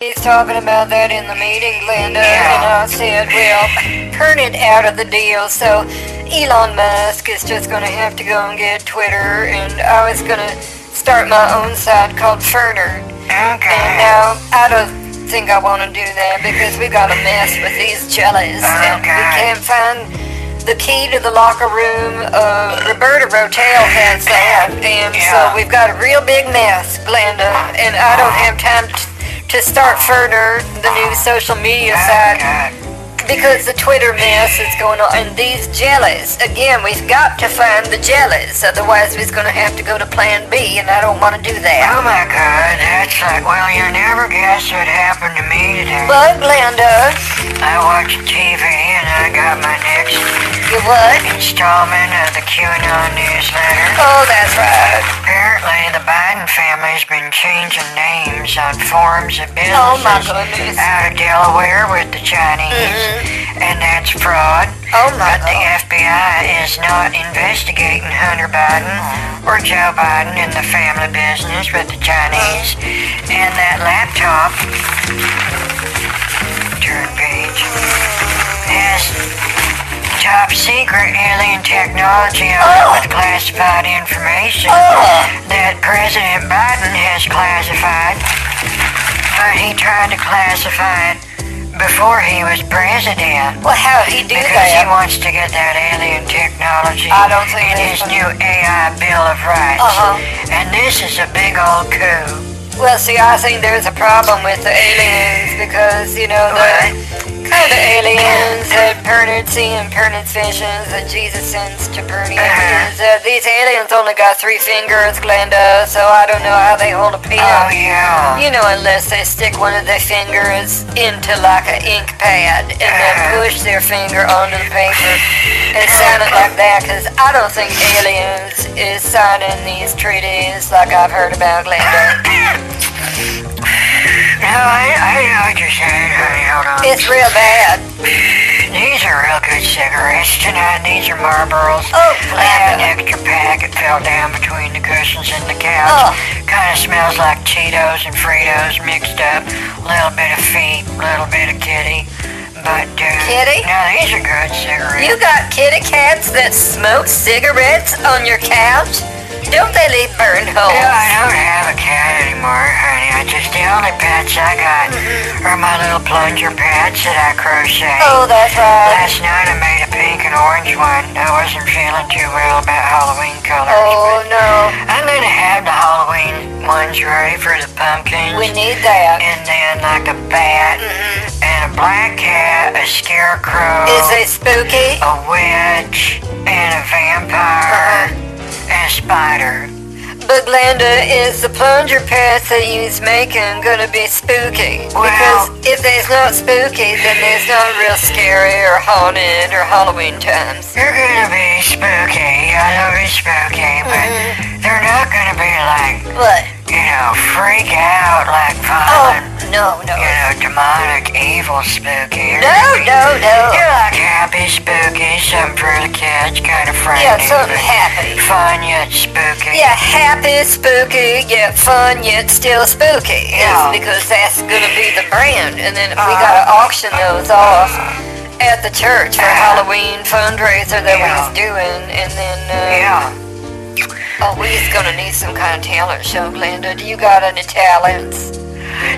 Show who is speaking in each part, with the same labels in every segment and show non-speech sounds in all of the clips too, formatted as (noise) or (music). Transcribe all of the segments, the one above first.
Speaker 1: He's talking about that in the meeting, Linda,
Speaker 2: Yeah.
Speaker 1: and I said, well, turn it out of the deal. So Elon Musk is just going to have to go and get Twitter, and I was going to start my own site called Ferner. And now I don't think I want to do that because we got a mess with these jellies, and we can't find the key to the locker room. Uh, Roberta Rotel has that, and
Speaker 2: Yeah.
Speaker 1: so we've got a real big mess, Glenda, and I don't have time t- to start further the new social media
Speaker 2: Okay.
Speaker 1: Because the Twitter mess is going on. And these jellies, again, we've got to find the jellies, otherwise we're going to have to go to Plan B, and I don't want to do that.
Speaker 2: Oh my god, that's like, well, you never guess what happened to me today.
Speaker 1: But Glenda,
Speaker 2: I watched TV and I got my next
Speaker 1: you what?
Speaker 2: installment of the QAnon newsletter.
Speaker 1: Oh, that's right.
Speaker 2: Apparently, the Biden family's been changing names on forms of businesses
Speaker 1: Oh my goodness.
Speaker 2: out of Delaware with the Chinese, mm-hmm. And that's fraud.
Speaker 1: Oh my
Speaker 2: But the. FBI is not investigating Hunter Biden or Joe Biden in the family business with the Chinese. And that laptop, turn page, has top secret alien technology on it
Speaker 1: Oh.
Speaker 2: with classified information
Speaker 1: Oh.
Speaker 2: that President Biden has classified. But he tried to classify it before he was president.
Speaker 1: Well, how he do
Speaker 2: Because he wants to get that alien technology
Speaker 1: I don't think
Speaker 2: in his new AI Bill of Rights.
Speaker 1: Uh-huh.
Speaker 2: And this is a big old coup.
Speaker 1: Well, see, I think there's a problem with the aliens because, you know, the kind of aliens that Bernard see in Bernard's visions that Jesus sends to Bernie
Speaker 2: Uh-huh.
Speaker 1: is uh, these aliens only got three fingers, Glenda, so I don't know how they hold a pen.
Speaker 2: Oh, yeah.
Speaker 1: You know, unless they stick one of their fingers into like an ink pad and then
Speaker 2: Uh-huh.
Speaker 1: push their finger onto the paper It (sighs) sounded like that, because I don't think aliens is signing these treaties like I've heard about, Glenda. (laughs)
Speaker 2: No, I, I know what you're saying, honey. Hold on.
Speaker 1: It's real bad.
Speaker 2: These are real good cigarettes tonight. These are Marlboros.
Speaker 1: Oh,
Speaker 2: I had an extra pack. It fell down between the cushions and the couch.
Speaker 1: Oh.
Speaker 2: Kind of smells like Cheetos and Fritos mixed up. A little bit of feet, a little bit of kitty. But, uh...
Speaker 1: Kitty?
Speaker 2: No, these are good cigarettes.
Speaker 1: You got kitty cats that smoke cigarettes on your couch? Don't they leave burned holes?
Speaker 2: Yeah, I don't have a cat anymore, honey. I just, the only pets I got are my little plunger pets that I crochet.
Speaker 1: Oh, that's right.
Speaker 2: Last night I made a pink and orange one. I wasn't feeling too well about Halloween colors.
Speaker 1: Oh, no.
Speaker 2: I'm gonna have the Halloween ones ready for the pumpkins.
Speaker 1: We need that.
Speaker 2: and then like a bat mm-hmm. and a black cat, a scarecrow,
Speaker 1: Is it spooky?
Speaker 2: a witch, and a vampire, and a spider.
Speaker 1: But Glenda, is the plunger pass that you's making gonna be spooky?
Speaker 2: Well-
Speaker 1: because if there's not spooky, then there's not real scary or haunted or Halloween times.
Speaker 2: They're gonna be spooky. I know it's spooky, but mm-hmm. they're not gonna be like,
Speaker 1: What?
Speaker 2: You know, freak out like
Speaker 1: Oh, no, no.
Speaker 2: you know, demonic, evil spooky. You're
Speaker 1: No, no, no.
Speaker 2: You're like happy, spooky, something for the kids, kind of friendly.
Speaker 1: Yeah, something happy.
Speaker 2: Fun yet spooky.
Speaker 1: Yeah, happy, spooky, yet fun, yet still spooky.
Speaker 2: Yeah.
Speaker 1: It's because that's gonna be the brand. And then we
Speaker 2: Uh-huh.
Speaker 1: gotta auction those off at the church for
Speaker 2: Uh-huh.
Speaker 1: Halloween fundraiser that
Speaker 2: Yeah.
Speaker 1: we's doing. And then, uh,
Speaker 2: Yeah.
Speaker 1: Oh, we's gonna need some kind of talent show, Glenda. Do you got any talents?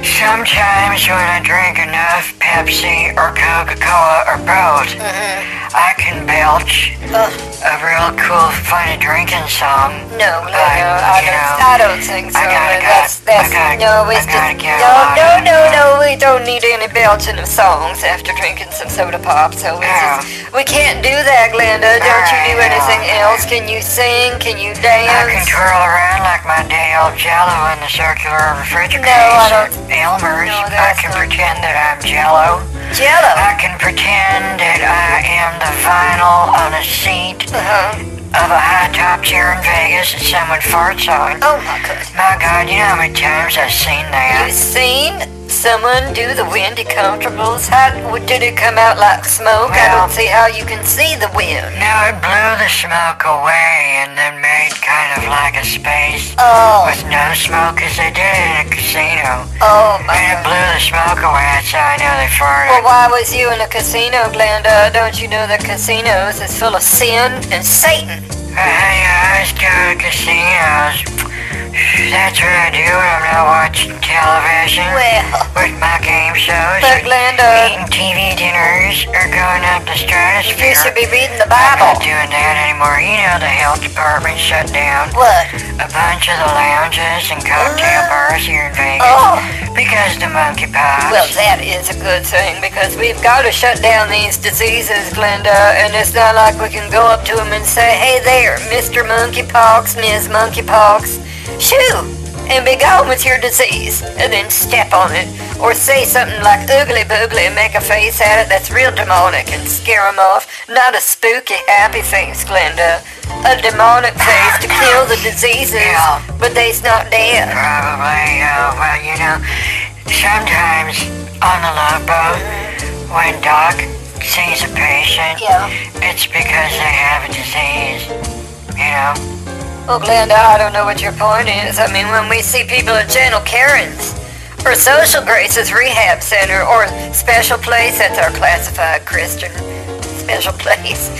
Speaker 2: Sometimes when I drink enough Pepsi or Coca-Cola or both, mm-hmm. I can belch
Speaker 1: Uh,
Speaker 2: a real cool, funny drinking song.
Speaker 1: no, no,
Speaker 2: I-
Speaker 1: no, I don't,
Speaker 2: know,
Speaker 1: I don't think so.
Speaker 2: I gotta
Speaker 1: that's, that's,
Speaker 2: I gotta-
Speaker 1: no, it's
Speaker 2: I gotta
Speaker 1: just, no, no, no, no, we don't need any belching of songs after drinking some soda pop, so we just, we can't do that, Glenda. Don't you do anything
Speaker 2: alright.
Speaker 1: else? Can you sing? Can you dance?
Speaker 2: I can twirl around like my day old jello in the circular refrigerator.
Speaker 1: No, I don't-
Speaker 2: Elmer's.
Speaker 1: No,
Speaker 2: I can
Speaker 1: not-
Speaker 2: pretend that I'm jello.
Speaker 1: Jello.
Speaker 2: I can pretend that I am the vinyl on a seat
Speaker 1: Uh-huh.
Speaker 2: of a high top chair in Vegas that someone farts on.
Speaker 1: Oh my god.
Speaker 2: My God, you know how many times I've seen that?
Speaker 1: You've seen someone do the windy comfortables? How did it come out like smoke? I don't see how you can see the wind.
Speaker 2: No, it blew the smoke away and then made kind of like a space
Speaker 1: Oh,
Speaker 2: with no smoke as they did in a casino.
Speaker 1: oh my
Speaker 2: And it blew the smoke away, that's how I know they farted.
Speaker 1: Well, why was you in a casino, Glenda? Don't you know that casinos is full of sin and Satan?
Speaker 2: Uh, hey, I always go to casinos. That's what I do when I'm not watching television.
Speaker 1: Well,
Speaker 2: with my game shows.
Speaker 1: but
Speaker 2: or
Speaker 1: Glenda,
Speaker 2: eating TV dinners or going up the stratosphere.
Speaker 1: you should be reading the Bible.
Speaker 2: I'm not doing that anymore. You know the health department shut down
Speaker 1: What?
Speaker 2: a bunch of the lounges and cocktail uh. bars here in Vegas
Speaker 1: Oh.
Speaker 2: because the monkeypox.
Speaker 1: Well, that is a good thing because we've got to shut down these diseases, Glenda, and it's not like we can go up to them and say, hey there, Mr. Monkeypox, Ms. Monkeypox, shoo, and be gone with your disease, and then step on it, or say something like oogly boogly and make a face at it that's real demonic and scare 'em off. Not a spooky, happy face, Glenda. A demonic face to kill the diseases,
Speaker 2: Yeah.
Speaker 1: but they's not dead.
Speaker 2: Probably, uh, well, you know, sometimes on the love boat, when Doc sees a patient,
Speaker 1: Yeah.
Speaker 2: it's because they have a disease. You know?
Speaker 1: Well, Glenda, I don't know what your point is. I mean, when we see people at Gentle Karen's, or Social Graces Rehab Center, or Special Place, that's our classified Christian (laughs) special place,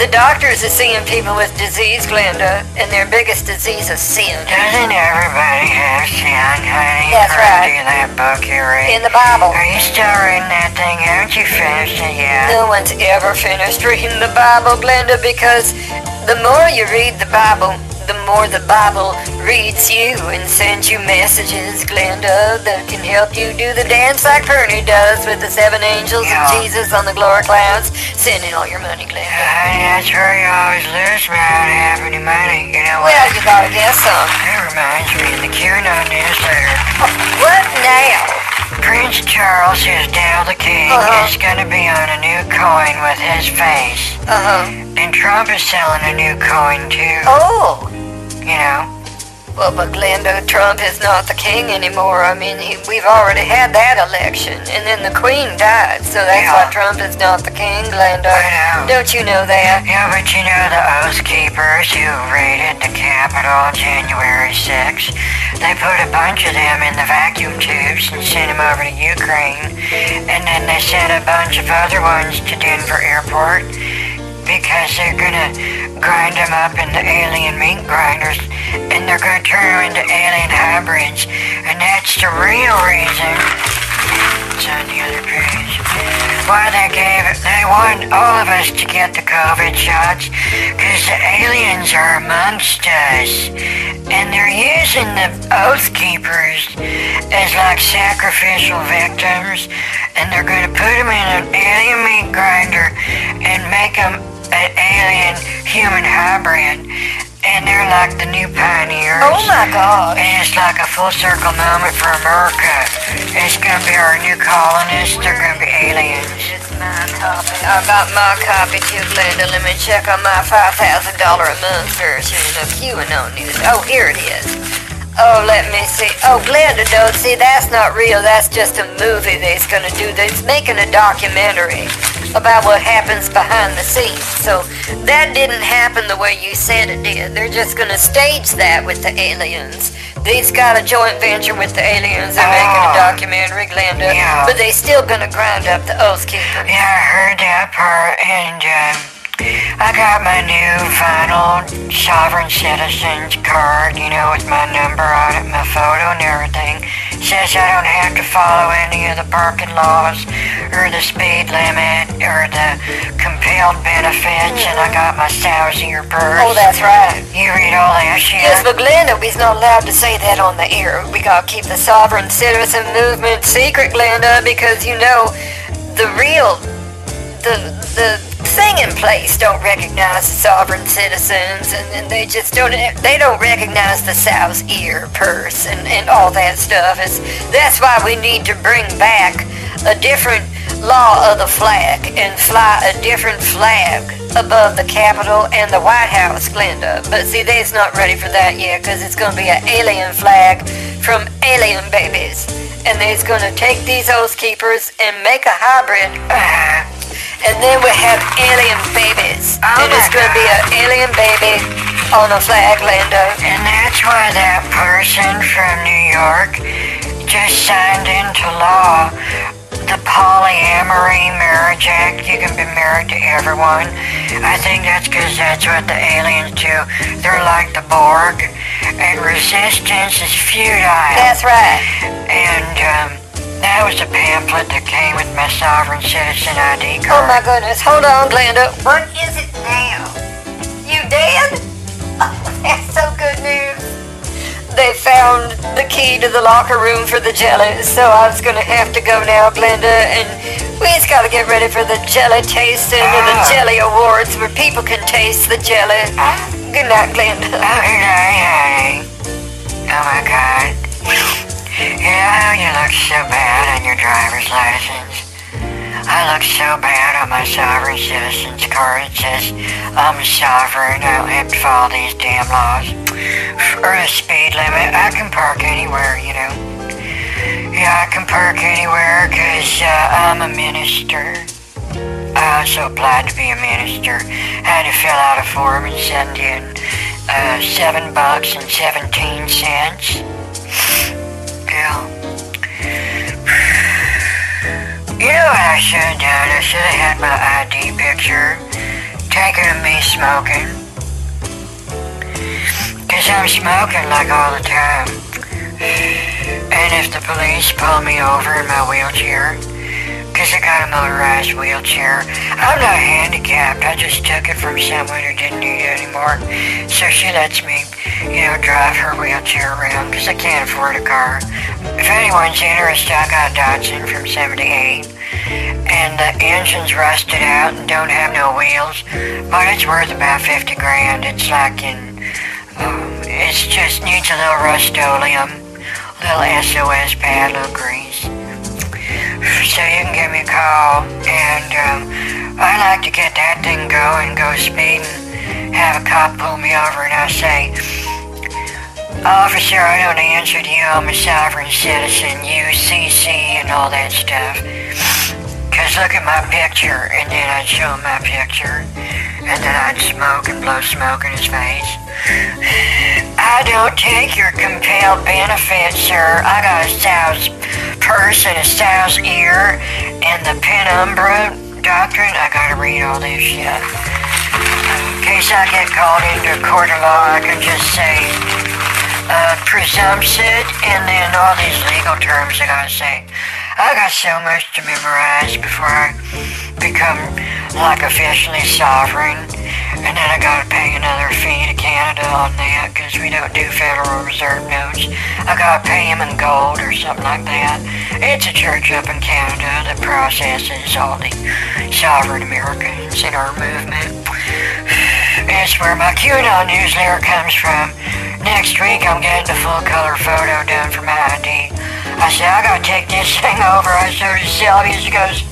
Speaker 1: the doctors are seeing people with disease, Glenda, and their biggest disease is sin.
Speaker 2: Doesn't everybody have sin, honey?
Speaker 1: That's right.
Speaker 2: To that book you read.
Speaker 1: In the Bible.
Speaker 2: Are you still reading that thing? Haven't you finished it yet?
Speaker 1: No one's ever finished reading the Bible, Glenda, because the more you read the Bible, the more the Bible reads you and sends you messages, Glenda, that can help you do the dance like Perny does with the seven angels
Speaker 2: Yeah.
Speaker 1: and Jesus on the glory clouds, sending all your money, Glenda.
Speaker 2: Honey, that's where you always lose without having any money. You know what?
Speaker 1: Well, you gotta get some.
Speaker 2: That reminds me of the QAnon newsletter. (laughs)
Speaker 1: What now?
Speaker 2: Prince Charles, who's now the king,
Speaker 1: Uh-huh.
Speaker 2: is going to be on a new coin with his face.
Speaker 1: Uh-huh.
Speaker 2: And Trump is selling a new coin, too.
Speaker 1: Oh!
Speaker 2: You know?
Speaker 1: Well, but Glenda, Trump is not the king anymore. I mean, he, we've already had that election, and then the queen died, so that's
Speaker 2: Yeah.
Speaker 1: why Trump is not the king, Glenda.
Speaker 2: I know.
Speaker 1: Don't you know that?
Speaker 2: Yeah, but you know the Oath Keepers who raided the Capitol January 6th? They put a bunch of them in the vacuum tubes and sent them over to Ukraine. And then they sent a bunch of other ones to Denver Airport because they're gonna grind them up into alien meat grinders and they're gonna turn them into alien hybrids. And that's the real reason. It's on the other page. Why they gave it, they want all of us to get the COVID shots because the aliens are amongst us. And they're using the Oath Keepers as like sacrificial victims. And they're to put them in an alien meat grinder and make them an alien human hybrid. And they're like the new pioneers.
Speaker 1: Oh my God!
Speaker 2: And it's like a full circle moment for America. It's gonna be our new colonists. They're gonna be aliens.
Speaker 1: It's my copy. I got my copy too, Linda. Let me check on my five thousand dollar a month version of QAnon news. Oh, here it is. Oh, let me see. Oh, Glenda, don't see. That's not real. That's just a movie they's gonna do. They're making a documentary about what happens behind the scenes. So that didn't happen the way you said it did. They're just gonna stage that with the aliens. They's got a joint venture with the aliens. They're making a
Speaker 2: Oh.
Speaker 1: documentary, Glenda.
Speaker 2: Yeah.
Speaker 1: But they still gonna grind up the Oath.
Speaker 2: Yeah, I heard that part, and um, I got my new final sovereign citizens card, you know, with my number on it, my photo and everything. Says I don't have to follow any of the parking laws, or the speed limit, or the compelled benefits, and I got my Sausier purse.
Speaker 1: Oh, that's right.
Speaker 2: You read all that shit?
Speaker 1: Yes, but Glenda, we's not allowed to say that on the air. We gotta keep the sovereign citizen movement secret, Glenda, because you know the real the the thing in place don't recognize the sovereign citizens and, and they just don't they don't recognize the South's ear purse and, and all that stuff. It's, that's why we need to bring back a different law of the flag and fly a different flag above the Capitol and the White House, Glenda. But see, they's not ready for that yet because it's going to be an alien flag from alien babies. And they's going to take these oath keepers and make a hybrid. (sighs) And then we have alien babies.
Speaker 2: Oh
Speaker 1: and it's going to be an alien baby on a flag, Glenda.
Speaker 2: and that's why that person from New York just signed into law the Polyamory Marriage Act. You can be married to everyone. I think that's because that's what the aliens do. They're like the Borg, and resistance is futile.
Speaker 1: That's right.
Speaker 2: And um, that was a pamphlet that came with my sovereign citizen ID card.
Speaker 1: Oh my goodness. Hold on, Glenda. What is it now? You dead? Oh, (laughs) that's so good news. They found the key to the locker room for the jelly, so I was gonna have to go now, Glenda, and we just gotta get ready for the jelly tasting and the
Speaker 2: Ah.
Speaker 1: jelly awards where people can taste the jelly. Good night, Glenda.
Speaker 2: Okay, honey. Oh my god. Know you look so bad on your driver's license. I look so bad on my sovereign citizen's card. It says I'm sovereign. I don't have to follow these damn laws. Or the speed limit. I can park anywhere, you know. Yeah, I can park anywhere because uh, I'm a minister. I also applied to be a minister. Had to fill out a form and send in uh, seven bucks and seventeen cents. Yeah. (sighs) You know what I should have done? I should have had my ID picture taken of me smoking. Cause I'm smoking like all the time. (sighs) And if the police pull me over in my wheelchair, cause I got a motorized wheelchair, I'm not handicapped. I just took it from someone who didn't need it anymore. So she lets me, you know, drive her wheelchair around cause I can't afford a car. If anyone's interested, I got a Datsun from 78. And the engine's rusted out and don't have no wheels. But it's worth about 50 grand. It's like in, um, it just needs a little rust-oleum, little SOS pad, little grease. So you can give me a call. And um, I like to get that thing going, go speeding, have a cop pull me over and I say, Officer, I don't answer to you. I'm a sovereign citizen, UCC, and all that stuff. Cause look at my picture, and then I'd show him my picture, and then I'd smoke and blow smoke in his face. I don't take your compelled benefits, sir. I got a sow's purse and a sow's ear, and the penumbra doctrine. I gotta read all this shit. In case I get called into a court of law, I can just say, uh, presumption, and then all these legal terms I gotta say. I got so much to memorize before I become like officially sovereign, and then I gotta pay another fee to Canada on that because we don't do Federal Reserve notes. I gotta pay them in gold or something like that. It's a church up in Canada that processes all the sovereign Americans in our movement. It's where my QAnon newsletter comes from. Next week, I'm getting a full color photo done for my ID. I said, I gotta take this thing over. I showed it to Sylvia. She goes,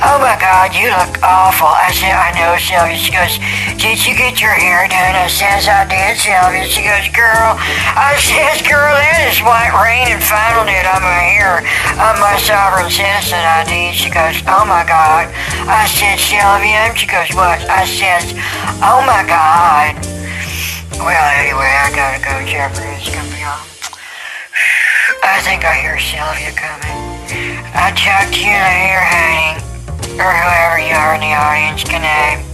Speaker 2: Oh my God, you look awful. I said, I know, Sylvia. She goes, Did you get your hair done? I says, I did, Sylvia. She goes, Girl. I (laughs) says, Girl, that is white rain and Final Net on my hair on my sovereign citizen ID. She goes, Oh my God. I said, Sylvia. She goes, What? I says, Oh my God. Well, anyway, I gotta go. Jeopardy's gonna be on. (sighs) I think I hear Sylvia coming. Talk to you later, honey. Or whoever you are in the audience. Good.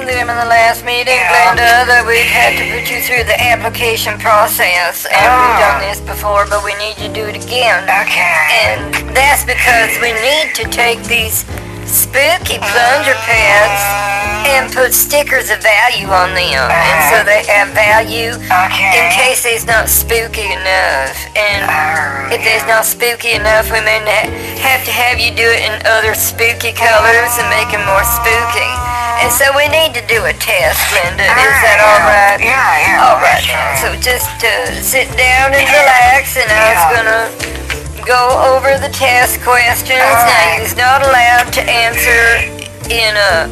Speaker 1: Telling them in the last meeting. Glenda, that we had to put you through the application process. And we've
Speaker 2: Ah.
Speaker 1: done this before, but we need you to do it again.
Speaker 2: Okay.
Speaker 1: And that's because we need to take these spooky plunger pads and put stickers of value on them. And so they have value in case it's not spooky enough. And
Speaker 2: Oh,
Speaker 1: if it's not spooky enough, we may have to have you do it in other spooky colors and make it more spooky. And so we need to do a test, Linda. Is that all right?
Speaker 2: Yeah, yeah.
Speaker 1: All right, So just uh, sit down and relax, and I was gonna go over the test questions.
Speaker 2: All
Speaker 1: Now,
Speaker 2: right.
Speaker 1: you're not allowed to answer in a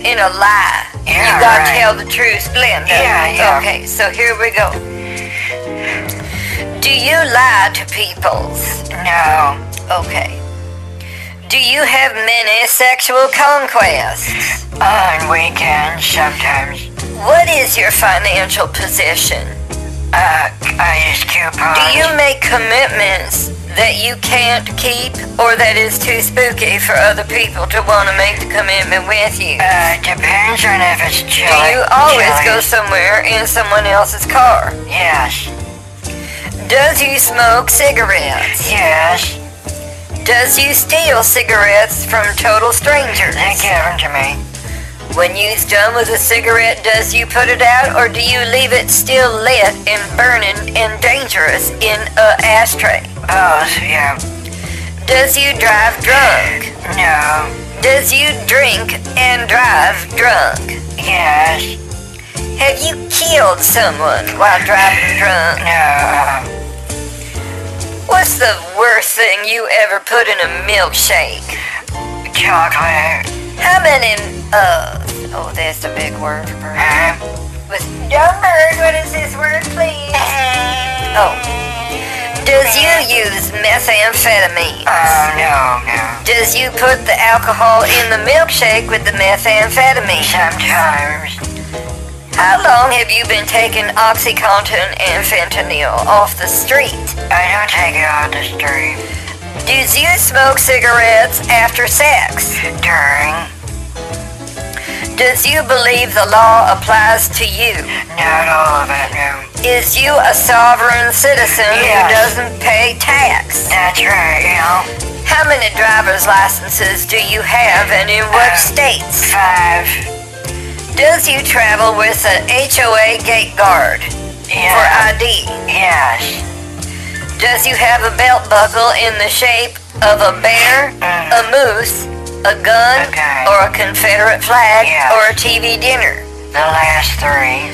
Speaker 1: in a lie. you gotta
Speaker 2: right.
Speaker 1: tell the truth, Glenda.
Speaker 2: Yeah, yeah.
Speaker 1: Okay, so here we go. Do you lie to peoples?
Speaker 2: No.
Speaker 1: Okay. Do you have many sexual conquests?
Speaker 2: On weekends, sometimes.
Speaker 1: What is your financial position?
Speaker 2: Uh, I use coupons.
Speaker 1: Do you make commitments that you can't keep or that is too spooky for other people to want to make the commitment with you?
Speaker 2: Uh, depends on if it's
Speaker 1: Do you always go somewhere in someone else's car?
Speaker 2: Yes.
Speaker 1: Does you smoke cigarettes?
Speaker 2: Yes.
Speaker 1: Does you steal cigarettes from total strangers?
Speaker 2: They give them to me.
Speaker 1: When you's done with a cigarette, does you put it out or do you leave it still lit and burning and dangerous in a ashtray?
Speaker 2: Oh, yeah.
Speaker 1: Does you drive drunk?
Speaker 2: No.
Speaker 1: Does you drink and drive drunk?
Speaker 2: Yes.
Speaker 1: Have you killed someone while driving drunk?
Speaker 2: No.
Speaker 1: What's the worst thing you ever put in a milkshake?
Speaker 2: Chocolate.
Speaker 1: How many, uh, oh, that's a big word for
Speaker 2: Uh,
Speaker 1: With Bird, what is this word, please? Oh. Does you use methamphetamine?
Speaker 2: Oh, no, no.
Speaker 1: Does you put the alcohol in the milkshake with the methamphetamine?
Speaker 2: Sometimes.
Speaker 1: How long have you been taking OxyContin and fentanyl off the street?
Speaker 2: I don't take it off the street.
Speaker 1: Does you smoke cigarettes after sex?
Speaker 2: During.
Speaker 1: Does you believe the law applies to you?
Speaker 2: Not all of it, no.
Speaker 1: Is you a sovereign citizen who doesn't pay tax?
Speaker 2: That's right, you know.
Speaker 1: How many driver's licenses do you have and in what
Speaker 2: Uh,
Speaker 1: states?
Speaker 2: Five.
Speaker 1: Does you travel with an HOA gate guard for ID?
Speaker 2: Yes.
Speaker 1: Does you have a belt buckle in the shape of a bear,
Speaker 2: Mm.
Speaker 1: a moose, a gun,
Speaker 2: Okay.
Speaker 1: or a Confederate flag,
Speaker 2: Yes.
Speaker 1: or a TV dinner?
Speaker 2: The last three.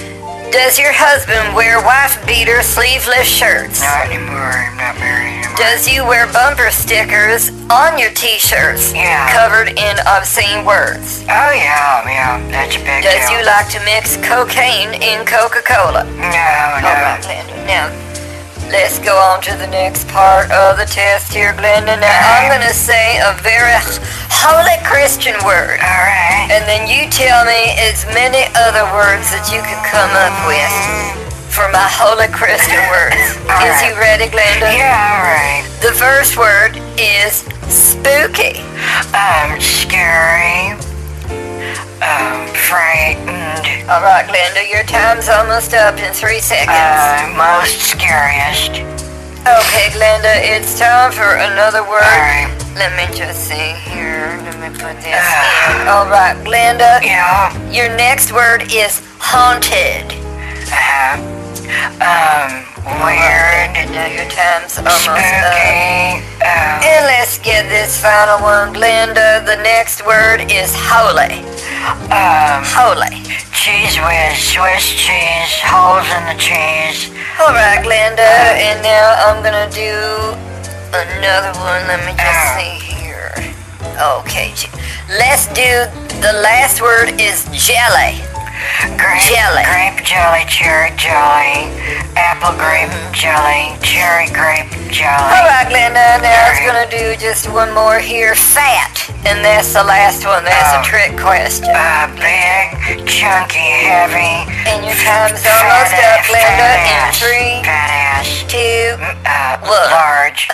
Speaker 1: Does your husband wear wife beater sleeveless shirts?
Speaker 2: Not anymore. I'm not married anymore.
Speaker 1: Does you wear bumper stickers on your t-shirts
Speaker 2: Yeah.
Speaker 1: covered in obscene words?
Speaker 2: Oh, yeah, yeah. That's a big
Speaker 1: Does
Speaker 2: deal.
Speaker 1: you like to mix cocaine in Coca-Cola?
Speaker 2: No, no.
Speaker 1: All right, Glenda. Now, let's go on to the next part of the test here, Glenda. Now, I'm going to say a very holy Christian word.
Speaker 2: All right.
Speaker 1: And then you tell me as many other words that you can come up with for my holy Christian (laughs) words.
Speaker 2: All
Speaker 1: Is
Speaker 2: right.
Speaker 1: you ready, Glenda?
Speaker 2: Yeah, all right.
Speaker 1: The first word is spooky.
Speaker 2: Um, scary. Um, frightened.
Speaker 1: All right, Glenda, your time's almost up in three seconds.
Speaker 2: Uh, most scariest.
Speaker 1: okay, Glenda, it's time for another word.
Speaker 2: All right.
Speaker 1: Let me just see here. Let me put this
Speaker 2: Ah.
Speaker 1: in. All right, Glenda,
Speaker 2: Yeah.
Speaker 1: your next word is haunted.
Speaker 2: Uh-huh. Um, weird.
Speaker 1: Now your time's almost up.
Speaker 2: Um,
Speaker 1: And let's get this final one, Glenda. The next word is holy.
Speaker 2: um,
Speaker 1: Holy.
Speaker 2: cheese whiz, Swiss cheese, holes in the cheese.
Speaker 1: All right, Glenda, and now I'm gonna do another one. Let me just
Speaker 2: Ah.
Speaker 1: see here. Okay, let's do the last word is jelly.
Speaker 2: Grape,
Speaker 1: Jelly.
Speaker 2: Grape jelly, cherry jelly, apple grape jelly, cherry grape jelly.
Speaker 1: right, Glenda. Now I was gonna do just one more here. Fat, and that's the last one. That's
Speaker 2: Oh.
Speaker 1: a trick question.
Speaker 2: Uh, big, chunky, heavy.
Speaker 1: And your time's almost up, Glenda. In three,
Speaker 2: Fat ass.
Speaker 1: two.
Speaker 2: Uh,
Speaker 1: Look.
Speaker 2: large.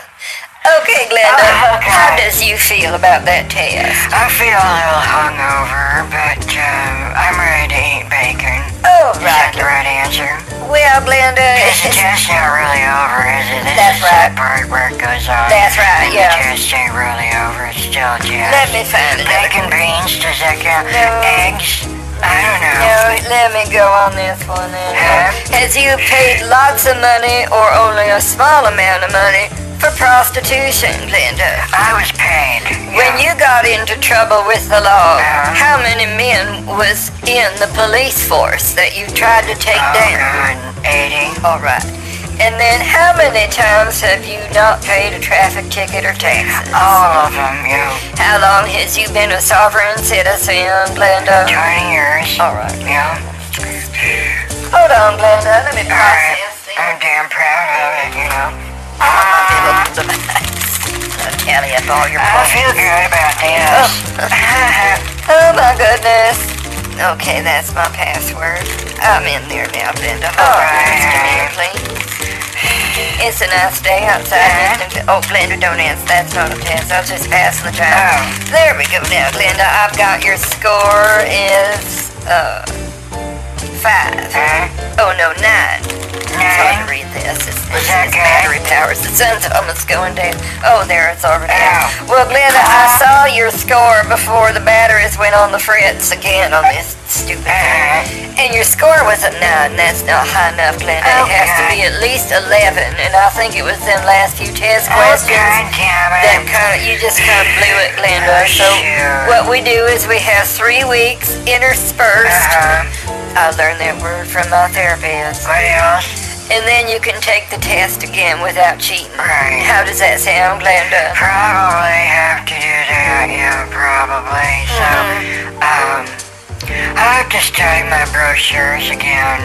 Speaker 1: Okay, Glenda.
Speaker 2: Oh, okay.
Speaker 1: How does you feel about that test?
Speaker 2: I feel a little hungover, but um, I'm ready to eat bacon.
Speaker 1: Oh,
Speaker 2: Is that the right answer?
Speaker 1: Well, Glenda,
Speaker 2: Is the test not really over, is it? This
Speaker 1: That's
Speaker 2: is
Speaker 1: right. right.
Speaker 2: that part where it goes on.
Speaker 1: That's right, yeah.
Speaker 2: The test ain't really over. It's still a test.
Speaker 1: Let me find it.
Speaker 2: Bacon beans, does that count?
Speaker 1: No.
Speaker 2: Eggs? I don't know.
Speaker 1: No, let me go on this one then.
Speaker 2: Huh?
Speaker 1: Has you paid lots of money or only a small amount of money for prostitution, Glenda?
Speaker 2: I was paid. Yeah.
Speaker 1: When you got into trouble with the law,
Speaker 2: Uh-huh.
Speaker 1: how many men was in the police force that you tried to take
Speaker 2: Oh,
Speaker 1: down?
Speaker 2: God. 80.
Speaker 1: All right. And then how many times have you not paid a traffic ticket or taxes?
Speaker 2: All of them, know.
Speaker 1: How long has you been a sovereign citizen, Glenda?
Speaker 2: 20 years.
Speaker 1: All right.
Speaker 2: Yeah.
Speaker 1: Hold on, Glenda. Let me process.
Speaker 2: I'm damn proud of it, you know. I feel good about this.
Speaker 1: Oh my goodness. Okay, that's my password. I'm in there now, Glenda. Hold on just a please. It's a nice day outside. In- Oh, Glenda, don't answer. That's not a test. I was just passing the time.
Speaker 2: Oh.
Speaker 1: There we go now, Glenda. I've got your score is uh five.
Speaker 2: Huh?
Speaker 1: Oh no, nine. It's hard to read this. It's, it's, it's battery powers. The sun's almost going down. Oh, there, it's already.
Speaker 2: Ow.
Speaker 1: Well, Glenda, I saw your score before the batteries went on the frets again on this stupid thing.
Speaker 2: Uh-huh.
Speaker 1: And your score was a 9. That's not high enough, Glenda. It has to be at least 11. And I think it was them last few test
Speaker 2: Oh,
Speaker 1: questions
Speaker 2: God
Speaker 1: that kind of, you just kind of blew it, Glenda.
Speaker 2: Oh,
Speaker 1: So
Speaker 2: shoot.
Speaker 1: what we do is we have three weeks interspersed.
Speaker 2: Uh-huh.
Speaker 1: I learned that word from my therapist.
Speaker 2: What?
Speaker 1: And then you can take the test again without cheating.
Speaker 2: Right.
Speaker 1: How does that sound, Glenda?
Speaker 2: Probably have to do that, yeah, probably. So, um, I have to study my brochures again,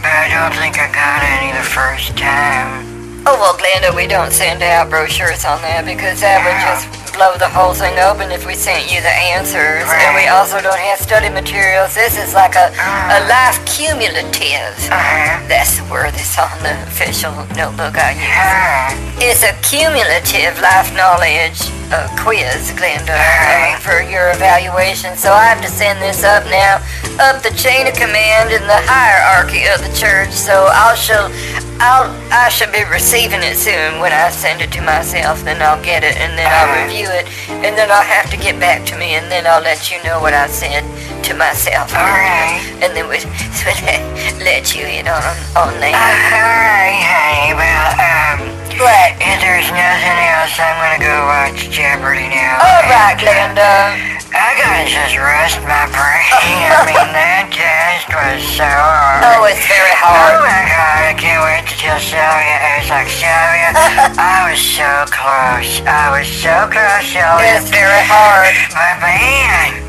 Speaker 2: but I don't think I got any the first time.
Speaker 1: Oh, well, Glenda, we don't send out brochures on that because that would just blow the whole thing open if we sent you the answers. And we also don't have study materials. This is like a, a life cumulative.
Speaker 2: Uh-huh.
Speaker 1: That's the word that's on the official notebook I use.
Speaker 2: Huh.
Speaker 1: It's a cumulative life knowledge uh, quiz, Glenda, uh,
Speaker 2: Alright.
Speaker 1: for your evaluation. So I have to send this up now, up the chain of command in the hierarchy of the church. So I'll shall, I'll, I should be receiving it soon when I send it to myself. Then I'll get it, and then I'll review it, and then I'll have to get back to me, and then I'll let you know what I said to myself.
Speaker 2: Alright.
Speaker 1: And then we'll (laughs) let you in on on
Speaker 2: Uh. Alright, honey, well, um,
Speaker 1: What?
Speaker 2: if there's nothing else, I'm gonna go watch Jeopardy now.
Speaker 1: All right,
Speaker 2: And, uh, I gotta just rest my brain. I mean, (laughs) that test was so hard.
Speaker 1: Oh, it's very hard.
Speaker 2: Oh my god, I can't wait to tell Sylvia. I was like, Sylvia, (laughs) I was so close. I was so close, Sylvia.
Speaker 1: It's very hard.
Speaker 2: But man,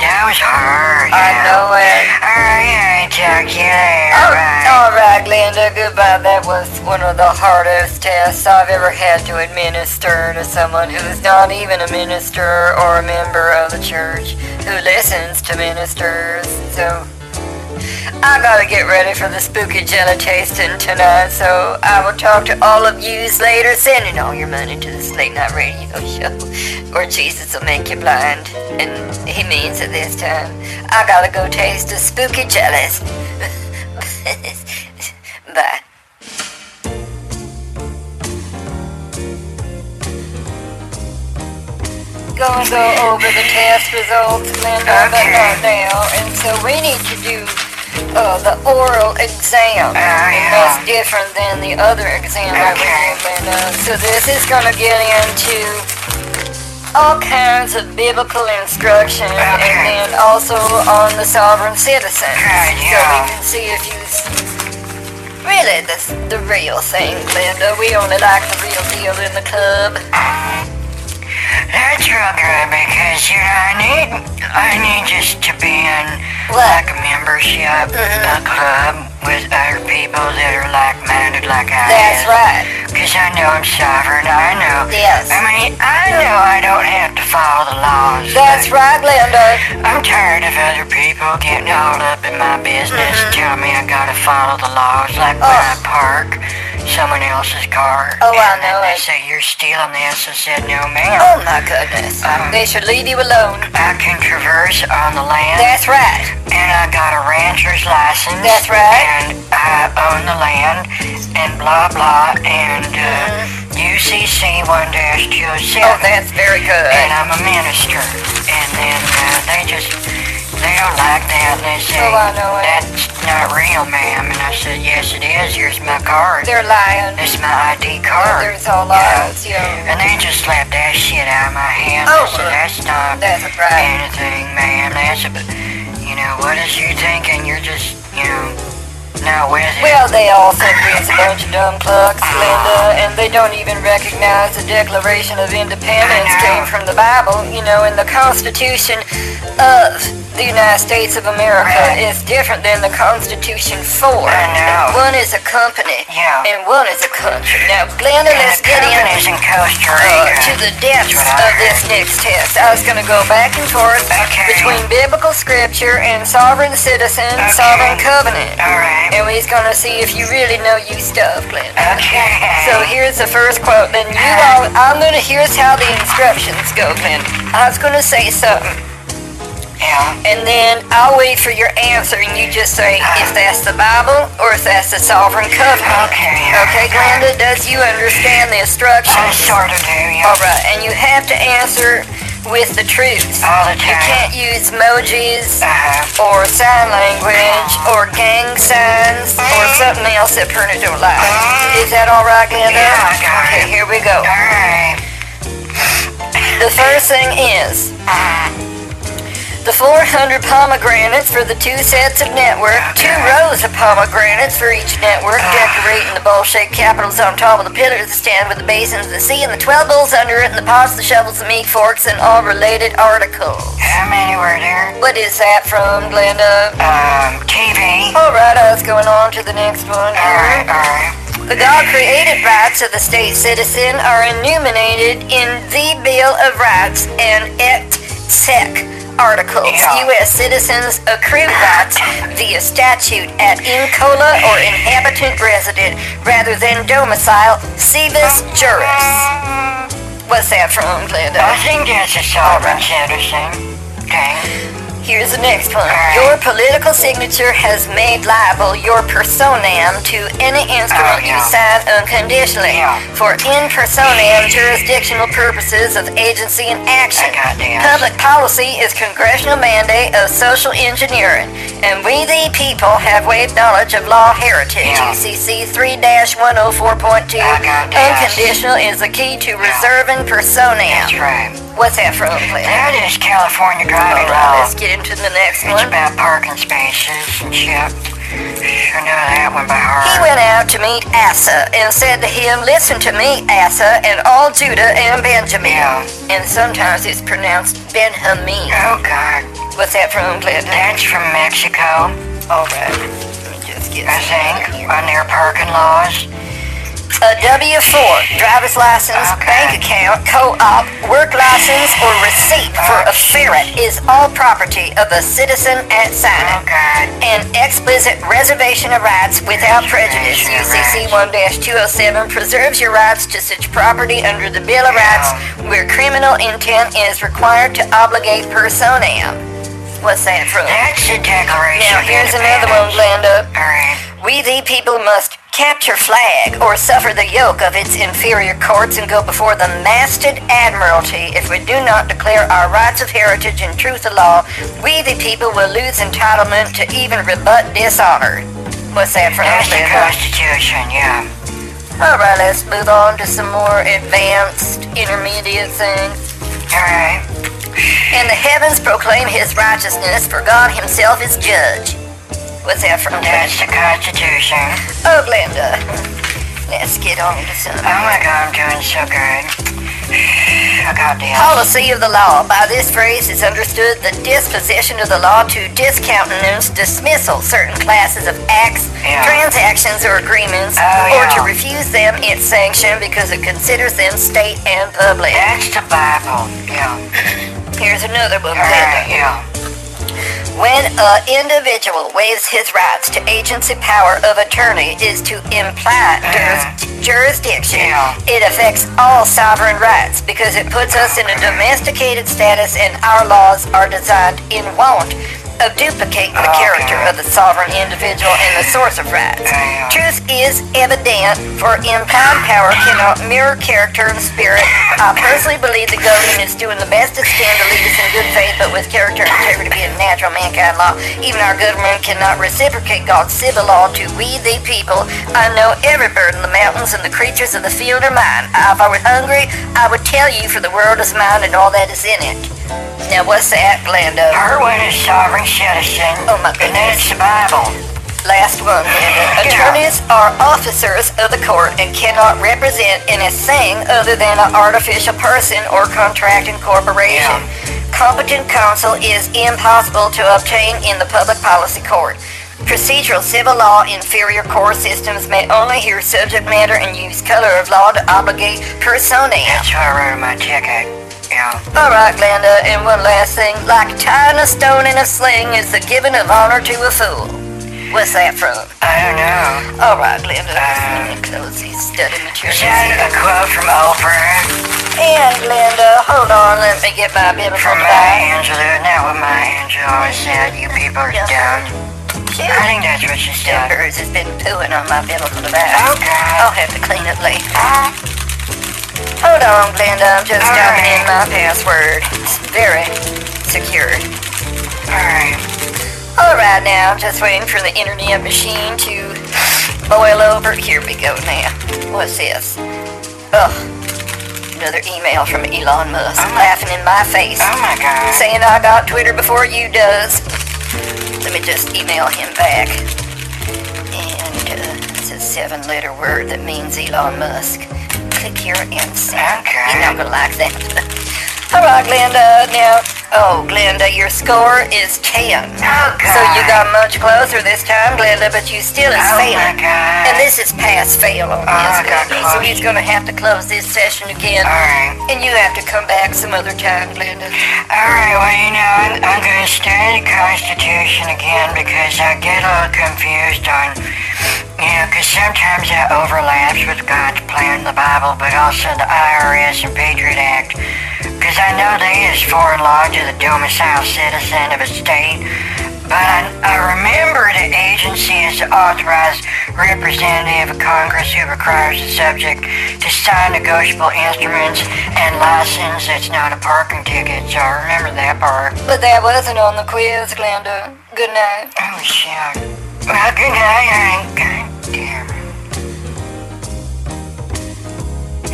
Speaker 2: that was hard.
Speaker 1: I know it.
Speaker 2: Alright, I talk to you later.
Speaker 1: Oh,
Speaker 2: Bye.
Speaker 1: all right, Glenda. Goodbye. That was one of the hardest tests I've ever had to administer to someone who's not even a minister or a member of the church who listens to ministers. So I gotta get ready for the spooky jelly tasting tonight. So I will talk to all of yous later, sending all your money to this late night radio (laughs) show, or Jesus will make you blind, and He means it this time. I gotta go taste the spooky jellies. (laughs) Bye. Gonna go over the test results, Linda, but not now. And so we need to do uh, the oral exam. And
Speaker 2: yeah.
Speaker 1: that's different than the other exam that we
Speaker 2: Okay.
Speaker 1: did, Linda. So this is gonna get into all kinds of biblical instruction and then also on the sovereign citizen.
Speaker 2: Good,
Speaker 1: So we can see if you really the, the real thing, Linda. We only like the real deal in the club.
Speaker 2: That's real good because you know I need I need just to be in
Speaker 1: What?
Speaker 2: like a membership, a club with other people that are like-minded like I
Speaker 1: That's
Speaker 2: is.
Speaker 1: right.
Speaker 2: Cause I know I'm sovereign. I know.
Speaker 1: Yes.
Speaker 2: I mean, I know I don't have to follow the laws.
Speaker 1: That's right, Linda.
Speaker 2: I'm tired of other people getting all up in my business, mm-hmm. telling me I gotta follow the laws, like when I
Speaker 1: Oh.
Speaker 2: park someone else's car.
Speaker 1: Oh, I know
Speaker 2: they
Speaker 1: it.
Speaker 2: say you're stealing this. I said, no, ma'am.
Speaker 1: Oh my goodness.
Speaker 2: Um,
Speaker 1: They should leave you alone.
Speaker 2: I can traverse on the land,
Speaker 1: That's right.
Speaker 2: and I got a rancher's license.
Speaker 1: That's right.
Speaker 2: And I own the land, and blah blah, and uh, CC 1-207.
Speaker 1: Oh, that's very good.
Speaker 2: and I'm a minister. And then uh, they just, they don't like that. And they say,
Speaker 1: Oh, I know it.
Speaker 2: that's not real, ma'am. And I said, yes, it is. Here's my card.
Speaker 1: They're lying.
Speaker 2: This is my ID card.
Speaker 1: There's all lies, yeah.
Speaker 2: And they just slapped that shit out of my hand.
Speaker 1: Oh,
Speaker 2: said, that's not
Speaker 1: That's right.
Speaker 2: anything, ma'am. That's a, you know, what is you thinking? You're just, you know, with it.
Speaker 1: Well, they all think it's a bunch of dumb clucks, Linda, and they don't even recognize the Declaration of Independence came from the Bible, you know, and the Constitution of the United States of America
Speaker 2: Right.
Speaker 1: is different than the Constitution for.
Speaker 2: I know.
Speaker 1: One is a company,
Speaker 2: Yeah.
Speaker 1: and one is a country. Now, Glenda,
Speaker 2: And
Speaker 1: let's get in
Speaker 2: in Costa
Speaker 1: uh, to the depths of this next test. I was going to go back and forth
Speaker 2: Okay.
Speaker 1: between biblical scripture and sovereign citizen,
Speaker 2: Okay.
Speaker 1: sovereign covenant.
Speaker 2: All right.
Speaker 1: And we's gonna see if you really know you stuff, Glenda.
Speaker 2: Okay.
Speaker 1: So here's the first quote. Then you all, I'm gonna, here's how the instructions go, Glenda. I was gonna say something,
Speaker 2: yeah.
Speaker 1: and then I'll wait for your answer, and you just say uh-huh. if that's the Bible or if that's the sovereign covenant.
Speaker 2: Okay. yeah.
Speaker 1: Okay, Glenda, uh-huh. does you understand the instructions?
Speaker 2: I sort of do, yeah.
Speaker 1: All right, and you have to answer with the truth.
Speaker 2: All the time.
Speaker 1: You can't use emojis
Speaker 2: Uh-huh.
Speaker 1: or sign language or gang signs or something else that Perna don't like. Uh-huh. Is that all right, Glenda?
Speaker 2: Yeah, I got
Speaker 1: Okay,
Speaker 2: it.
Speaker 1: here we go.
Speaker 2: All right.
Speaker 1: The first thing is the 400 pomegranates for the two sets of network, two rows of pomegranates for each network, decorating the bowl-shaped capitals on top of the pillars that stand with the basins of the sea, and the 12 bowls under it, and the pots, the shovels, the meat forks, and all related articles.
Speaker 2: How many were there?
Speaker 1: What is that from, Glenda?
Speaker 2: Um, TV.
Speaker 1: All right, I was going on to the next one
Speaker 2: All
Speaker 1: here.
Speaker 2: right, all right.
Speaker 1: The God-created rights of the state citizen are enumerated in the Bill of Rights and et sec articles.
Speaker 2: Yeah.
Speaker 1: U.S. citizens accrue rights via statute at incola or inhabitant resident rather than domicile civis juris. What's that from,
Speaker 2: I think that's a sovereign citizen. Okay.
Speaker 1: Here's the next one.
Speaker 2: Alright.
Speaker 1: Your political signature has made liable your personam to any instrument
Speaker 2: Oh,
Speaker 1: you sign unconditionally
Speaker 2: Yeah.
Speaker 1: for in personam jurisdictional purposes of agency and action.
Speaker 2: I got this.
Speaker 1: Public policy is congressional mandate of social engineering, and we the people have waived knowledge of law heritage.
Speaker 2: Yeah.
Speaker 1: UCC 3-104.2.
Speaker 2: I got this.
Speaker 1: Unconditional is the key to reserving personam.
Speaker 2: That's right.
Speaker 1: What's that from, Claire?
Speaker 2: That is California driving
Speaker 1: Alright,
Speaker 2: law.
Speaker 1: let's get into the next
Speaker 2: It's
Speaker 1: one.
Speaker 2: about parking spaces and shit. Sure know that one by heart.
Speaker 1: He went out to meet Asa and said to him, Listen to me, Asa, and all Judah and Benjamin.
Speaker 2: Yeah.
Speaker 1: And sometimes it's pronounced Benjamin.
Speaker 2: Oh, God.
Speaker 1: What's that from, Clinton?
Speaker 2: That's from Mexico,
Speaker 1: All right. Let me just get
Speaker 2: I think, on their parking laws.
Speaker 1: A W-4, driver's license,
Speaker 2: Okay.
Speaker 1: bank account, co-op, work license, or receipt for a ferret is all property of a citizen at signing.
Speaker 2: God.
Speaker 1: An explicit reservation of rights without prejudice, UCC 1-207, preserves your rights to such property under the Bill of Rights where criminal intent is required to obligate personam. What's that from?
Speaker 2: That's the Declaration
Speaker 1: Now here's another one. Glenda.
Speaker 2: All right.
Speaker 1: We the people must capture flag or suffer the yoke of its inferior courts and go before the masted admiralty if we do not declare our rights of heritage and truth of law we the people will lose entitlement to even rebut dishonor what's that from
Speaker 2: That's the Constitution, yeah.
Speaker 1: all right let's move on to some more advanced intermediate things
Speaker 2: All right.
Speaker 1: and the heavens proclaim his righteousness for god himself is judge what's that from
Speaker 2: That's the Constitution.
Speaker 1: oh glenda let's get on to some
Speaker 2: Oh my God, I'm doing so good. I got this.
Speaker 1: Policy of the law. By this phrase is understood the disposition of the law to discountenance, dismissal certain classes of acts,
Speaker 2: Yeah.
Speaker 1: transactions, or agreements,
Speaker 2: Oh,
Speaker 1: or to refuse them its sanction because it considers them state and public.
Speaker 2: That's the Bible. Yeah.
Speaker 1: Here's another one.
Speaker 2: Right, yeah.
Speaker 1: When an individual waives his rights to agency power of attorney is to imply uh-huh. juris- jurisdiction.
Speaker 2: Yeah.
Speaker 1: It affects all sovereign rights because it puts us in a domesticated status and our laws are designed in want of duplicating the character of the sovereign individual and the source of rights. Truth is evident, for implied power cannot mirror character and spirit. I personally believe the government is doing the best it can to lead us in good faith, but with character and integrity being a natural mankind law, even our government cannot reciprocate God's civil law to we the people. I know every bird in the mountains and the creatures of the field are mine. If I were hungry, I would tell you, for the world is mine and all that is in it. Now, what's that, Glenda?
Speaker 2: Irwin is sovereign citizen.
Speaker 1: Oh, my
Speaker 2: And then
Speaker 1: goodness.
Speaker 2: it's the Bible.
Speaker 1: Last one, Glenda. Attorneys are officers of the court and cannot represent anything other than an artificial person or contracting corporation. Competent counsel is impossible to obtain in the public policy court. Procedural civil law inferior court systems may only hear subject matter and use color of law to obligate personae.
Speaker 2: That's what I wrote in my ticket. Yeah.
Speaker 1: All right, Glenda, and one last thing. Like tying a stone in a sling is the giving of honor to a fool. What's that from?
Speaker 2: I don't know.
Speaker 1: All right, Glenda.
Speaker 2: Uh,
Speaker 1: Let me close these study materials.
Speaker 2: that a quote from Oprah?
Speaker 1: And Glenda, hold on. Let me get my biblical
Speaker 2: From
Speaker 1: Bible.
Speaker 2: Maya Angelou? That what Maya Angelou said? You people are
Speaker 1: Yes.
Speaker 2: dumb.
Speaker 1: Shoot.
Speaker 2: I think that's what she said.
Speaker 1: Hers has been pooing on my biblical device.
Speaker 2: Okay.
Speaker 1: I'll have to clean it later. Hold on, Glenda. I'm just typing in my password. It's very secure.
Speaker 2: Alright.
Speaker 1: All right, now I'm just waiting for the internet machine to boil over. Here we go now. What's this? Oh, another email from Elon Musk
Speaker 2: Oh
Speaker 1: laughing in my face,
Speaker 2: Oh my god.
Speaker 1: saying I got Twitter before you does. Let me just email him back. And uh, it's a seven-letter word that means Elon Musk. Click here and send.
Speaker 2: Okay.
Speaker 1: You're not gonna like that. (laughs) All right, Glenda. Now, oh, Glenda, your score is ten.
Speaker 2: Oh god.
Speaker 1: So you got much closer this time, Glenda, but you still is
Speaker 2: Oh my
Speaker 1: failing.
Speaker 2: god.
Speaker 1: And this is pass fail on
Speaker 2: Oh,
Speaker 1: his
Speaker 2: I got
Speaker 1: Glenda. So he's gonna have to close this session again.
Speaker 2: Alright.
Speaker 1: And you have to come back some other time, Glenda.
Speaker 2: Alright, well, you know, I'm, I'm going to study the Constitution again because I get a little confused on, you know, because sometimes that overlaps with God's plan in the Bible, but also the IRS and Patriot Act. Because I know they is foreign law to the domicile citizen of a state, but I, I remember the agency is the authorized representative of Congress who requires the subject to sign negotiable instruments and license that's not a parking ticket, so I remember that part.
Speaker 1: But that wasn't on the quiz, Glenda. Good night.
Speaker 2: Oh, shit. Well, good night, Hank. God damn.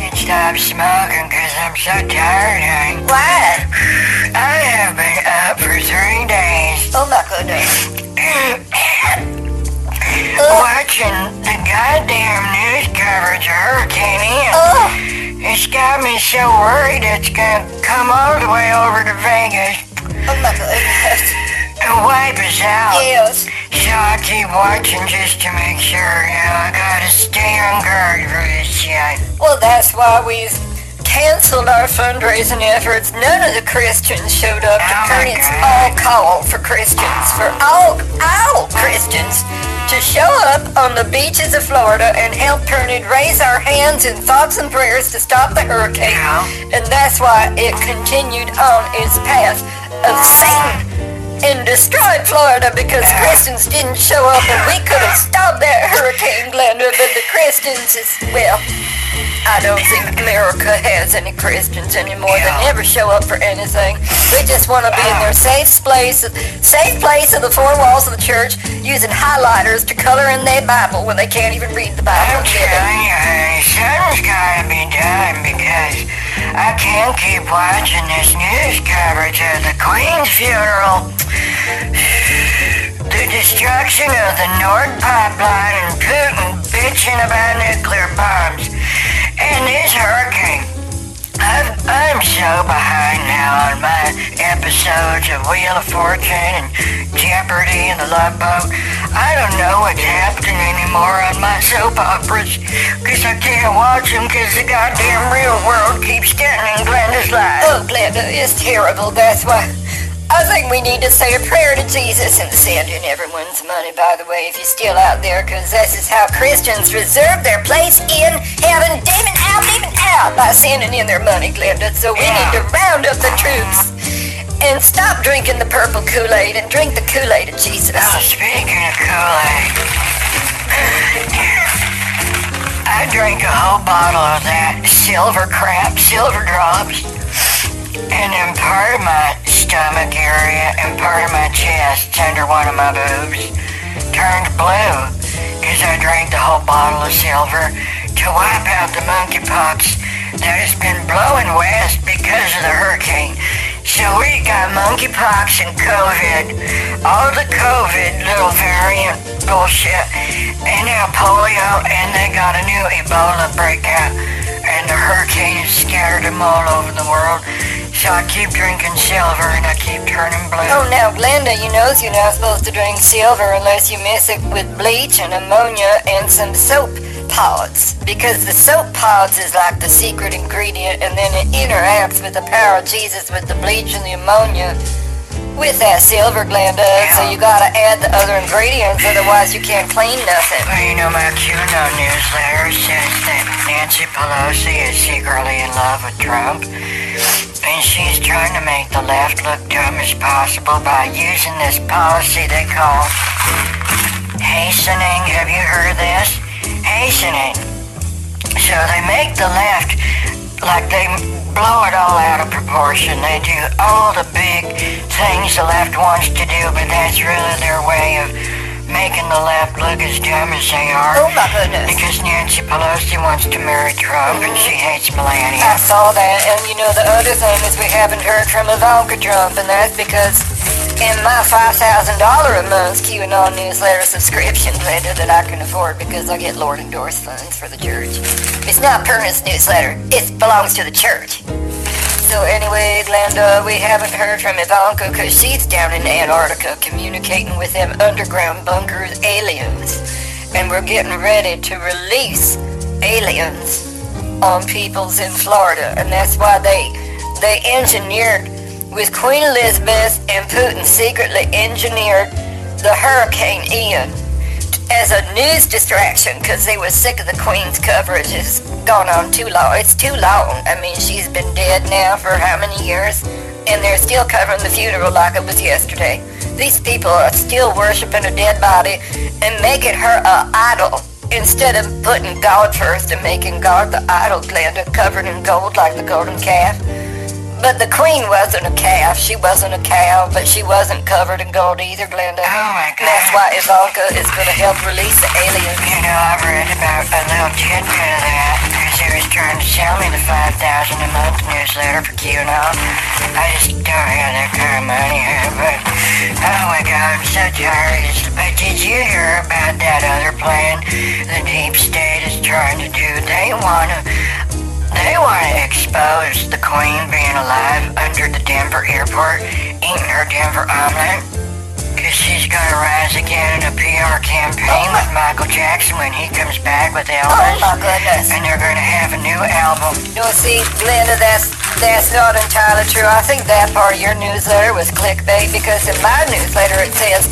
Speaker 2: And stop smoking because I'm so tired, Hank.
Speaker 1: Why?
Speaker 2: I have been up for three days.
Speaker 1: Oh my goodness.
Speaker 2: Watching the goddamn news coverage of Hurricane Ian.
Speaker 1: Oh,
Speaker 2: It's got me so worried it's gonna come all the way over to Vegas
Speaker 1: oh my goodness.
Speaker 2: And wipe us out.
Speaker 1: Yes.
Speaker 2: So I keep watching just to make sure, you know, I gotta stay on guard for this shit.
Speaker 1: Well, that's why we canceled our fundraising efforts. None of the Christians showed up to
Speaker 2: Oh,
Speaker 1: Kearney's all call for Christians, for all, all Christians to show up on the beaches of Florida and help Kearney raise our hands in thoughts and prayers to stop the hurricane.
Speaker 2: Yeah.
Speaker 1: And that's why it continued on its path of Satan and destroyed Florida because Christians didn't show up and we could have stopped that hurricane, Glenda, but the Christians is, well, I don't think America has any Christians anymore that
Speaker 2: Yeah.
Speaker 1: never show up for anything. They just want to be in their safe place, safe place of the four walls of the church, using highlighters to color in their Bible when they can't even read the Bible.
Speaker 2: I'm telling you, something's gotta be done because I can't keep watching this news coverage of the Queen's funeral. The destruction of the Nord Pipeline and Putin bitching about nuclear bombs. And this hurricane. I'm, I'm so behind now on my episodes of Wheel of Fortune and Jeopardy and The Love Boat. I don't know what's happening anymore on my soap operas because I can't watch them because the goddamn real world keeps getting in Glenda's life.
Speaker 1: Oh, Glenda, it's terrible. That's why I think we need to say a prayer to Jesus and send in everyone's money, by the way, if you're still out there, because this is how Christians reserve their place in heaven. Demon out, demon out, by sending in their money, Glenda. So we need to round up the troops And stop drinking the purple Kool-Aid and drink the Kool-Aid of Jesus.
Speaker 2: Oh, speaking of Kool-Aid, I drank a whole bottle of that silver crap, silver drops, and then part of my stomach area and part of my chest under one of my boobs turned blue because I drank the whole bottle of silver to wipe out the monkeypox that has been blowing west because of the hurricane. So we got monkeypox and COVID, all the COVID little variant bullshit, and now polio, and they got a new Ebola breakout, and the hurricanes scattered them all over the world. So I keep drinking silver and I keep turning blue.
Speaker 1: Oh, now, Glenda, you know you're not supposed to drink silver unless you mix it with bleach and ammonia and some soap pods. Because the soap pods is like the secret ingredient and then it interacts with the power of Jesus with the bleach and the ammonia with that silver, gland Glenda. So you gotta add the other ingredients, otherwise you can't clean nothing.
Speaker 2: Well, you know, my QAnon newsletter says that Nancy Pelosi is secretly in love with Trump. And she's trying to make the left look dumb as possible by using this policy they call hastening. Have you heard of this? Hastening. So they make the left like they blow it all out of proportion. They do all the big things the left wants to do, but that's really their way of making the left look as dumb as they are.
Speaker 1: Oh my goodness.
Speaker 2: Because Nancy Pelosi wants to marry Trump and she hates Melania.
Speaker 1: I saw that, and you know the other thing is we haven't heard from Ivanka Trump, and that's because in my five thousand dollar a month QAnon newsletter subscription Glenda that I can afford because I get Lord endorsed funds for the church. It's not Pernod's newsletter; it belongs to the church. So anyway, Glenda, we haven't heard from Ivanka because she's down in Antarctica communicating with them underground bunkers aliens, and we're getting ready to release aliens on peoples in Florida, and that's why they they engineered with Queen Elizabeth and Putin secretly engineered the Hurricane Ian as a news distraction because they were sick of the Queen's coverage. It's gone on too long. It's too long. I mean, she's been dead now for how many years? And they're still covering the funeral like it was yesterday. These people are still worshiping a dead body and making her a idol instead of putting God first and making God the idol, Glenda, covered in gold like the golden calf. But the queen wasn't a calf. She wasn't a cow, but she wasn't covered in gold either, Glenda.
Speaker 2: Oh my
Speaker 1: And that's why Ivanka is going to help release the aliens.
Speaker 2: You know, I've read about a little tidbit of that because he was trying to sell me the 5000 a month newsletter for QAnon. I just don't have that kind of money, but oh my god, I'm so tired. But did you hear about that other plan the deep state is trying to do? They want to they want to expose the queen being alive under the Denver airport, eating her Denver omelet. She's gonna rise again in a PR campaign oh with Michael Jackson when he comes back with Elvis.
Speaker 1: Oh my goodness.
Speaker 2: And they're gonna have a new album.
Speaker 1: No, see, Glenda, that's that's not entirely true. I think that part of your newsletter was clickbait because in my newsletter it says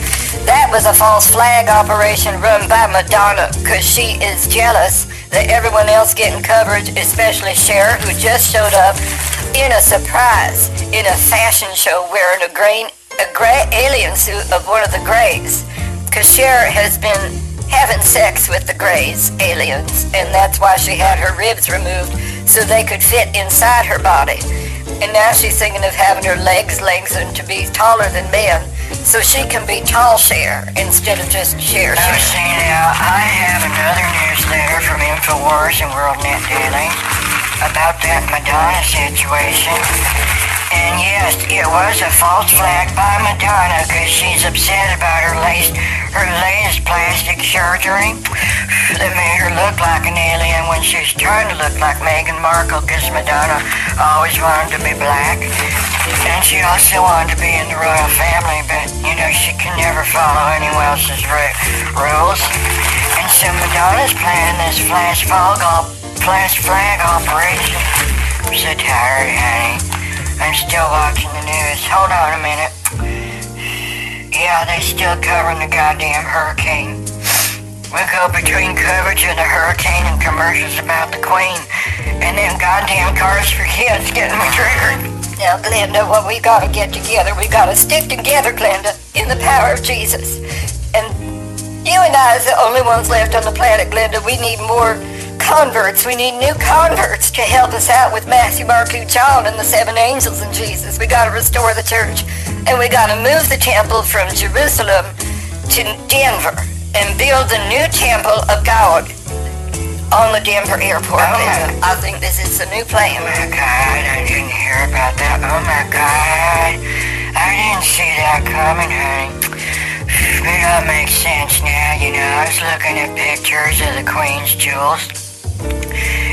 Speaker 1: that was a false flag operation run by Madonna because she is jealous that everyone else getting coverage, especially Cher, who just showed up in a surprise in a fashion show wearing a green a gray alien suit of one of the Greys. Because Cher has been having sex with the Greys, aliens, and that's why she had her ribs removed so they could fit inside her body. And now she's thinking of having her legs lengthened to be taller than men so she can be tall Cher instead of just Cher
Speaker 2: Oh, see now, I have another newsletter from InfoWars and WorldNet Daily about that Madonna situation. And yes, it was a false flag by Madonna because she's upset about her latest, her latest plastic surgery that made her look like an alien when she was trying to look like Meghan Markle because Madonna always wanted to be black. And she also wanted to be in the royal family, but you know, she can never follow anyone else's ru- rules. And so Madonna's planning this flash flag, op- flash flag operation. I'm so tired, honey. I'm still watching the news. Hold on a minute. Yeah, they're still covering the goddamn hurricane. We go between coverage of the hurricane and commercials about the queen. And then goddamn cars for kids getting me triggered.
Speaker 1: Now, Glenda, what we gotta get together, we gotta stick together, Glenda, in the power of Jesus. And you and I is the only ones left on the planet, Glenda. We need more converts. We need new converts to help us out with Matthew, Mark, Luke, John, and the seven angels and Jesus. We gotta restore the church. And we gotta move the temple from Jerusalem to Denver and build the new temple of God on the Denver airport.
Speaker 2: Oh.
Speaker 1: I think this is a new plan.
Speaker 2: Oh my god, I didn't hear about that. Oh my god. I didn't see that coming, honey. It all makes sense now, you know. I was looking at pictures of the Queen's jewels.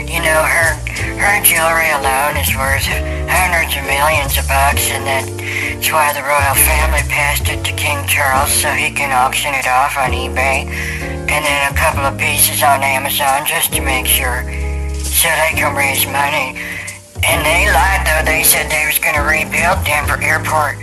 Speaker 2: You know, her her jewelry alone is worth hundreds of millions of bucks, and that's why the royal family passed it to King Charles so he can auction it off on eBay, and then a couple of pieces on Amazon just to make sure, so they can raise money. And they lied though. They said they was gonna rebuild Denver Airport,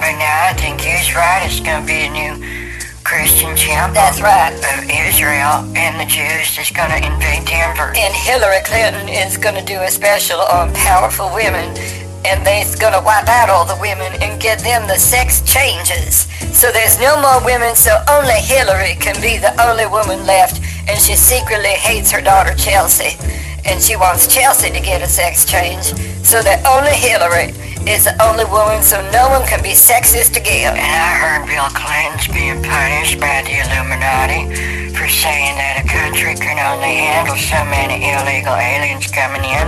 Speaker 2: but now I think he's right. It's gonna be a new Christian temple
Speaker 1: That's right.
Speaker 2: of Israel and the Jews is gonna invade Denver.
Speaker 1: And Hillary Clinton is going to do a special on powerful women, and they're going to wipe out all the women and get them the sex changes. So there's no more women, so only Hillary can be the only woman left, and she secretly hates her daughter Chelsea. And she wants Chelsea to get a sex change, so that only Hillary is the only woman, so no one can be sexist again.
Speaker 2: And I heard Bill Clinton's being punished by the Illuminati for saying that a country can only handle so many illegal aliens coming in.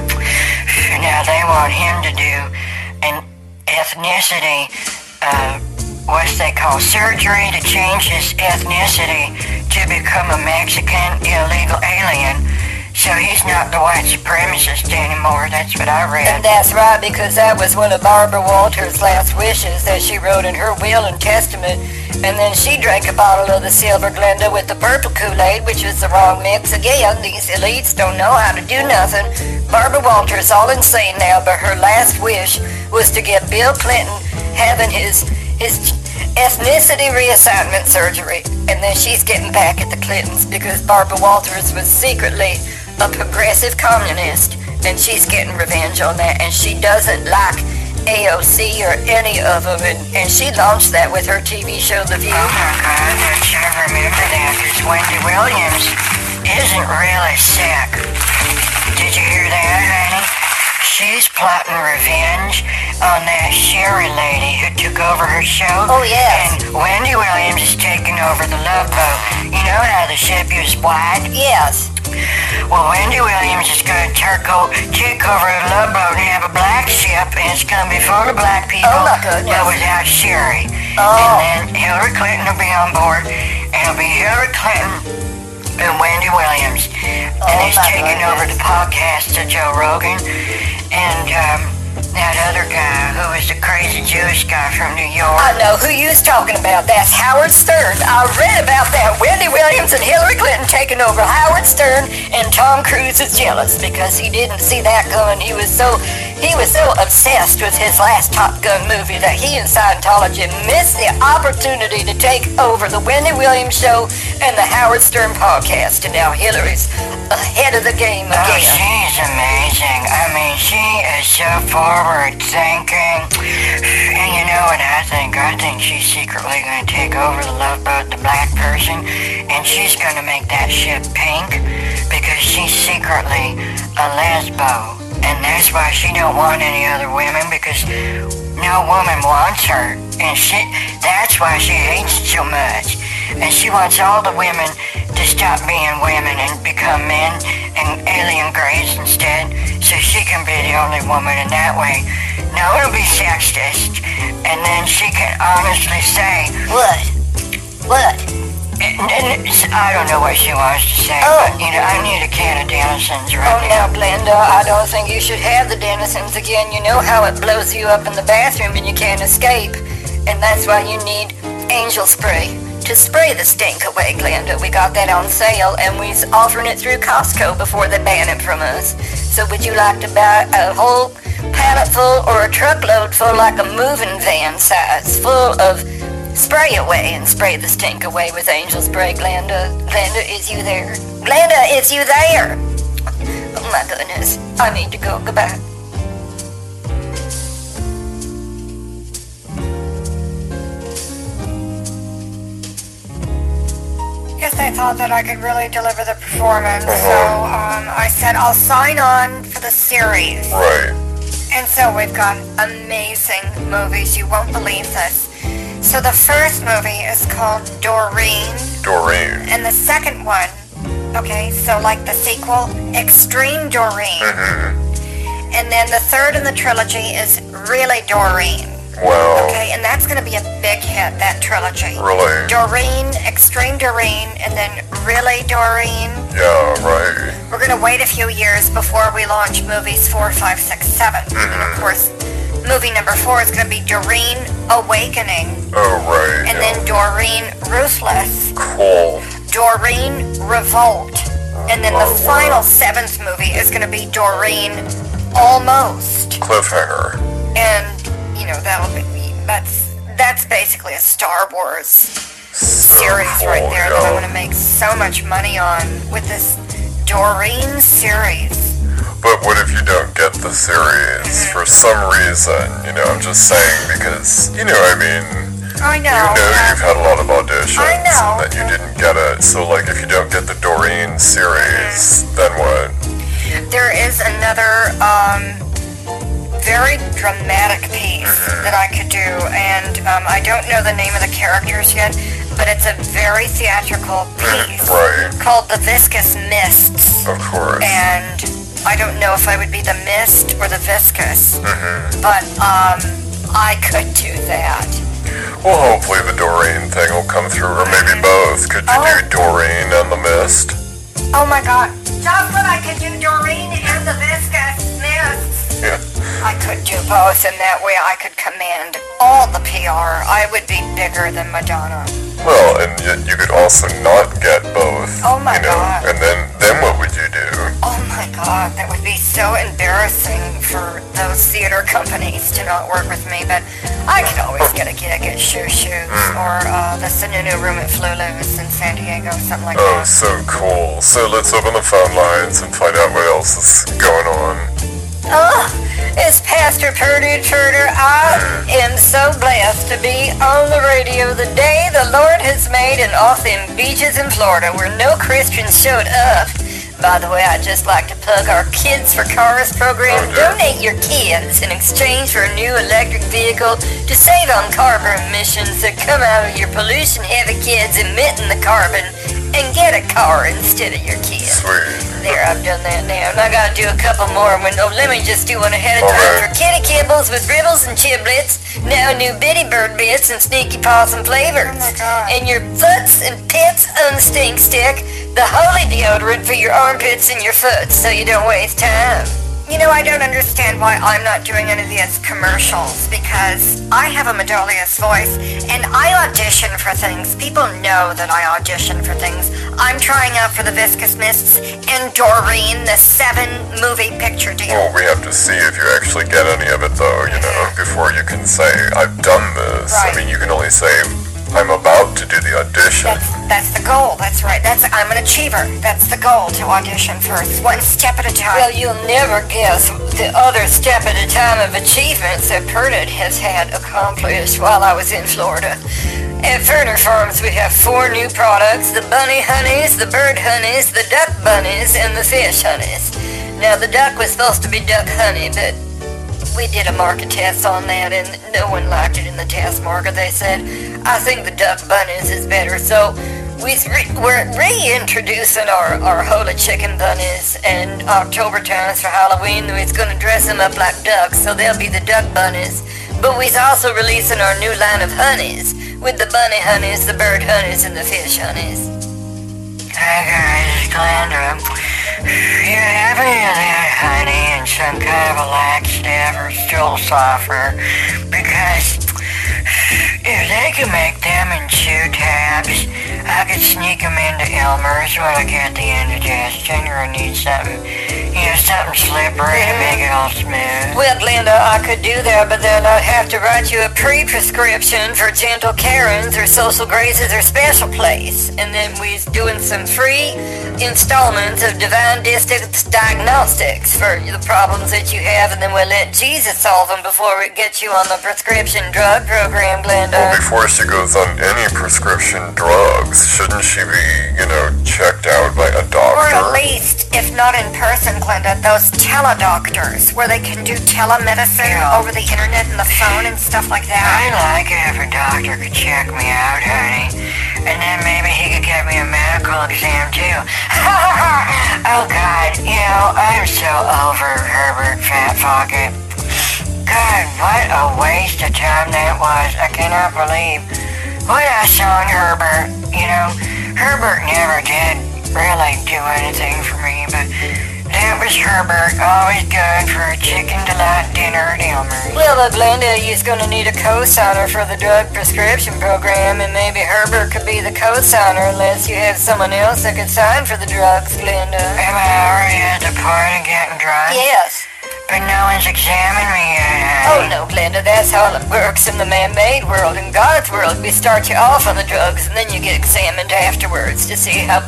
Speaker 2: Now they want him to do an ethnicity, uh, what's they call surgery to change his ethnicity to become a Mexican illegal alien. So he's not the white supremacist anymore. That's what I read.
Speaker 1: And that's right, because that was one of Barbara Walters' last wishes that she wrote in her will and testament. And then she drank a bottle of the silver Glenda with the purple Kool-Aid, which was the wrong mix. Again, these elites don't know how to do nothing. Barbara Walters all insane now, but her last wish was to get Bill Clinton having his his ethnicity reassignment surgery. And then she's getting back at the Clintons because Barbara Walters was secretly a progressive communist, and she's getting revenge on that. And she doesn't like AOC or any of them, and, and she launched that with her TV show The View.
Speaker 2: Oh my god, don't you remember that? Because Wendy Williams isn't really sick. Did you hear that, honey? She's plotting revenge on that Sherri lady who took over her show.
Speaker 1: Oh, yes.
Speaker 2: And Wendy Williams is taking over the Love Boat. You know how the ship is wide?
Speaker 1: Yes.
Speaker 2: Well, Wendy Williams is going to take over the Love Boat and have a black ship, and it's going to be full of black people,
Speaker 1: Oh, my goodness.
Speaker 2: but without Sherri.
Speaker 1: Oh.
Speaker 2: And then Hillary Clinton will be on board, and it'll be Hillary Clinton and Wendy Williams. and
Speaker 1: Oh,
Speaker 2: he's
Speaker 1: my
Speaker 2: taking over the podcast to Joe Rogan, and um, that other guy who was the crazy Jewish guy from New York.
Speaker 1: I know who you was talking about. That's Howard Stern. I read about that. Wendy Williams and Hillary Clinton taking over Howard Stern, and Tom Cruise is jealous because he didn't see that coming. He was so he was so obsessed with his last Top Gun movie that he and Scientology missed the opportunity to take over the Wendy Williams show and the Howard Stern podcast. And now Hillary's ahead of the game again.
Speaker 2: Oh, she's amazing. I mean, she is so forward thinking. And you know what I think? I think she's secretly going to take over the Love Boat, the black person, and she's going to make that ship pink because she's secretly a lesbo. And that's why she don't want any other women because no woman wants her. And she, that's why she hates so much. And she wants all the women to stop being women and become men and alien Greys instead so she can be the only woman in that way. No it'll be sexist. And then she can honestly say,
Speaker 1: What? What?
Speaker 2: I don't know what she wants to say,
Speaker 1: Oh.
Speaker 2: but you know, I need a can of Dennison's
Speaker 1: Oh,
Speaker 2: right now.
Speaker 1: now, Glenda, I don't think you should have the Dennison's again. You know how it blows you up in the bathroom and you can't escape. And that's why you need angel spray to spray the stink away, Glenda. We got that on sale and we's offering it through Costco before they ban it from us. So would you like to buy a whole pallet full or a truckload full like a moving van size full of Spray away and spray this tank away with angel spray, Glenda. Glenda, is you there? Glenda, is you there? Oh my goodness, I need to go. Goodbye.
Speaker 3: Yes, I thought that I could really deliver the performance, uh-huh. so um, I said I'll sign on for the series.
Speaker 4: Right.
Speaker 3: And so we've got amazing movies. You won't believe this. So the first movie is called Doreen,
Speaker 4: Doreen.
Speaker 3: and the second one, okay, so like the sequel, Extreme Doreen.
Speaker 4: Mm-hmm.
Speaker 3: And then the third in the trilogy is Really Doreen.
Speaker 4: Wow.
Speaker 3: Okay, and that's going to be a big hit, that trilogy.
Speaker 4: Really?
Speaker 3: Doreen, Extreme Doreen, and then Really Doreen.
Speaker 4: Yeah, right.
Speaker 3: We're going to wait a few years before we launch movies four, five, six, seven. And of course, movie number four is going to be Doreen Awakening,
Speaker 4: Oh, right.
Speaker 3: and
Speaker 4: yeah.
Speaker 3: then Doreen Ruthless,
Speaker 4: Cool.
Speaker 3: Doreen Revolt, and then the
Speaker 4: Oh,
Speaker 3: final seventh movie is going to be Doreen Almost.
Speaker 4: Cliffhanger.
Speaker 3: And, you know, that'll be, that's, that's basically a Star Wars
Speaker 4: So
Speaker 3: series
Speaker 4: cool,
Speaker 3: right there that
Speaker 4: I'm
Speaker 3: going to make so much money on with this Doreen series.
Speaker 4: But what if you don't get the series for some reason? You know, I'm just saying because, you know, I mean,
Speaker 3: I know.
Speaker 4: you know you've had a lot of auditions and that you didn't get it. So, like, if you don't get the Doreen series, then what?
Speaker 3: There is another um, very dramatic piece
Speaker 4: Mm-hmm.
Speaker 3: that I could do, and um, I don't know the name of the characters yet, but it's a very theatrical piece
Speaker 4: Right.
Speaker 3: called The Viscous Mists.
Speaker 4: Of course.
Speaker 3: And I don't know if I would be the mist or the viscous,
Speaker 4: Mm-hmm.
Speaker 3: but um, I could do that.
Speaker 4: Well, hopefully the Doreen thing will come through, or maybe both. Could you
Speaker 3: Oh.
Speaker 4: do Doreen and the Mist?
Speaker 3: Oh my god. Jocelyn, I could do Doreen and the Viscous Mists.
Speaker 4: Yeah.
Speaker 3: I could do both, and that way I could command all the PR. I would be bigger than Madonna.
Speaker 4: Well, and yet you could also not get both.
Speaker 3: Oh my
Speaker 4: you know?
Speaker 3: God.
Speaker 4: And then, then what
Speaker 3: god, that would be so embarrassing for those theater companies to not work with me, but I could always get a gig at Shoo Shoo's
Speaker 4: Hmm.
Speaker 3: or uh, the Sununu Room at Flulu's in San Diego, something like
Speaker 4: Oh,
Speaker 3: that.
Speaker 4: Oh, so cool. So let's open the phone lines and find out what else is going on.
Speaker 3: Oh, it's Pastor Purdue Turner. I am so blessed to be on the radio the day the Lord has made off them beaches in Florida where no Christians showed up. By the way, I'd just like to plug our Kids for Cars program.
Speaker 4: Oh.
Speaker 3: Donate your kids in exchange for a new electric vehicle to save on carbon emissions that come out of your pollution-heavy kids emitting the carbon and get a car instead of your kids.
Speaker 4: Sweet.
Speaker 3: There, I've done that now. And I gotta do a couple more. When, oh, let me just do one ahead of time
Speaker 4: Okay.
Speaker 3: for kitty kibbles with ribbles and chiblets. Now new bitty bird bits and sneaky possum flavors.
Speaker 2: Oh my God.
Speaker 3: And your foots and pits unstink stick. The holy deodorant for your armpits and your foot so you don't waste time. You know, I don't understand why I'm not doing any of these commercials because I have a melodious voice and I audition for things. People know that I audition for things. I'm trying out for the Viscous Mists and Doreen, the seven movie picture deal.
Speaker 4: Well, we have to see if you actually get any of it, though, you know, before you can say, I've done this. I mean, you can only say, I'm about to do the audition.
Speaker 3: That's that's the goal. That's right. That's I'm an achiever. That's the goal to audition first, one step at a time. Well, you'll never guess the other step at a time of achievements that Perdit has had accomplished while I was in Florida. At Ferner Farms, we have four new products: the bunny honeys, the bird honeys, the duck bunnies, and the fish honeys. Now, the duck was supposed to be duck honey, but we did a market test on that and no one liked it in the test market. They said, I think the duck bunnies is better. So we re- we're reintroducing our, our holy chicken bunnies and October times for Halloween. We're going to dress them up like ducks, so they'll be the duck bunnies. But we're also releasing our new line of honeys with the bunny honeys, the bird honeys, and the fish honeys.
Speaker 2: Hi guys, Glenda. You have any of that honey and some kind of a laxative or still softener? Because if they can make them in chew tabs, I could sneak them into Elmer's when I get the indigestion or I need something, you know, something slippery to make it all smooth.
Speaker 1: Well, Glenda, I could do that, but then I'd have to write you a pre-prescription for gentle Karens or social graces or special place. And then we's doing some free installments of divine distance diagnostics for the problems that you have, and then we'll let Jesus solve them before we get you on the prescription drug program, Glenda.
Speaker 4: Well, before she goes on any prescription drugs, shouldn't she be, you know, checked out by a doctor?
Speaker 3: Or at least, if not in person, Glenda, those teledoctors where they can do telemedicine
Speaker 2: Yeah.
Speaker 3: over the internet and the phone and stuff like that.
Speaker 2: I'd like it if a doctor could check me out, honey. And then maybe he could get me a medical exam, too. (laughs) oh, God, you know, I'm so over Herbert Fat Pocket. God, what a waste of time that was. I cannot believe what I saw in Herbert. You know, Herbert never did really do anything for me, but that was Herbert. Always good for a chicken delight dinner at Elmer's.
Speaker 1: Well, but Glenda, you're going to need a co-signer for the drug prescription program, and maybe Herbert could be the co-signer unless you have someone else that could sign for the drugs, Glenda.
Speaker 2: Am I already at the point of getting?
Speaker 1: Yes.
Speaker 2: But no one's examined me yet,
Speaker 1: Oh no, Glenda, that's how it works in the man-made world. In God's world, we start you off on the drugs, and then you get examined afterwards to see how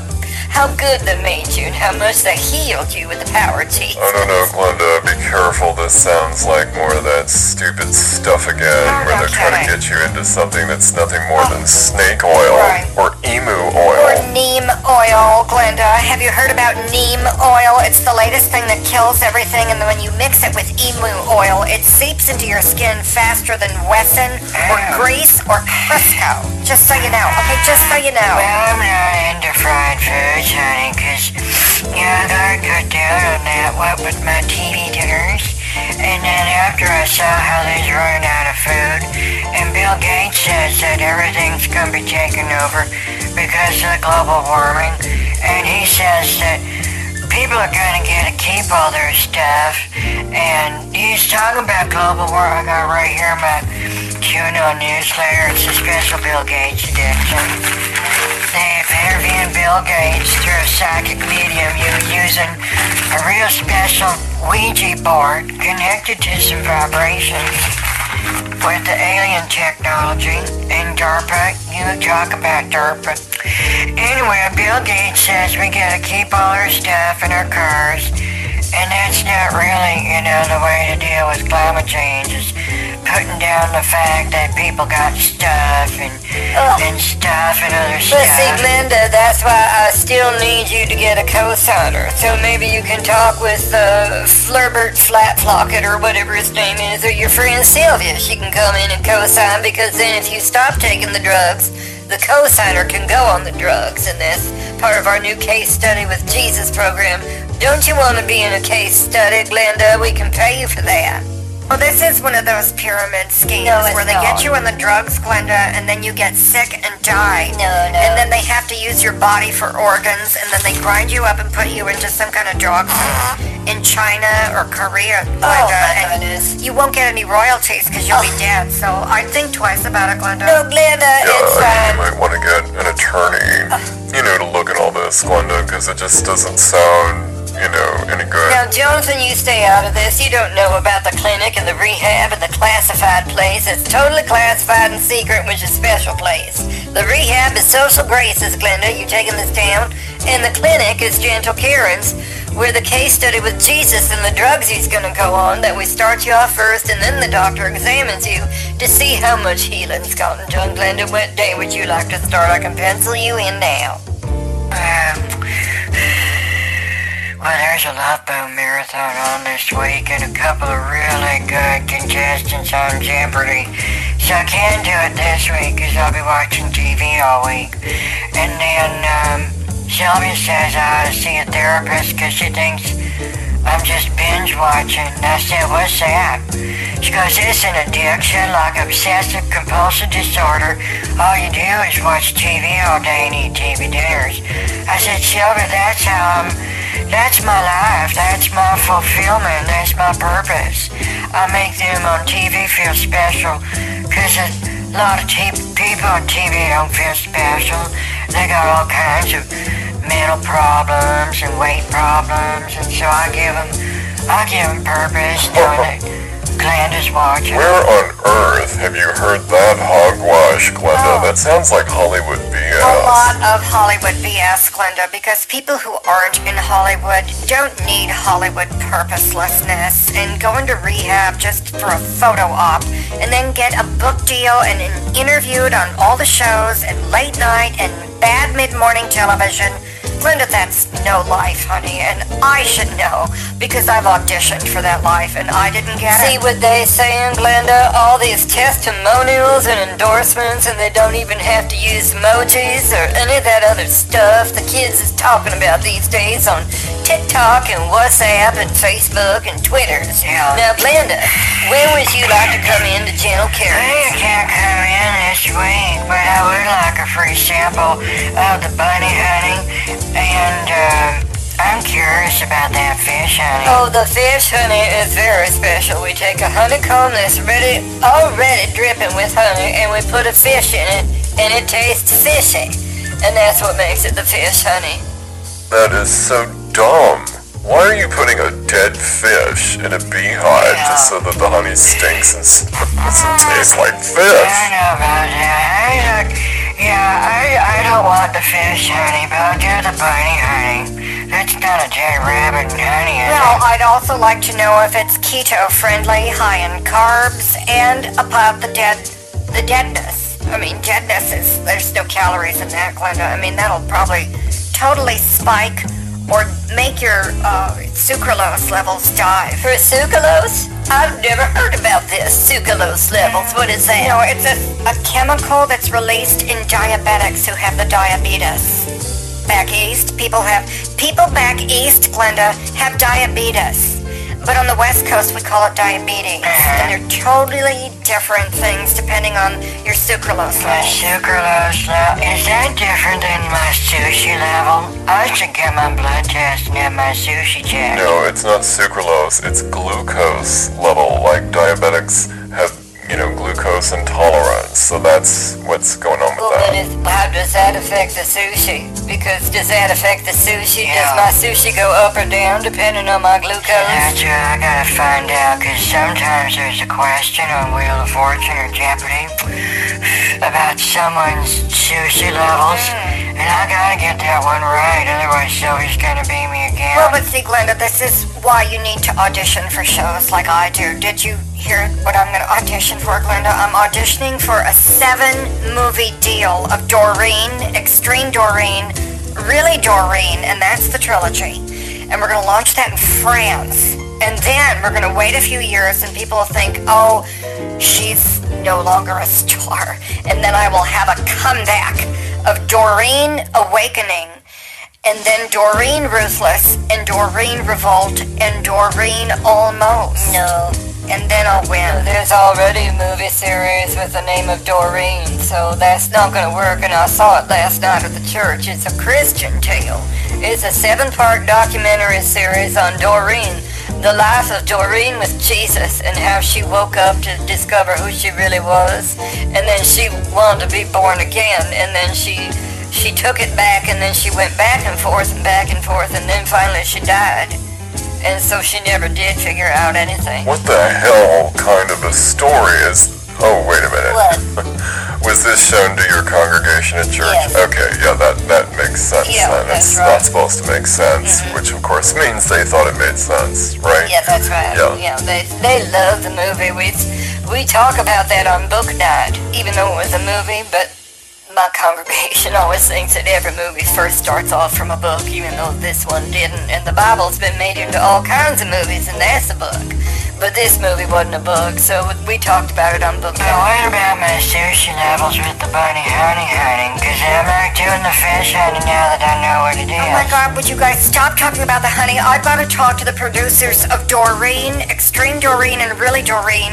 Speaker 1: how good that made you and how much they healed you with the power Jesus.
Speaker 4: I don't know, Glenda. Be careful. This sounds like more of that stupid stuff again,
Speaker 3: Oh,
Speaker 4: where they're trying to get you into something that's nothing more than oh. snake oil
Speaker 3: Right.
Speaker 4: or emu oil.
Speaker 3: Or neem oil, Glenda. Have you heard about neem oil? It's the latest thing that kills everything, and when you mix it with emu oil, it seeps into your skin faster than Wesson or. Grease or Crisco. Just so you know, okay? Just so you know.
Speaker 2: Well, I'm not into fried foods, honey, 'cause you know, I cut down on that, what with my TV dinners. And then after I saw how they's running out of food, and Bill Gates says that everything's gonna be taken over because of the global warming, and he says that people are gonna get to keep all their stuff, and he's talking about global warming. I got right here my QAnon newsletter. It's a special Bill Gates edition. They've interviewed Bill Gates through a psychic medium using a real special Ouija board connected to some vibrations with the alien technology and DARPA. You talk about DARPA. Anyway, Bill Gates says we gotta keep all our stuff in our cars, and that's not really, you know, the way to deal with climate change. Is putting down the fact that people got stuff and and stuff and other stuff.
Speaker 1: But see. Glenda, that's why I still need you to get a co-signer. So maybe you can talk with uh, Flurbert Flatflocket or whatever his name is, or your friend Sylvia. She can come in and co-sign because then if you stop taking the drugs, the co-signer can go on the drugs. And that's part of our new case study with Jesus program. Don't you want to be in a case study, Glenda? We can pay you for that.
Speaker 3: Well, this is one of those pyramid schemes
Speaker 1: No,
Speaker 3: where they
Speaker 1: not.
Speaker 3: get you on the drugs, Glenda, and then you get sick and die.
Speaker 1: No, no.
Speaker 3: And then they have to use your body for organs, and then they grind you up and put you into some kind of dog food in China or Korea, oh, Glenda.
Speaker 1: Oh, my
Speaker 3: and
Speaker 1: goodness.
Speaker 3: you won't get any royalties because you'll be oh. dead. So I think twice about it, Glenda.
Speaker 1: No, Glenda,
Speaker 4: Yeah,
Speaker 1: it's
Speaker 4: I you might want to get an attorney, uh. you know, to look at all this, Glenda, because it just doesn't sound, you know, any good.
Speaker 1: Now, Jonathan, you stay out of this. You don't know about the clinic and the rehab and the classified place. It's totally classified and secret, which is special place. The rehab is social graces, Glenda. You're taking this down? And the clinic is gentle Karen's, where the case study with Jesus and the drugs he's going to go on, that we start you off first and then the doctor examines you to see how much healing's gotten done. Glenda, what day would you like to start? I can pencil you in now.
Speaker 2: Um, well, there's a Love Boat Marathon on this week and a couple of really good contestants on Jeopardy. So I can do it this week because I'll be watching TV all week. And then um, Sylvia says I ought to see a therapist because she thinks I'm just binge watching. And I said, what's that? She goes, it's an addiction like obsessive compulsive disorder. All you do is watch TV all day and eat TV dinners. I said, Sylvia, that's how I'm, that's my life. That's my fulfillment. That's my purpose. I make them on TV feel special because a lot of people on TV don't feel special. They got all kinds of mental problems and weight problems, and so I give them I'll give him purpose knowing that Glenda's watching.
Speaker 4: Where on earth have you heard that hogwash, Glenda?
Speaker 3: Oh.
Speaker 4: That sounds like Hollywood BS.
Speaker 3: A lot of Hollywood BS, Glenda, because people who aren't in Hollywood don't need Hollywood purposelessness and going to rehab just for a photo op and then get a book deal and in- interviewed on all the shows and late night and bad mid-morning television. Glenda, that's no life, honey, and I should know because I've auditioned for that life and I didn't get
Speaker 1: See
Speaker 3: it.
Speaker 1: See what they saying, Glenda? All these testimonials and endorsements, and they don't even have to use emojis or any of that other stuff the kids is talking about these days on TikTok and WhatsApp and Facebook and Twitter.
Speaker 2: Yeah.
Speaker 1: Now, Glenda, when would you like to come in to Gentle
Speaker 2: I can't come in this week, but I would like a free sample of the bunny honey, and uh, I'm curious about that fish honey.
Speaker 1: Oh, the fish honey is very special. We take a honeycomb that's ready, already dripping with honey, and we put a fish in it, and it tastes fishy. And that's what makes it the fish honey.
Speaker 4: That is so dumb. Why are you putting a dead fish in a beehive
Speaker 2: Yeah.
Speaker 4: just so that the honey stinks and s- doesn't taste like
Speaker 2: I
Speaker 4: fish?
Speaker 2: don't know about that. I look, yeah, I, I don't want the fish honey, but I'll do the bunny honey. That's not a dead rabbit honey, is
Speaker 3: Well? I'd also like to know if it's keto friendly, high in carbs, and about the dead, the deadness. I mean, deadness is there's no calories in that, Glenda. I mean, that'll probably totally spike or make your uh, sucralose levels dive.
Speaker 1: For sucralose? I've never heard about this. Sucralose levels. What is
Speaker 3: You
Speaker 1: that?
Speaker 3: know, it's a, a chemical that's released in diabetics who have the diabetes. Back east, people have people back east, Glenda, have diabetes. But on the west coast, we call it diabetes. Uh-huh. And they're totally different things depending on your sucralose
Speaker 2: My
Speaker 3: level.
Speaker 2: sucralose level, is that different than my sushi level? I should get my blood test and have my sushi checked.
Speaker 4: No, it's not sucralose, it's glucose level. Like diabetics have, you know, glucose intolerance. So that's what's going on with
Speaker 1: Well, then
Speaker 4: that.
Speaker 1: is, how does that affect the sushi? Because does that affect the sushi?
Speaker 2: Yeah.
Speaker 1: Does my sushi go up or down depending on my glucose?
Speaker 2: That's what I gotta find out, cause sometimes there's a question on Wheel of Fortune or Jeopardy about someone's sushi mm-hmm. levels, and I gotta get that one right, otherwise Sylvie's gonna beat me again.
Speaker 3: Well, but see, Glenda, this is why you need to audition for shows like I do. Did you hear what I'm going to for, Glenda? I'm auditioning for a seven-movie deal of Doreen, Extreme Doreen, Really Doreen, and that's the trilogy. And we're going to launch that in France. And then we're going to wait a few years, and people will think, oh, she's no longer a star. And then I will have a comeback of Doreen Awakening and then Doreen Ruthless, and Doreen Revolt, and Doreen Almost.
Speaker 1: No.
Speaker 3: And then I'll win.
Speaker 1: There's already a movie series with the name of Doreen, so that's not to work. And I saw it last night at the church. It's a Christian tale. It's a seven-part documentary series on Doreen, the life of Doreen with Jesus, and how she woke up to discover who she really was, and then she wanted to be born again, and then she she took it back, and then she went back and forth and back and forth, and then finally she died. And so she never did figure out anything.
Speaker 4: What the hell kind of a story is. Oh, wait a minute.
Speaker 1: What? (laughs)
Speaker 4: Was this shown to your congregation at church?
Speaker 1: Yes.
Speaker 4: Okay, yeah, that, that makes sense
Speaker 1: Yeah,
Speaker 4: then.
Speaker 1: that's
Speaker 4: it's
Speaker 1: right. Mm-hmm.
Speaker 4: not supposed to make sense, which of course means they thought it made sense, right?
Speaker 1: Yeah, that's right.
Speaker 4: Yeah.
Speaker 1: they they love the movie. We we talk about that on book night, even though it was a movie. But my congregation (laughs) always thinks that every movie first starts off from a book, even though this one didn't. And the Bible's been made into all kinds of movies, and that's a book. But this movie wasn't a book, so we talked about it on book night.
Speaker 2: what about my sushi levels with the bunny honey hunting? Cause I'm not doing the fish honey now that I know what it is.
Speaker 3: Oh my god, would you guys stop talking about the honey? I've got to talk to the producers of Doreen, Extreme Doreen, and Really Doreen,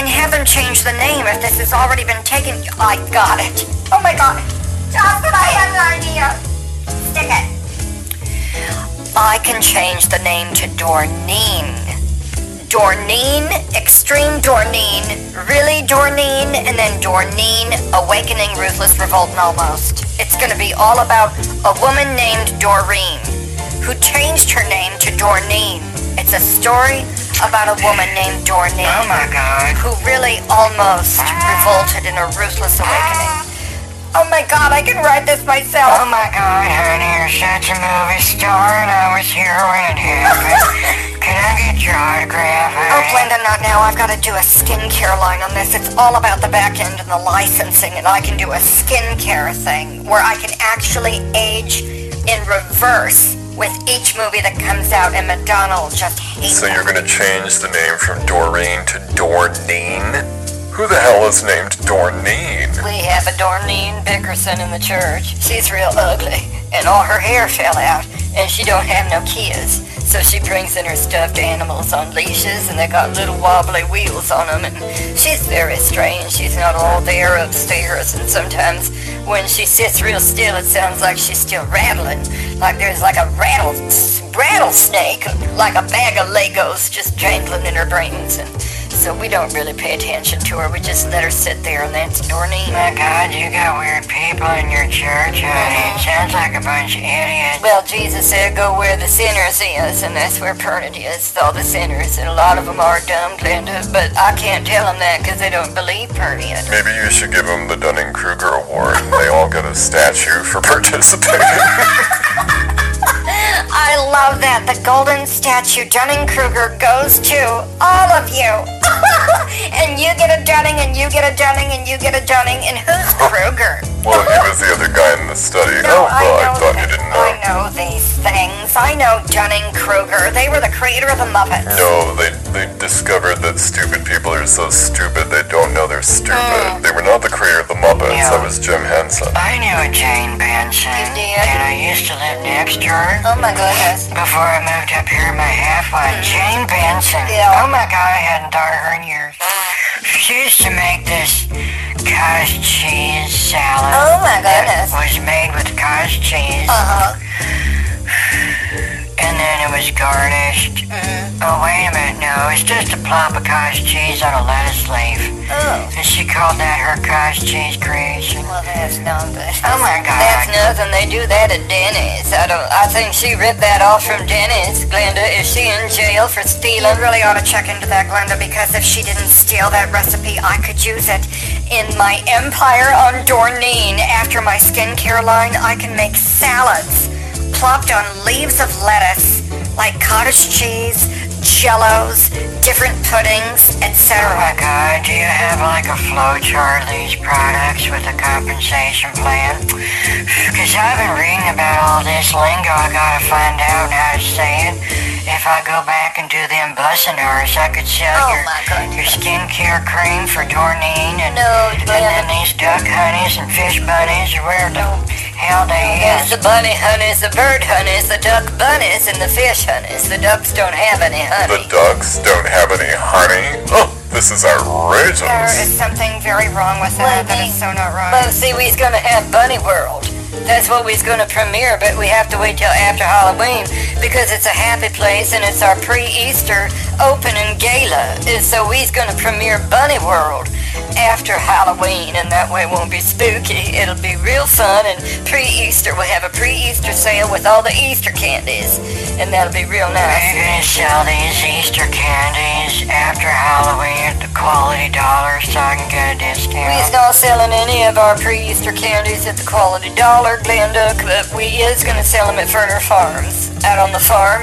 Speaker 3: and have them change the name if this has already been taken. I got it. Oh my god. Justin, I have an idea. Stick it. I can change the name to Dorneen. Dorneen, Extreme Dorneen, Really Dorneen, and then Dorneen, Awakening, Ruthless, Revolt, and Almost. It's gonna be all about a woman named Doreen who changed her name to Dorneen. It's a story about a woman named Dorney
Speaker 2: Oh my god.
Speaker 3: who really almost revolted in a ruthless awakening. Oh my god, I can write this myself.
Speaker 2: Oh my god, honey, you're such a movie star and I was here when it (laughs) happened. Can I get your autograph,
Speaker 3: Oh,
Speaker 2: honey?
Speaker 3: Glenda, not now. I've got to do a skincare line on this. It's all about the back end and the licensing, and I can do a skincare thing where I can actually age in reverse with each movie that comes out, and Madonna will just hate
Speaker 4: So
Speaker 3: it.
Speaker 4: you're gonna change the name from Doreen to Dorneen? Who the hell is named Dorneen?
Speaker 1: We have a Dorneen Bickerson in the church. She's real ugly, and all her hair fell out, and she don't have no kids. So she brings in her stuffed animals on leashes, and they got little wobbly wheels on them, and she's very strange. She's not all there upstairs, and sometimes when she sits real still, it sounds like she's still rattling, like there's like a rattle rattlesnake, like a bag of Legos just jangling in her brains, and so we don't really pay attention to her. We just let her sit there, and that's Dorneen.
Speaker 2: My god, you got weird people in your church, honey. It sounds like a bunch of idiots.
Speaker 1: Well, Jesus said, go where the sinners is, and that's where Pernod is, all the sinners, and a lot of them are dumb, Glenda, but I can't tell them that because they don't believe Pernod.
Speaker 4: Maybe you should give them the Dunning-Kruger Award and they all get a statue for (laughs) participating. (laughs)
Speaker 3: I love that. The golden statue Dunning-Kruger goes to all of you. (laughs) and you get a Dunning, and you get a Dunning, and you get a Dunning, and who's (laughs) Kruger?
Speaker 4: well, he was the other guy in the study.
Speaker 3: No,
Speaker 4: oh,
Speaker 3: I
Speaker 4: I
Speaker 3: know.
Speaker 4: thought you didn't know.
Speaker 3: I know these things. I know Dunning-Kruger. They were the creator of the Muppets.
Speaker 4: No, they they discovered that stupid people are so stupid they don't know they're stupid.
Speaker 3: Mm.
Speaker 4: They were not the creator of the Muppets.
Speaker 2: Yeah.
Speaker 4: That was Jim Henson.
Speaker 2: I knew a Jane Benson.
Speaker 1: You did?
Speaker 2: And I used to live next to her.
Speaker 1: Oh my goodness.
Speaker 2: Before I moved up here my half life, Jane Benson.
Speaker 1: Yeah.
Speaker 2: Oh my god, I hadn't thought of her in years. She used to make this cottage cheese salad.
Speaker 1: Oh my
Speaker 2: that
Speaker 1: goodness.
Speaker 2: was made with cottage cheese.
Speaker 1: Uh-huh.
Speaker 2: And then it was garnished.
Speaker 1: Mm-hmm.
Speaker 2: Oh, wait a minute. No, it's just a plop of cottage cheese on a lettuce leaf.
Speaker 1: Oh.
Speaker 2: And she called that her cottage cheese creation.
Speaker 1: Well, that's nothing.
Speaker 2: Oh my god.
Speaker 1: That's nothing. They do that at Denny's. I don't. I think she ripped that off from Denny's. Glenda, is she in jail for
Speaker 3: You
Speaker 1: stealing?
Speaker 3: really ought to check into that, Glenda, because if she didn't steal that recipe, I could use it in my empire on Dorneen. After my skincare line, I can make salads plopped on leaves of lettuce, like cottage cheese, jellos, different puddings,
Speaker 2: Oh
Speaker 3: etc.
Speaker 2: my god, do you have like a flow chart of these products with a compensation plan? Because I've been reading about all this lingo, I gotta find out how to say it. If I go back and do them bussin' hours, I could sell
Speaker 1: Oh
Speaker 2: your,
Speaker 1: my goodness.
Speaker 2: your skincare cream for Dorneen and,
Speaker 1: No,
Speaker 2: and then
Speaker 1: Glenda.
Speaker 2: these duck honeys and fish bunnies or where the hell they
Speaker 1: There's
Speaker 2: is.
Speaker 1: the bunny honeys, the bird honeys, the duck bunnies, and the fish honeys. The ducks don't have any
Speaker 4: The
Speaker 1: honey.
Speaker 4: ducks don't have any honey. Oh, this is original.
Speaker 3: There is
Speaker 4: outrageous.
Speaker 3: something very wrong with that. That is so not right.
Speaker 1: Well, see, we's gonna have Bunny World. That's what we's gonna premiere, but we have to wait till after Halloween because it's a happy place and it's our pre-Easter opening gala. And so we's gonna premiere Bunny World after Halloween, and that way it won't be spooky. It'll be real fun, and pre-Easter we'll have a pre-Easter sale with all the Easter candies, and that'll be real
Speaker 2: Are you
Speaker 1: nice.
Speaker 2: gonna sell these Easter candies after Halloween at the quality dollar so I can get a discount?
Speaker 1: We's not selling any of our pre-Easter candies at the Quality Dollar, Glenda, but we is gonna sell them at Ferner Farms, out on the farm,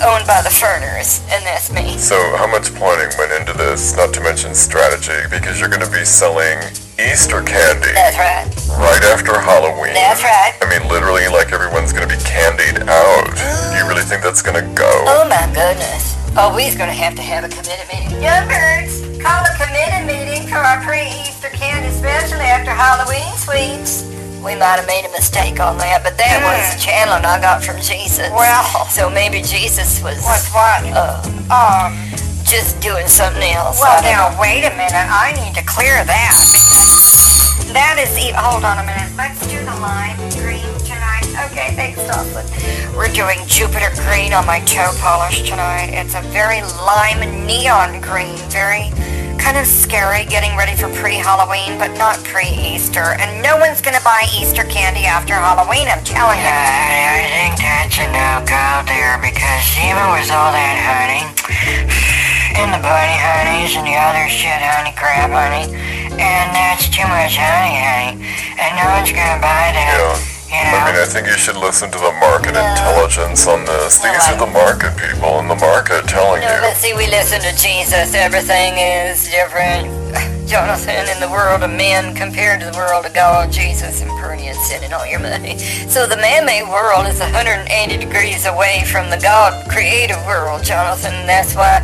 Speaker 1: owned by the Ferners, and that's me.
Speaker 4: So, how much planning went into this? Not to mention strategy, because you're going to be selling Easter candy
Speaker 1: That's right.
Speaker 4: right after Halloween.
Speaker 1: That's right.
Speaker 4: I mean, literally, like everyone's going to be candied out. Do you really think that's going to go?
Speaker 1: Oh my goodness. Oh, we's gonna have to have a committee meeting. Young birds, call a committee meeting for our pre-Easter candy, especially after Halloween sweets. We might have made a mistake on that, but that was the channeling I got from Jesus.
Speaker 3: Well.
Speaker 1: so maybe Jesus was
Speaker 3: What's what?
Speaker 1: uh,
Speaker 3: Um,
Speaker 1: just doing something else.
Speaker 3: well, now, wait a minute. I need to clear that because that is. E- Hold on a minute. Let's do the lime green. Okay, thanks, Jocelyn. We're doing Jupiter green on my toe polish tonight. It's a very lime neon green, very kind of scary getting ready for pre-Halloween, but not pre-Easter. And no one's gonna buy Easter candy after Halloween, I'm telling you.
Speaker 2: I, I think that's a no-go there because even with all that honey, (sighs) and the bunny honeys and the other shit honey, crab honey, and that's too much honey, honey, and no one's gonna buy that.
Speaker 4: Yeah.
Speaker 2: You
Speaker 4: I mean, I think you should listen to the market intelligence on this. These are the market people in the market telling
Speaker 1: No,
Speaker 4: you.
Speaker 1: but see, we listen to Jesus. Everything is different. (laughs) Jonathan, in the world of men compared to the world of God, Jesus and Purdy and sending all your money. (laughs) So the man-made world is 180 degrees away from the God creative world, Jonathan. That's why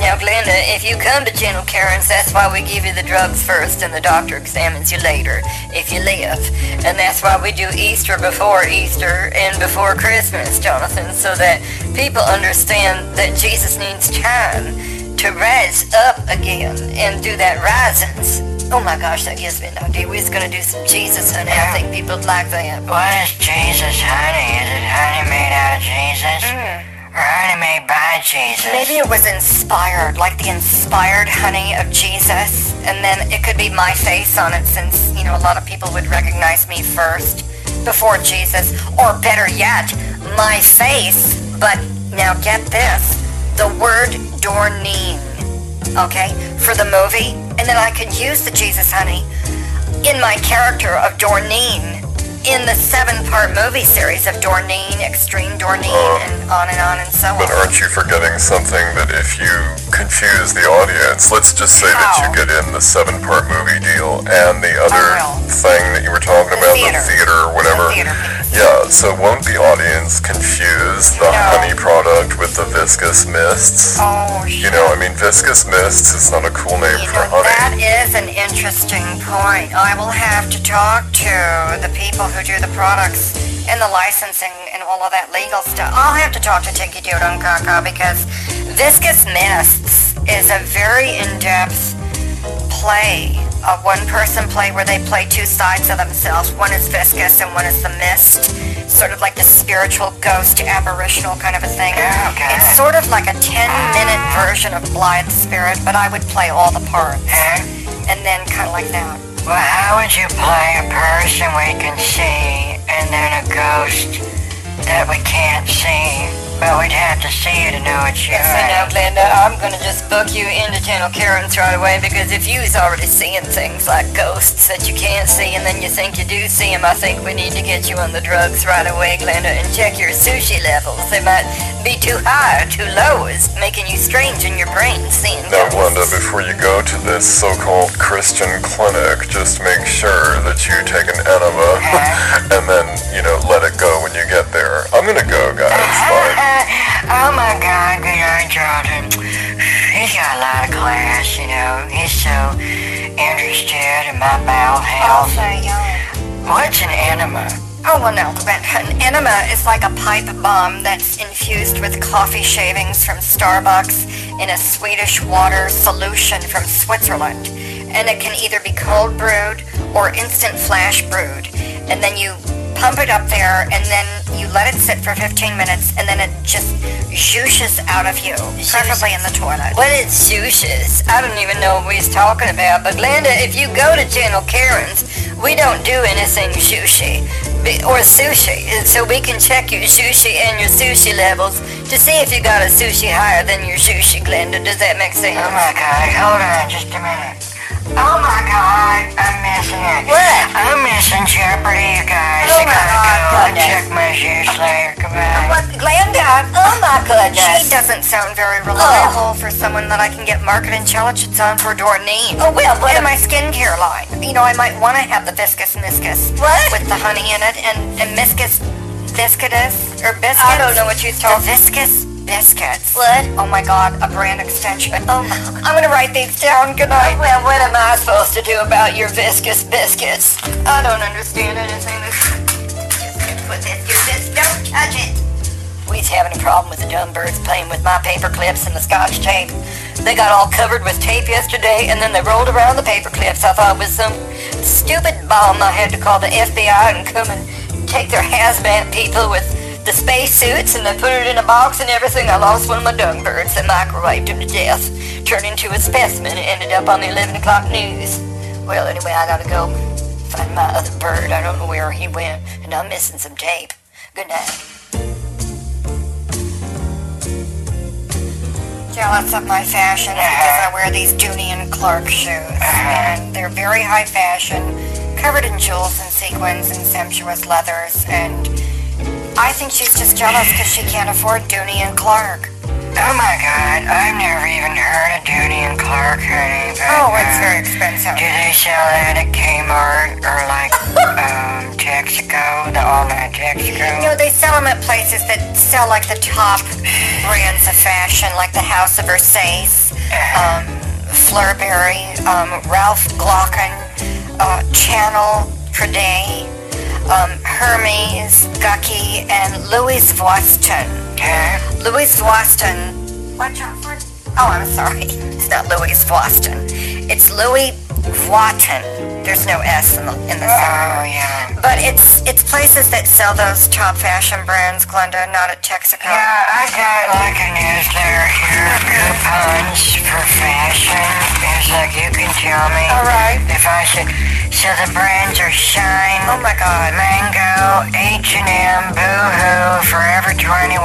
Speaker 1: now, Glenda, if you come to Gentle Karen's, that's why we give you the drugs first and the doctor examines you later, if you live. And that's why we do Easter before Easter and before Christmas, Jonathan, so that people understand that Jesus needs time to rise up again and do that risings. Oh my gosh, that gives me an idea. We're just gonna do some Jesus honey. I think people would like that.
Speaker 2: What is Jesus honey? Is it honey made out of Jesus? Or made by Jesus?
Speaker 3: Maybe it was inspired, like the inspired honey of Jesus, and then it could be my face on it since, you know, a lot of people would recognize me first before Jesus, or better yet, my face, but now get this, the word Dorneen, okay, for the movie, and then I could use the Jesus honey in my character of Dorneen in the seven-part movie series of Dorneen, Extreme Dorneen, uh, and on and on and so on.
Speaker 4: But aren't you forgetting something that if you confuse the audience, let's just say that you get in the seven-part movie deal and the other thing that you were talking
Speaker 3: The
Speaker 4: about,
Speaker 3: theater.
Speaker 4: the theater or whatever.
Speaker 3: The theater.
Speaker 4: Yeah, so won't the audience confuse the
Speaker 3: No.
Speaker 4: honey product with the viscous mists?
Speaker 3: Oh, shit.
Speaker 4: You know, I mean, viscous mists is not a cool name
Speaker 3: You
Speaker 4: for
Speaker 3: know,
Speaker 4: honey.
Speaker 3: is an interesting point. I will have to talk to the people who do the products and the licensing and all of that legal stuff. I'll have to talk to Tinky Doodle and Kaka because Viscous Mists is a very in-depth play, a one-person play where they play two sides of themselves. One is viscous and one is the mist. Sort of like the spiritual ghost apparitional kind of a thing.
Speaker 2: Okay.
Speaker 3: It's sort of like a 10-minute version of Blithe Spirit, but I would play all the parts
Speaker 2: eh?
Speaker 3: and then kind of like that.
Speaker 2: Well, how would you play a person we can see and then a ghost that we can't see, but we'd have to see you to know it's you?
Speaker 1: Yes, I know, Glenda. I'm gonna just book you into Channel Karen's right away because if you's already seeing things like ghosts that you can't see and then you think you do see them, I think we need to get you on the drugs right away, Glenda, and check your sushi levels. They might be too high or too low. It's making you strange in your brain seeing
Speaker 4: Now, Glenda, before you go to this so-called Christian clinic, just make sure that you take an enema uh-huh. (laughs) and then, you know, let it go when you get there. I'm gonna go, guys. Uh-huh. Bye.
Speaker 2: Oh my god, good Jordan. He's got a lot of class, you know. He's so interested in my bowel health. Oh, What's an enema?
Speaker 3: Oh, well, no, but an enema is like a pipe bomb that's infused with coffee shavings from Starbucks in a Swedish water solution from Switzerland. And it can either be cold brewed or instant flash brewed. And then you pump it up there and then you let it sit for 15 minutes and then it just zhooshes out of you, preferably in the toilet.
Speaker 1: What is sushis? I don't even know what he's talking about. But Glenda, if you go to Channel Karen's, we don't do anything sushi or sushi, so we can check your sushi and your sushi levels to see if you got a sushi higher than your sushi, Glenda. Does that make sense?
Speaker 2: Oh my god, hold on just a minute. Oh my god, I'm missing it.
Speaker 1: What?
Speaker 2: I'm missing Jeopardy, you guys.
Speaker 1: Oh
Speaker 2: I
Speaker 1: my God,
Speaker 2: go and
Speaker 1: goodness.
Speaker 2: check my juice later. Goodbye.
Speaker 1: What, Glenda? Oh my
Speaker 3: god,
Speaker 1: She
Speaker 3: doesn't sound very oh. reliable for someone that I can get market intelligence on for Dorneen.
Speaker 1: Oh, well, what
Speaker 3: and
Speaker 1: am
Speaker 3: my skincare line. You know, I might want to have the viscous miscus
Speaker 1: What?
Speaker 3: with the honey in it, and, and miscus viscous or biscuits.
Speaker 1: I don't know what you're
Speaker 3: The
Speaker 1: talking.
Speaker 3: viscous biscuits.
Speaker 1: What?
Speaker 3: Oh my God, a brand extension. Oh, my, I'm gonna write these down. Good night.
Speaker 1: Well, what am I supposed to do about your viscous biscuits? I don't understand anything. Just put this, do this, don't touch it. We's having a problem with the dumb birds playing with my paper clips and the scotch tape. They got all covered with tape yesterday, and then they rolled around the paper clips. I thought it was some stupid bomb. I had to call the FBI and come and take their hazmat people with the space suits and they put it in a box and everything. I lost one of my dung birds. They microwaved him to death, turned into a specimen, and ended up on the 11 o'clock news. Well, anyway, I gotta go find my other bird. I don't know where he went, and I'm missing some tape. Good night.
Speaker 3: Jealous of my fashion because I wear these Dooney and Clark shoes, and they're very high fashion, covered in jewels and sequins and sumptuous leathers, and I think she's just jealous because she can't afford Dooney and Clark.
Speaker 2: Oh my god, I've never even heard of Dooney and Clark, honey. But,
Speaker 3: Oh, it's very expensive.
Speaker 2: Do they sell that at Kmart or like (laughs) um, Texaco, the all-night Texaco?
Speaker 3: You know, they sell them at places that sell like the top (sighs) brands of fashion, like the House of Versace, um, Flurberry, um, Ralph Glaucon, uh, Channel Prade, um, Hermes, Gucky, and Louis Vuitton.
Speaker 2: Huh?
Speaker 3: Louis Vuitton. What, Johnford? Oh, I'm sorry. It's not Louis Vuitton. It's Louis Vuitton. There's no S in the in the center.
Speaker 2: Oh, yeah.
Speaker 3: But it's it's places that sell those top fashion brands, Glenda, not at Texaco.
Speaker 2: Yeah, I got like a newsletter here, coupons for fashion. It's like you can tell me
Speaker 3: All right.
Speaker 2: if I should. So the brands are Shine,
Speaker 3: Oh my God.
Speaker 2: Mango, H&M, Boohoo, Forever 21,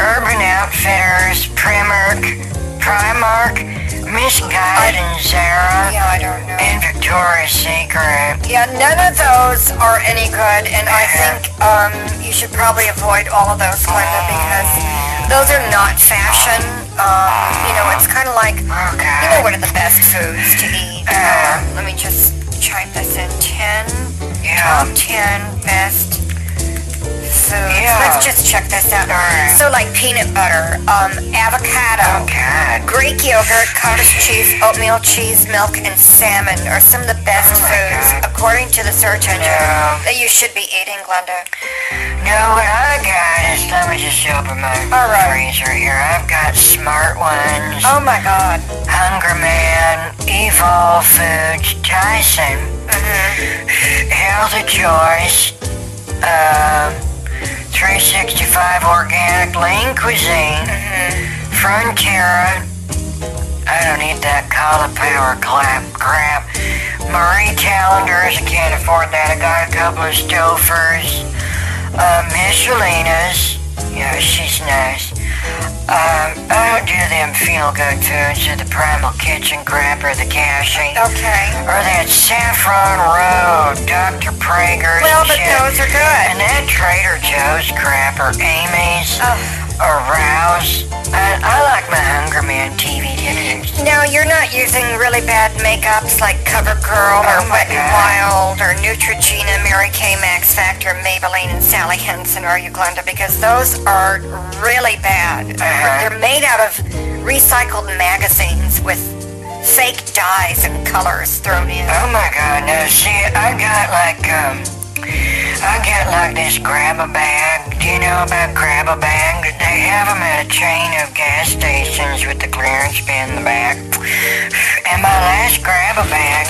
Speaker 2: Urban Outfitters, Primark, Primark, Missguided and Zara,
Speaker 3: Yeah, I don't know.
Speaker 2: and Victoria's Secret.
Speaker 3: Yeah, none of those are any good, and I think um, you should probably avoid all of those, Glenda, because those are not fashion. Um, you know, it's kind of like,
Speaker 2: Okay.
Speaker 3: you know, what are the best foods to eat? Um, let me just type this in. 10
Speaker 2: Yeah.
Speaker 3: top 10 best foods.
Speaker 2: Yeah.
Speaker 3: Let's just check this out. So, like peanut butter, um, avocado,
Speaker 2: God.
Speaker 3: Greek yogurt, cottage (laughs) cheese, oatmeal cheese, milk, and salmon are some of the best
Speaker 2: Oh
Speaker 3: foods, according to the search engine,
Speaker 2: Yeah.
Speaker 3: that you should be eating, Glenda.
Speaker 2: No, what I got is, let me just open my
Speaker 3: All right.
Speaker 2: freezer here. I've got Smart Ones,
Speaker 3: Oh my God.
Speaker 2: Hunger Man, Evil Foods, Tyson,
Speaker 3: Mm-hmm.
Speaker 2: Choice, um, 365 Organic Lean Cuisine,
Speaker 3: Mm-hmm.
Speaker 2: Frontera, I don't need that cauliflower clap crap. Marie Callender's, I can't afford that. I got a couple of Stouffer's. Uh, Michelina's, yeah, she's nice. Um, I don't do them feel-good foods or the Primal Kitchen crap or the Kashi.
Speaker 3: Okay.
Speaker 2: Or that Saffron Road, Dr. Praeger's
Speaker 3: Well, but
Speaker 2: shit.
Speaker 3: those are good.
Speaker 2: And that Trader Joe's crap or Amy's
Speaker 3: Ugh.
Speaker 2: Or Rouse. I, I like my Hunger Man TV dinners.
Speaker 3: Now, you're not using really bad makeups like CoverGirl or
Speaker 2: Oh
Speaker 3: Wet n Wild or Neutrogena, Mary Kay, Max Factor, Maybelline, and Sally Hansen, are you, Glenda? Because those are really bad.
Speaker 2: Uh-huh.
Speaker 3: They're made out of recycled magazines with fake dyes and colors thrown in.
Speaker 2: Oh my god, no, see, I got like, um, I got like this grab a bag. Do you know about grab a bag? They have them at a chain of gas stations with the clearance bin in the back. And my last grab a bag,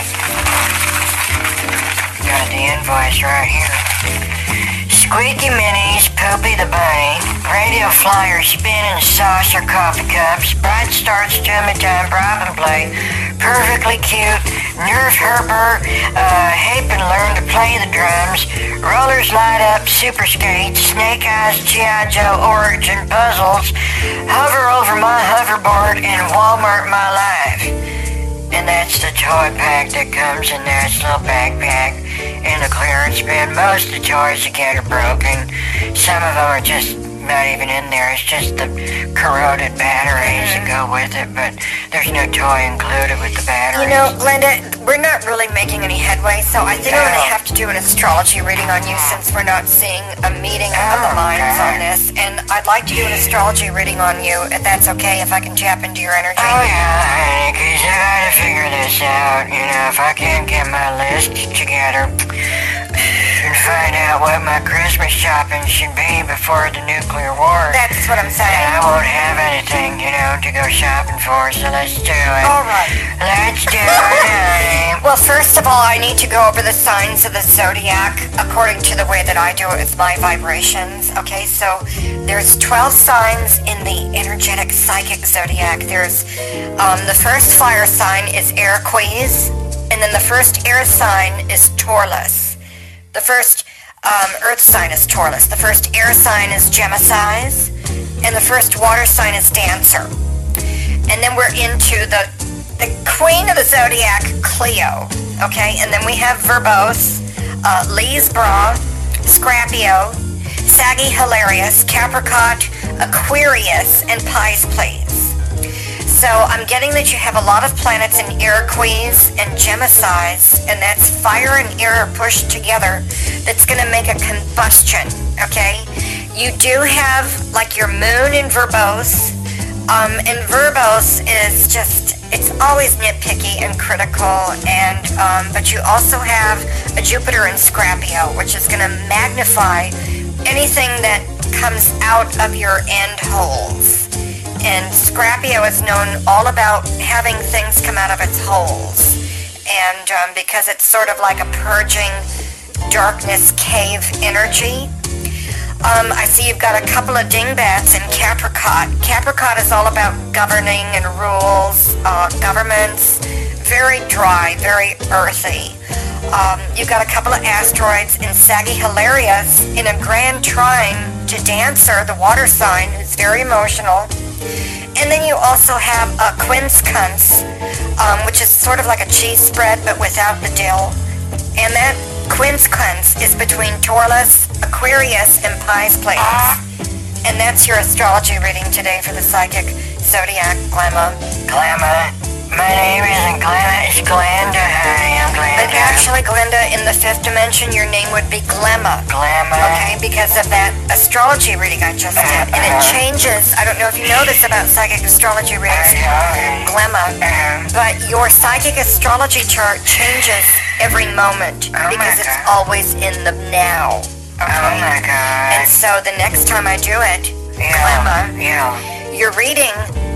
Speaker 2: got the invoice right here. Squeaky Minis, Poopy the Bunny, Radio Flyer, Spinning Saucer Coffee Cups, Bright Starts Tummy Time and Play, Perfectly Cute, Nerf Herper, uh, Hape and Learn to Play the Drums, Rollers Light Up, Super Skates, Snake Eyes, G.I. Joe Origin Puzzles, Hover Over My Hoverboard, and Walmart My Life. And that's the toy pack that comes in that little backpack in the clearance bin. Most of the toys you get are broken. Some of them are just not even in there. It's just the corroded batteries that go with it, but there's no toy included with the batteries.
Speaker 3: You know, Glenda, we're not really making any headway, so I think I'm going to have to do an astrology reading on you since we're not seeing a meeting of the
Speaker 2: Oh,
Speaker 3: minds
Speaker 2: okay.
Speaker 3: on this. And I'd like to do an astrology reading on you, if that's okay, if I can tap into your energy.
Speaker 2: Oh yeah, honey, 'cause I gotta figure this out. You know, if I can't get my list together find out what my Christmas shopping should be before the nuclear war.
Speaker 3: That's what I'm
Speaker 2: and
Speaker 3: saying.
Speaker 2: I won't have anything, you know, to go shopping for, so let's do it.
Speaker 3: All right.
Speaker 2: Let's do it, honey. (laughs)
Speaker 3: Well, first of all, I need to go over the signs of the zodiac according to the way that I do it with my vibrations. Okay, so there's 12 signs in the energetic psychic zodiac. There's um, the first fire sign is Aries, and then the first air sign is Taurus. The first um, earth sign is Taurus. The first air sign is Gemini, and the first water sign is Dancer. And then we're into the the queen of the zodiac, Cleo. Okay, and then we have Verbose, uh, Libra, Scrapio, Saggy Hilarious, Capricorn, Aquarius, and Pisces. So I'm getting that you have a lot of planets in Aries and Gemini's, and that's fire and air pushed together. That's going to make a combustion. Okay, you do have like your moon in Verbose. Um, and Verbose is just, it's always nitpicky and critical, and, um, but you also have a Jupiter in Scrapio, which is going to magnify anything that comes out of your end holes. And Scrapio is known all about having things come out of its holes. And um, because it's sort of like a purging darkness cave energy, um, I see you've got a couple of dingbats in Capricot. Capricot is all about governing and rules, uh, governments, very dry, very earthy. Um, you've got a couple of asteroids in Sagittarius in a grand trine to Dancer, the water sign, who's very emotional. And then you also have a quinskunz, um, which is sort of like a cheese spread but without the dill. And that quince quinskunz is between Taurus, Aquarius, and Pisces. And that's your astrology reading today for the psychic zodiac Glemma.
Speaker 2: Glamour. My name isn't it's Glenda, honey. I'm
Speaker 3: But actually, Glenda, in the fifth dimension, your name would be Glemma.
Speaker 2: Glamour.
Speaker 3: Okay, because of that astrology reading I just did. And it uh-huh. changes. I don't know if you know this about psychic astrology readings. Glemma. Uh-huh. But your psychic astrology chart changes every moment
Speaker 2: Oh
Speaker 3: because it's always in the now.
Speaker 2: Oh my god.
Speaker 3: And so the next time I do it,
Speaker 2: Yeah. Yeah.
Speaker 3: your reading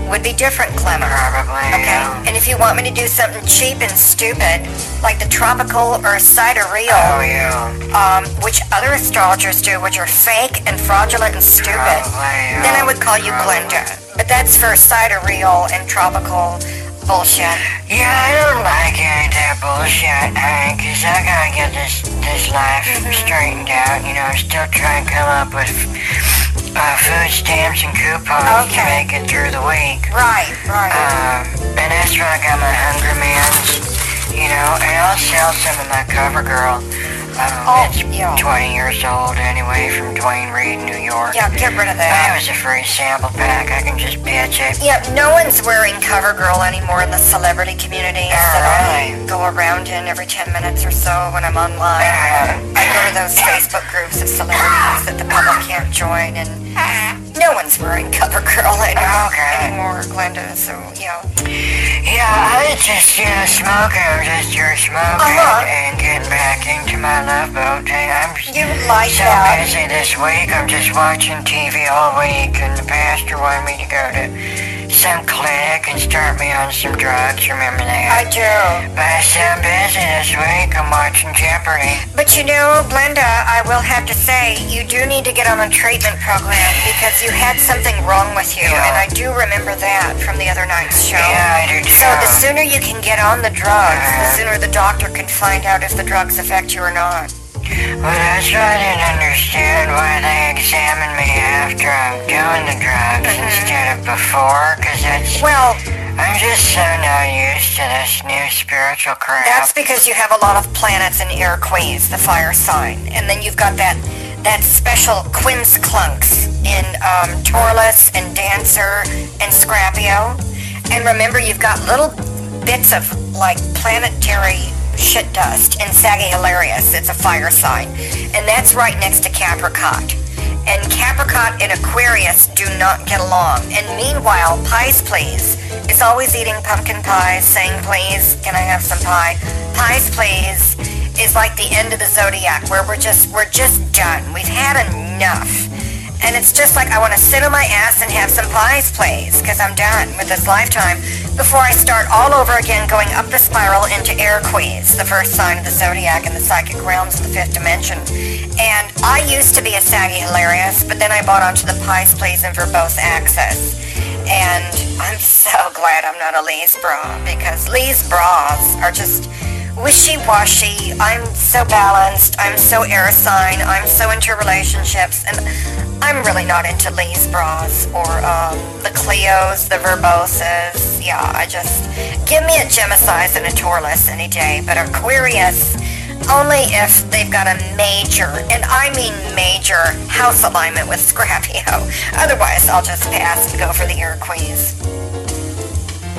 Speaker 3: would be different, Glemma.
Speaker 2: Probably.
Speaker 3: Okay,
Speaker 2: Yeah.
Speaker 3: and if you want me to do something cheap and stupid, like the tropical or cider
Speaker 2: Oh yeah.
Speaker 3: um, which other astrologers do, which are fake and fraudulent and stupid,
Speaker 2: Probably.
Speaker 3: then I would call you. Glenda. But that's for sidereal and tropical bullshit.
Speaker 2: Yeah, I don't like any of that bullshit, honey, because I gotta get this this life straightened out. You know, I'm still trying to come up with uh, food stamps and coupons to make it through the week.
Speaker 3: Right, right.
Speaker 2: Um, and that's where I got my Hunger Mans, you know, and I'll sell some of my CoverGirl. Um,
Speaker 3: Oh,
Speaker 2: it's
Speaker 3: yeah.
Speaker 2: 20 years old anyway, from Duane Reade, New York.
Speaker 3: yeah, get rid of
Speaker 2: that.
Speaker 3: that.
Speaker 2: was a free sample pack. I can just pitch it.
Speaker 3: Yeah, no one's wearing CoverGirl anymore in the celebrity community.
Speaker 2: Oh,
Speaker 3: that I
Speaker 2: really?
Speaker 3: go around in every 10 minutes or so when I'm online. I go to those Facebook groups of celebrities that the public can't join, and (laughs) no one's wearing CoverGirl anymore,
Speaker 2: Okay.
Speaker 3: anymore Glenda, so, yeah.
Speaker 2: Yeah, I just, you know, smoking, I'm just your smoking
Speaker 3: Uh-huh.
Speaker 2: and getting back into my love boat. I'm
Speaker 3: You like
Speaker 2: so
Speaker 3: that.
Speaker 2: busy this week. I'm just watching TV all week, and the pastor wanted me to go to some clinic and start me on some drugs. Remember that?
Speaker 3: I do.
Speaker 2: But I'm so busy this week. I'm watching Jeopardy.
Speaker 3: But you know, Glenda, I will have to say, you do need to get on a treatment program because you had something wrong with you,
Speaker 2: Yeah.
Speaker 3: and I do remember that from the other night's show.
Speaker 2: Yeah, I do too.
Speaker 3: So the sooner you can get on the drugs, the
Speaker 2: Uh-huh.
Speaker 3: sooner the doctor can find out if the drugs affect you or not.
Speaker 2: Well, that's why I didn't understand why they examined me after I'm doing the drugs instead of before, because that's...
Speaker 3: Well,
Speaker 2: I'm just so not used to this new spiritual crap.
Speaker 3: that's because you have a lot of planets in Aries, the fire sign, and then you've got that that special Quinsclunks in um, Taurus and Dancer and Scrapio. And remember, you've got little bits of like planetary shit dust in Sagittarius. It's a fire sign, and that's right next to Capricorn. And Capricorn and Aquarius do not get along. And meanwhile, Pies Please is always eating pumpkin pies, saying, please, can I have some pie? Pies Please is like the end of the zodiac, where we're just we're just done. We've had enough. And it's just like I want to sit on my ass and have some pies, please, because I'm done with this lifetime before I start all over again going up the spiral into Airqueeze, the first sign of the zodiac in the psychic realms of the fifth dimension. And I used to be a saggy hilarious, but then I bought onto the pies, please, and verbose access. And I'm so glad I'm not a Lee's bra because Lee's bras are just wishy-washy. I'm so balanced. I'm so air sign. I'm so into relationships. And I'm really not into Lee's bras or um, the Cleos, the Verboses. Yeah, I just give me a Gemisize and a Taurus any day. But Aquarius, only if they've got a major, and I mean major, house alignment with Scrappio. Otherwise, I'll just pass and go for the Airqueeze.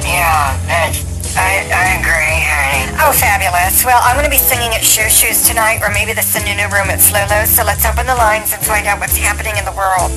Speaker 2: Yeah, that's I, I agree, honey.
Speaker 3: Oh, fabulous. Well, I'm going to be singing at Shoe Shoes tonight, or maybe the Sununu Room at Flulu, so let's open the lines and find out what's happening in the world.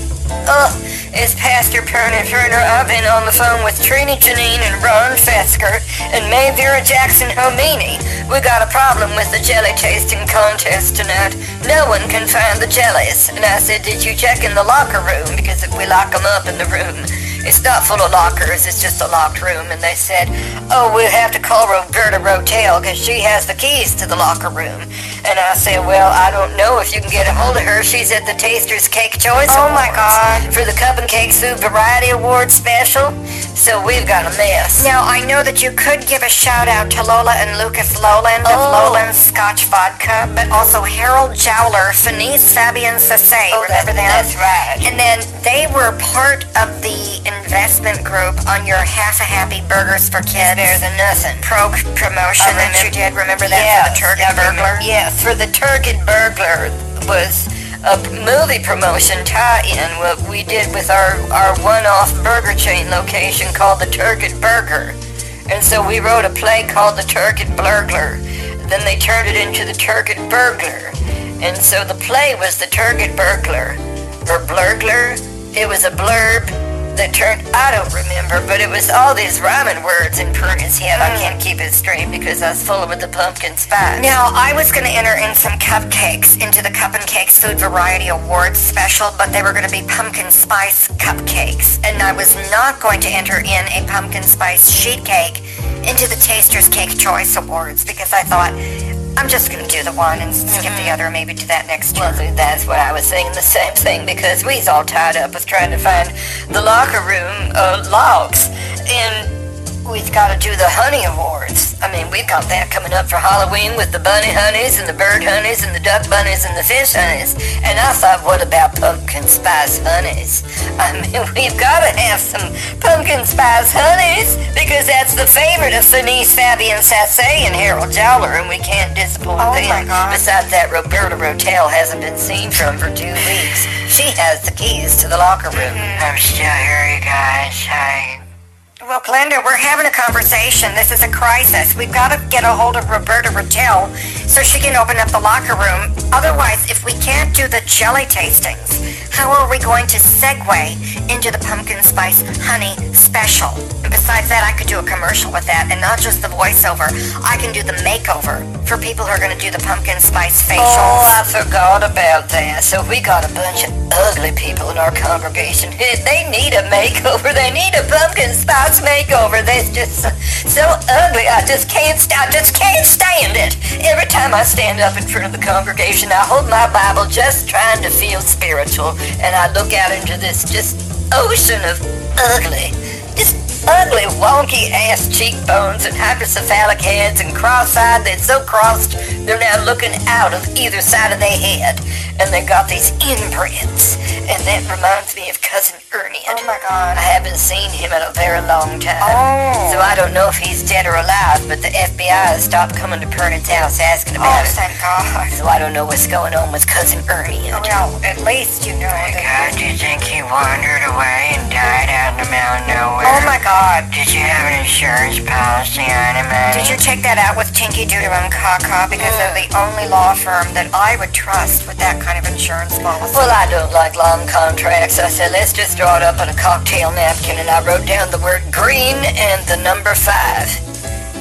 Speaker 1: Oh, it's Pastor Perna Turner. I've been on the phone with Trina Janine and Ron Fesker and May Vera Jackson Homini. We got a problem with the jelly tasting contest tonight. No one can find the jellies. And I said, did you check in the locker room? Because if we lock them up in the room, it's not full of lockers, it's just a locked room. And they said, oh, we'll have to call Roberta Rotel because she has the keys to the locker room. And I said, well, I don't know if you can get a hold of her. She's at the Taster's Cake Choice
Speaker 3: Oh, my
Speaker 1: Awards
Speaker 3: God.
Speaker 1: For the Cup and Cake Food Variety Award special. So we've got a mess.
Speaker 3: Now, I know that you could give a shout out to Lola and Lucas Lowland of
Speaker 1: Oh.
Speaker 3: Lowland's Scotch Vodka, but also Harold Jowler, Fenice Fabian Sasse.
Speaker 1: Oh, that-
Speaker 3: remember them?
Speaker 1: that's right.
Speaker 3: And then they were part of the investment group on your Half a Happy Burgers for Kids.
Speaker 1: Better than nothing.
Speaker 3: Pro promotion that you
Speaker 1: remember-
Speaker 3: did. Remember that
Speaker 1: Yes,
Speaker 3: for the Turkey
Speaker 1: I
Speaker 3: Burglar?
Speaker 1: Yes, for the Turkey Burglar was a movie promotion tie-in what we did with our, our one-off burger chain location called the Turkey Burger. And so we wrote a play called the Turkey Burglar. Then they turned it into the Turkey Burglar. And so the play was the Turkey Burglar. Or Blurglar. It was a blurb that turned, I don't remember, but it was all these rhyming words in Pernod's head. I hmm. can't keep it straight because I was full with the pumpkin spice.
Speaker 3: Now, I was going to enter in some cupcakes into the Cup and Cakes Food Variety Awards special, but they were going to be pumpkin spice cupcakes. And I was not going to enter in a pumpkin spice sheet cake into the Taster's Cake Choice Awards because I thought, I'm just going to do the one and skip the other maybe do that next year.
Speaker 1: Well, that's what I was saying, the same thing, because we's all tied up with trying to find the locker room uh, logs. And we've got to do the honey awards. I mean, we've got that coming up for Halloween with the bunny honeys and the bird honeys and the duck bunnies and the fish honeys. And I thought, what about pumpkin spice honeys? (laughs) I mean, we've got to have some pumpkin spice honeys because that's the favorite of Fenice, Fabian Sasse, and Harold Jowler, and we can't disappoint
Speaker 3: Oh,
Speaker 1: them.
Speaker 3: my God.
Speaker 1: Besides that, Roberta Rotel hasn't been seen from for two weeks. She has the keys to the locker room. Mm-hmm.
Speaker 2: Oh, I'm still here, you guys. Hi.
Speaker 3: Well, Glenda, we're having a conversation. This is a crisis. We've got to get a hold of Roberta Rattel so she can open up the locker room. Otherwise, if we can't do the jelly tastings, how are we going to segue into the pumpkin spice honey special? And besides that, I could do a commercial with that, and not just the voiceover. I can do the makeover for people who are going to do the pumpkin spice facials.
Speaker 1: Oh, I forgot about that. So we got a bunch of ugly people in our congregation. They need a makeover. They need a pumpkin spice makeover. That's just so, so ugly. I just can't. stop. Just can't stand it. Every time I stand up in front of the congregation, I hold my Bible, just trying to feel spiritual, and I look out into this just ocean of ugly. Just ugly, wonky ass cheekbones and hydrocephalic heads and cross-eyed. They're so crossed, they're now looking out of either side of their head. And they got these imprints. And that reminds me of Cousin Ernie.
Speaker 3: Oh, my God.
Speaker 1: I haven't seen him in a very long time.
Speaker 3: Oh.
Speaker 1: So I don't know if he's dead or alive, but the FBI has stopped coming to Pernod's house asking
Speaker 3: Oh,
Speaker 1: about it.
Speaker 3: thank God.
Speaker 1: So I don't know what's going on with Cousin Ernie.
Speaker 3: Well, at least you know Oh
Speaker 2: My
Speaker 3: that.
Speaker 2: God, do you think he wandered away and died out in the middle of nowhere?
Speaker 3: Oh my God.
Speaker 2: Did you have an insurance policy on him, honey?
Speaker 3: Did you take that out with Tinky Doodle and Kaka because they're the only law firm that I would trust with that kind of insurance policy?
Speaker 1: Well, I don't like long contracts. I said, let's just draw it up on a cocktail napkin, and I wrote down the word green and the number five.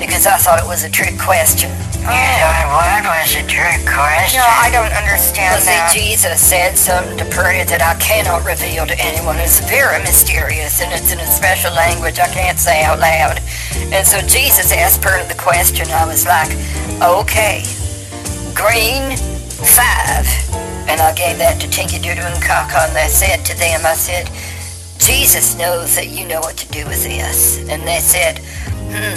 Speaker 1: because I thought it was a trick question.
Speaker 2: You what was a trick question?
Speaker 3: No, I don't understand
Speaker 1: see,
Speaker 3: that.
Speaker 1: Jesus said something to Purdy that I cannot reveal to anyone. It's very mysterious, and it's in a special language I can't say out loud. And so Jesus asked Purdy the question. I was like, okay, green, five. And I gave that to Tinky Doodle and Kaka, and I said to them, I said, Jesus knows that you know what to do with this. And they said, hmm.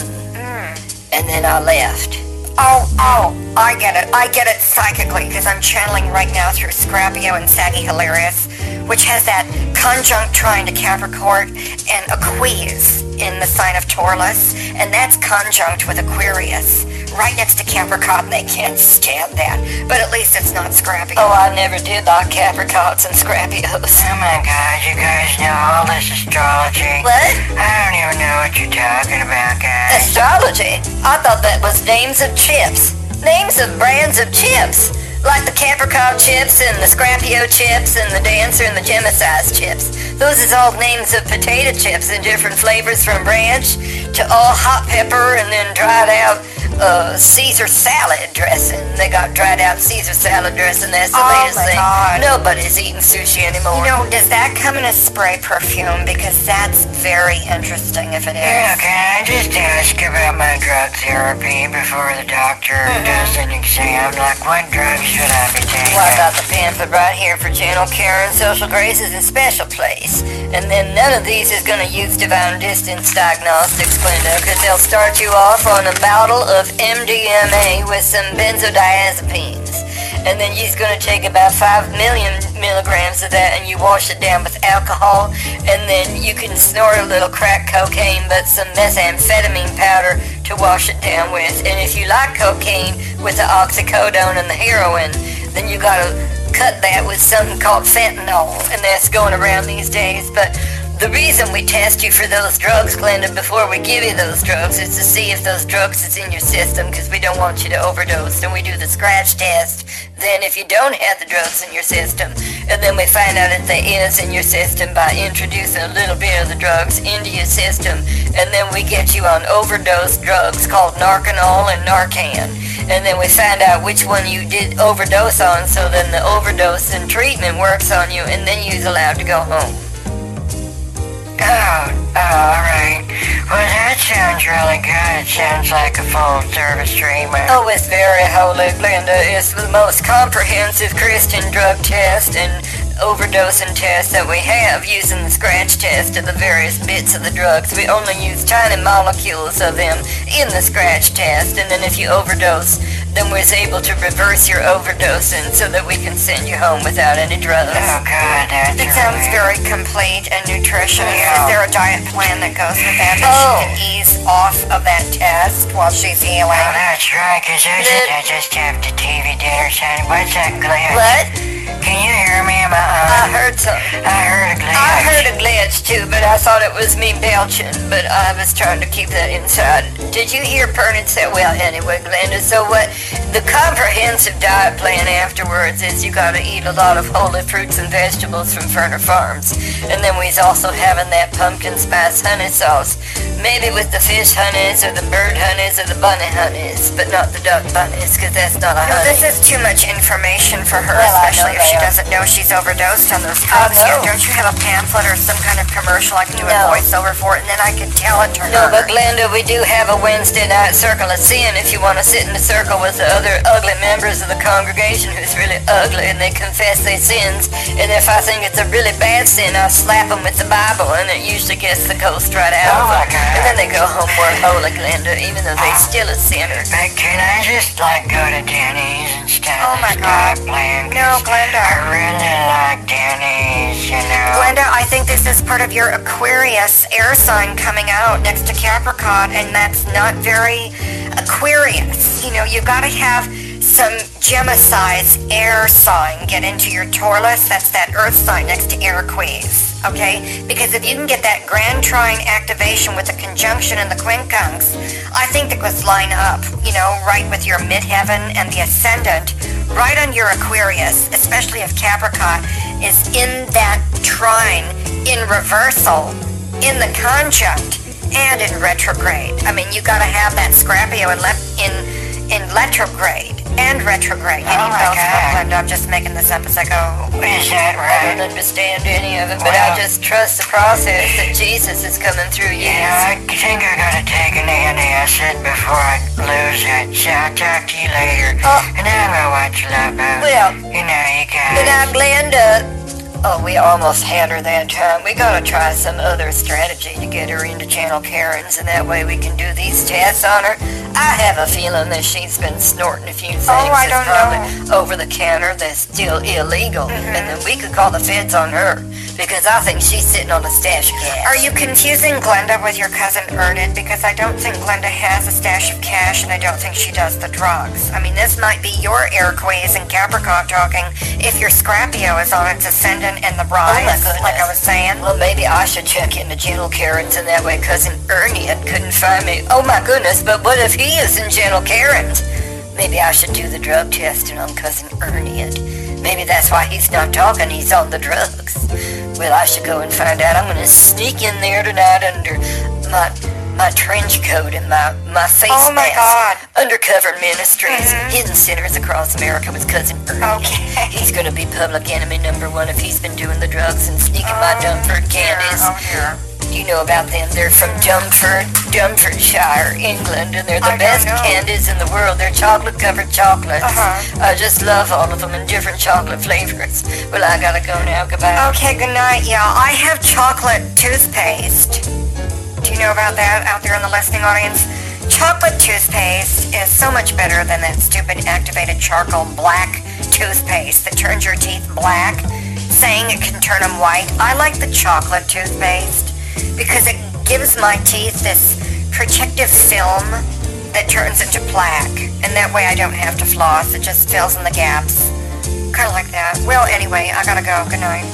Speaker 1: And then I left.
Speaker 3: Oh, oh, I get it. I get it psychically because I'm channeling right now through Scrappio and Saggy Hilarious, which has that conjunct trine to Capricorn and Aquarius in the sign of Taurus, and that's conjunct with Aquarius, right next to Capricorn. They can't stand that, but at least it's not Scrappy.
Speaker 1: Oh, I never did like Capricorns and Scrappios.
Speaker 2: Oh my god, you guys know all this astrology.
Speaker 1: What?
Speaker 2: I don't even know what you're talking about, guys.
Speaker 1: Astrology? I thought that was names of chips. Names of brands of chips. Like the Capricorn chips and the Scrappio chips and the Dancer and the Gemini chips. Those is all names of potato chips in different flavors from ranch to all hot pepper and then dried out uh, Caesar salad dressing. They got dried out Caesar salad dressing. That's the
Speaker 3: Oh
Speaker 1: latest thing.
Speaker 3: God.
Speaker 1: Nobody's eating sushi anymore.
Speaker 3: You know, does that come in a spray perfume? Because that's very interesting if it is.
Speaker 2: Yeah, can I just ask about my drug therapy before the doctor does an exam? Like, what drugs should I be taking?
Speaker 1: Well, I got the pamphlet right here for gentle care and social graces and special place. And then none of these is going to use divine distance diagnostics, Glenda, because they'll start you off on a bottle of MDMA with some benzodiazepines. And then you're going to take about 5 million milligrams of that and you wash it down with alcohol. And then you can snort a little crack cocaine, but some methamphetamine powder to wash it down with. And if you like cocaine with the oxycodone and the heroin, then you got to cut that with something called fentanyl. And that's going around these days. But the reason we test you for those drugs, Glenda, before we give you those drugs is to see if those drugs is in your system because we don't want you to overdose. And we do the scratch test. Then if you don't have the drugs in your system, and then we find out if they is in your system by introducing a little bit of the drugs into your system. And then we get you on overdose drugs called Narcanol and Narcan. And then we find out which one you did overdose on so then the overdose and treatment works on you and then you're allowed to go home.
Speaker 2: Oh, oh, alright. Well, that sounds really good. It sounds like a full service treatment.
Speaker 1: Oh, it's very holy, Glenda. It's the most comprehensive Christian drug test and overdosing test that we have using the scratch test of the various bits of the drugs. We only use tiny molecules of them in the scratch test, and then if you overdose, then we're able to reverse your overdosing so that we can send you home without any drugs.
Speaker 2: Oh, God, that's
Speaker 3: It sounds very complete and nutritious.
Speaker 2: Yeah.
Speaker 3: Is there a diet plan that goes with that that
Speaker 1: Oh.
Speaker 3: she can oh. ease off of that test while she's healing?
Speaker 2: Oh, that's right, because I just, I just have the TV dinner son. What's that glitch?
Speaker 1: What?
Speaker 2: Can you hear me? Am I
Speaker 1: I heard something.
Speaker 2: I heard a glitch.
Speaker 1: I heard a glitch too, but I thought it was me belching, but I was trying to keep that inside. Did you hear Pernod say, well, anyway, Glenda, so what, the comprehensive diet plan afterwards is you gotta eat a lot of holy fruits and vegetables from Ferner Farms. And then we's also having that pumpkin spice honey sauce, maybe with the fish honeys or the bird honeys or the bunny honeys, but not the duck bunnies, cause that's not a
Speaker 3: No,
Speaker 1: honey.
Speaker 3: this is too much information for her,
Speaker 1: Well,
Speaker 3: especially if she
Speaker 1: that.
Speaker 3: doesn't know she's overdosed on those drugs. Don't you have a pamphlet or some kind of commercial I can do
Speaker 1: No.
Speaker 3: a voiceover for it, and then I can tell it to her?
Speaker 1: No, but Glenda, we do have a Wednesday night circle of sin if you want to sit in the circle with the other ugly members of the congregation who's really ugly and they confess their sins. And if I think it's a really bad sin, I'll slap them with the Bible and it usually gets the ghost right out
Speaker 2: Oh,
Speaker 1: of
Speaker 2: my
Speaker 1: them.
Speaker 2: God.
Speaker 1: And then they go home more holy, Glenda, even though they still a sinner.
Speaker 2: But can I just, like, go to Denny's instead
Speaker 3: Oh,
Speaker 2: of
Speaker 3: my God.
Speaker 2: plan?
Speaker 3: No, Glenda.
Speaker 2: I really like Denny's, you know.
Speaker 3: Glenda, I think this is part of your Aquarius air sign coming out next to Capricorn, and that's not very Aquarius. You know, you've gotta have some Gemini-size air sign get into your Taurus. That's that Earth sign next to Aries, okay? Because if you can get that Grand Trine activation with the conjunction and the quincunx, I think that was line up, you know, right with your midheaven and the ascendant, right on your Aquarius, especially if Capricorn is in that trine in reversal, in the conjunct, and in retrograde. I mean, you gotta have that Scrapio in, le- in, in retrograde and retrograde. You
Speaker 2: Oh my
Speaker 3: both of them,
Speaker 2: God.
Speaker 3: I'm just making this up as I go.
Speaker 2: Is that
Speaker 1: I don't understand any of it, but I just trust the process that Jesus is coming through you.
Speaker 2: Yeah, I think I gotta take an antacid before I lose it. So I'll talk to you later.
Speaker 1: Oh.
Speaker 2: And I'm gonna watch a lot about, uh,
Speaker 1: Well,
Speaker 2: you know, you
Speaker 1: But
Speaker 2: guys.
Speaker 1: now, Glenda, oh, we almost had her that time. We gotta try some other strategy to get her into Channel Karens, and that way we can do these tests on her. I have a feeling that she's been snorting a few things
Speaker 3: Oh, I don't
Speaker 1: probably over the counter that's still illegal,
Speaker 3: Mm-hmm.
Speaker 1: and then we could call the feds on her because I think she's sitting on a stash of gas.
Speaker 3: Are you confusing Glenda with your cousin Ernest? Because I don't think Glenda has a stash of cash, and I don't think she does the drugs. I mean, this might be your Airquays and Capricorn talking if your Scrapio is on its ascendant and the oh rise,
Speaker 1: goodness.
Speaker 3: like I was saying.
Speaker 1: Well, maybe I should check into Gentle Karens, and that way cousin Ernie couldn't find me. Oh my goodness, but what if he is in Gentle Karens? Maybe I should do the drug testing on cousin Ernie. Maybe that's why he's not talking, he's on the drugs. Well, I should go and find out. I'm gonna sneak in there tonight under my my trench coat and my, my face
Speaker 3: Oh, my
Speaker 1: mask.
Speaker 3: God. Mm-hmm.
Speaker 1: Undercover Ministries, hidden centers across America with cousin Ernie.
Speaker 3: Okay.
Speaker 1: He's gonna be public enemy number one if he's been doing the drugs and sneaking my Dumford candies.
Speaker 3: Oh, dear.
Speaker 1: You know about them. They're from Dumford, Dumfordshire, England, and they're the
Speaker 3: I
Speaker 1: best candies in the world. They're chocolate covered chocolates.
Speaker 3: Uh-huh.
Speaker 1: I just love all of them in different chocolate flavors. Well, I gotta go now. Goodbye.
Speaker 3: Okay, good night, y'all. I have chocolate toothpaste. Do you know about that out there in the listening audience? Chocolate toothpaste is so much better than that stupid activated charcoal black toothpaste that turns your teeth black, saying it can turn them white. I like the chocolate toothpaste because it gives my teeth this protective film that turns into plaque, and that way I don't have to floss. It just fills in the gaps. Kind of like that. Well, anyway, I gotta go. Good night.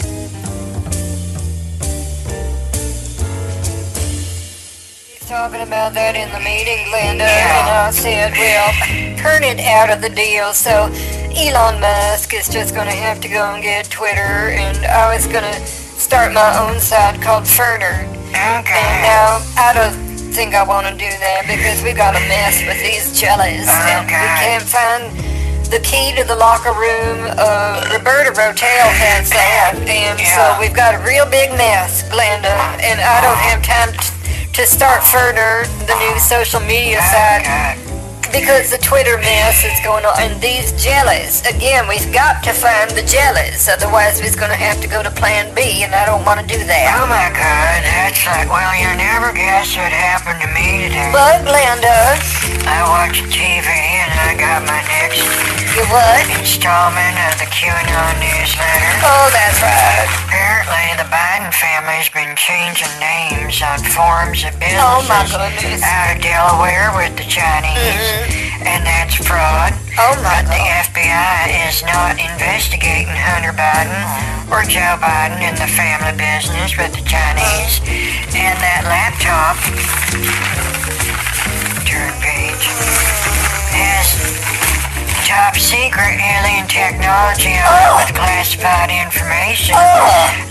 Speaker 1: He's talking about that in the meeting, Linda, and I said, well, turn it out of the deal. So Elon Musk is just going to have to go and get Twitter, and I was going to start my own site called Ferner. And now I don't think I want to do that because we got a mess with these jellies, and we can't find the key to the locker room. Uh, Roberta Rotel has that, and
Speaker 2: Yeah.
Speaker 1: so we've got a real big mess, Glenda, and I don't have time t- to start further the new social media site
Speaker 2: Okay.
Speaker 1: Because the Twitter mess is going on. And these jellies, again, we've got to find the jellies, otherwise we're going to have to go to Plan B, and I don't want to do that.
Speaker 2: Oh my god, that's like, well, you never guess what happened to me today.
Speaker 1: But Glenda,
Speaker 2: I watched TV and I got my next
Speaker 1: you what?
Speaker 2: installment of the QAnon newsletter.
Speaker 1: Oh, that's right.
Speaker 2: Apparently, the Biden family's been changing names on forms of businesses
Speaker 1: Oh my goodness.
Speaker 2: out of Delaware with the Chinese, mm-hmm. And that's fraud.
Speaker 1: Oh my
Speaker 2: But the FBI is not investigating Hunter Biden or Joe Biden in the family business with the Chinese. And that laptop, turn page, has top secret alien technology with classified information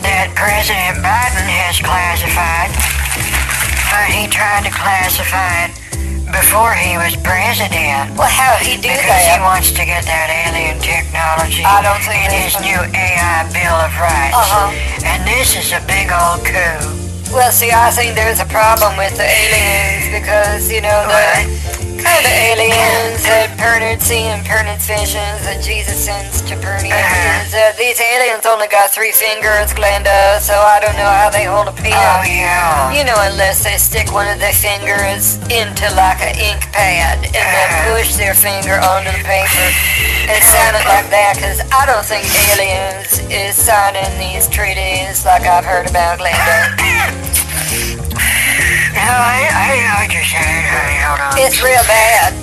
Speaker 2: that President Biden has classified. But he tried to classify it before he was president.
Speaker 1: Well, how he do
Speaker 2: Because he wants to get that alien technology
Speaker 1: I don't think
Speaker 2: in his new AI Bill of Rights.
Speaker 1: Uh-huh.
Speaker 2: And this is a big old coup.
Speaker 1: Well, see, I think there's a problem with the aliens because, you know, the of the aliens that Bernard see in visions that Jesus sends to Bernie
Speaker 2: Uh-huh.
Speaker 1: uh, these aliens only got three fingers, Glenda, so I don't know how they hold a pen.
Speaker 2: Oh, yeah.
Speaker 1: You know, unless they stick one of their fingers into like an ink pad and then
Speaker 2: Uh-huh.
Speaker 1: push their finger onto the paper and sign it like that, because I don't think aliens is signing these treaties like I've heard about, Glenda. (laughs)
Speaker 2: No, I, I know what you're saying, honey. Hold on.
Speaker 1: It's real bad.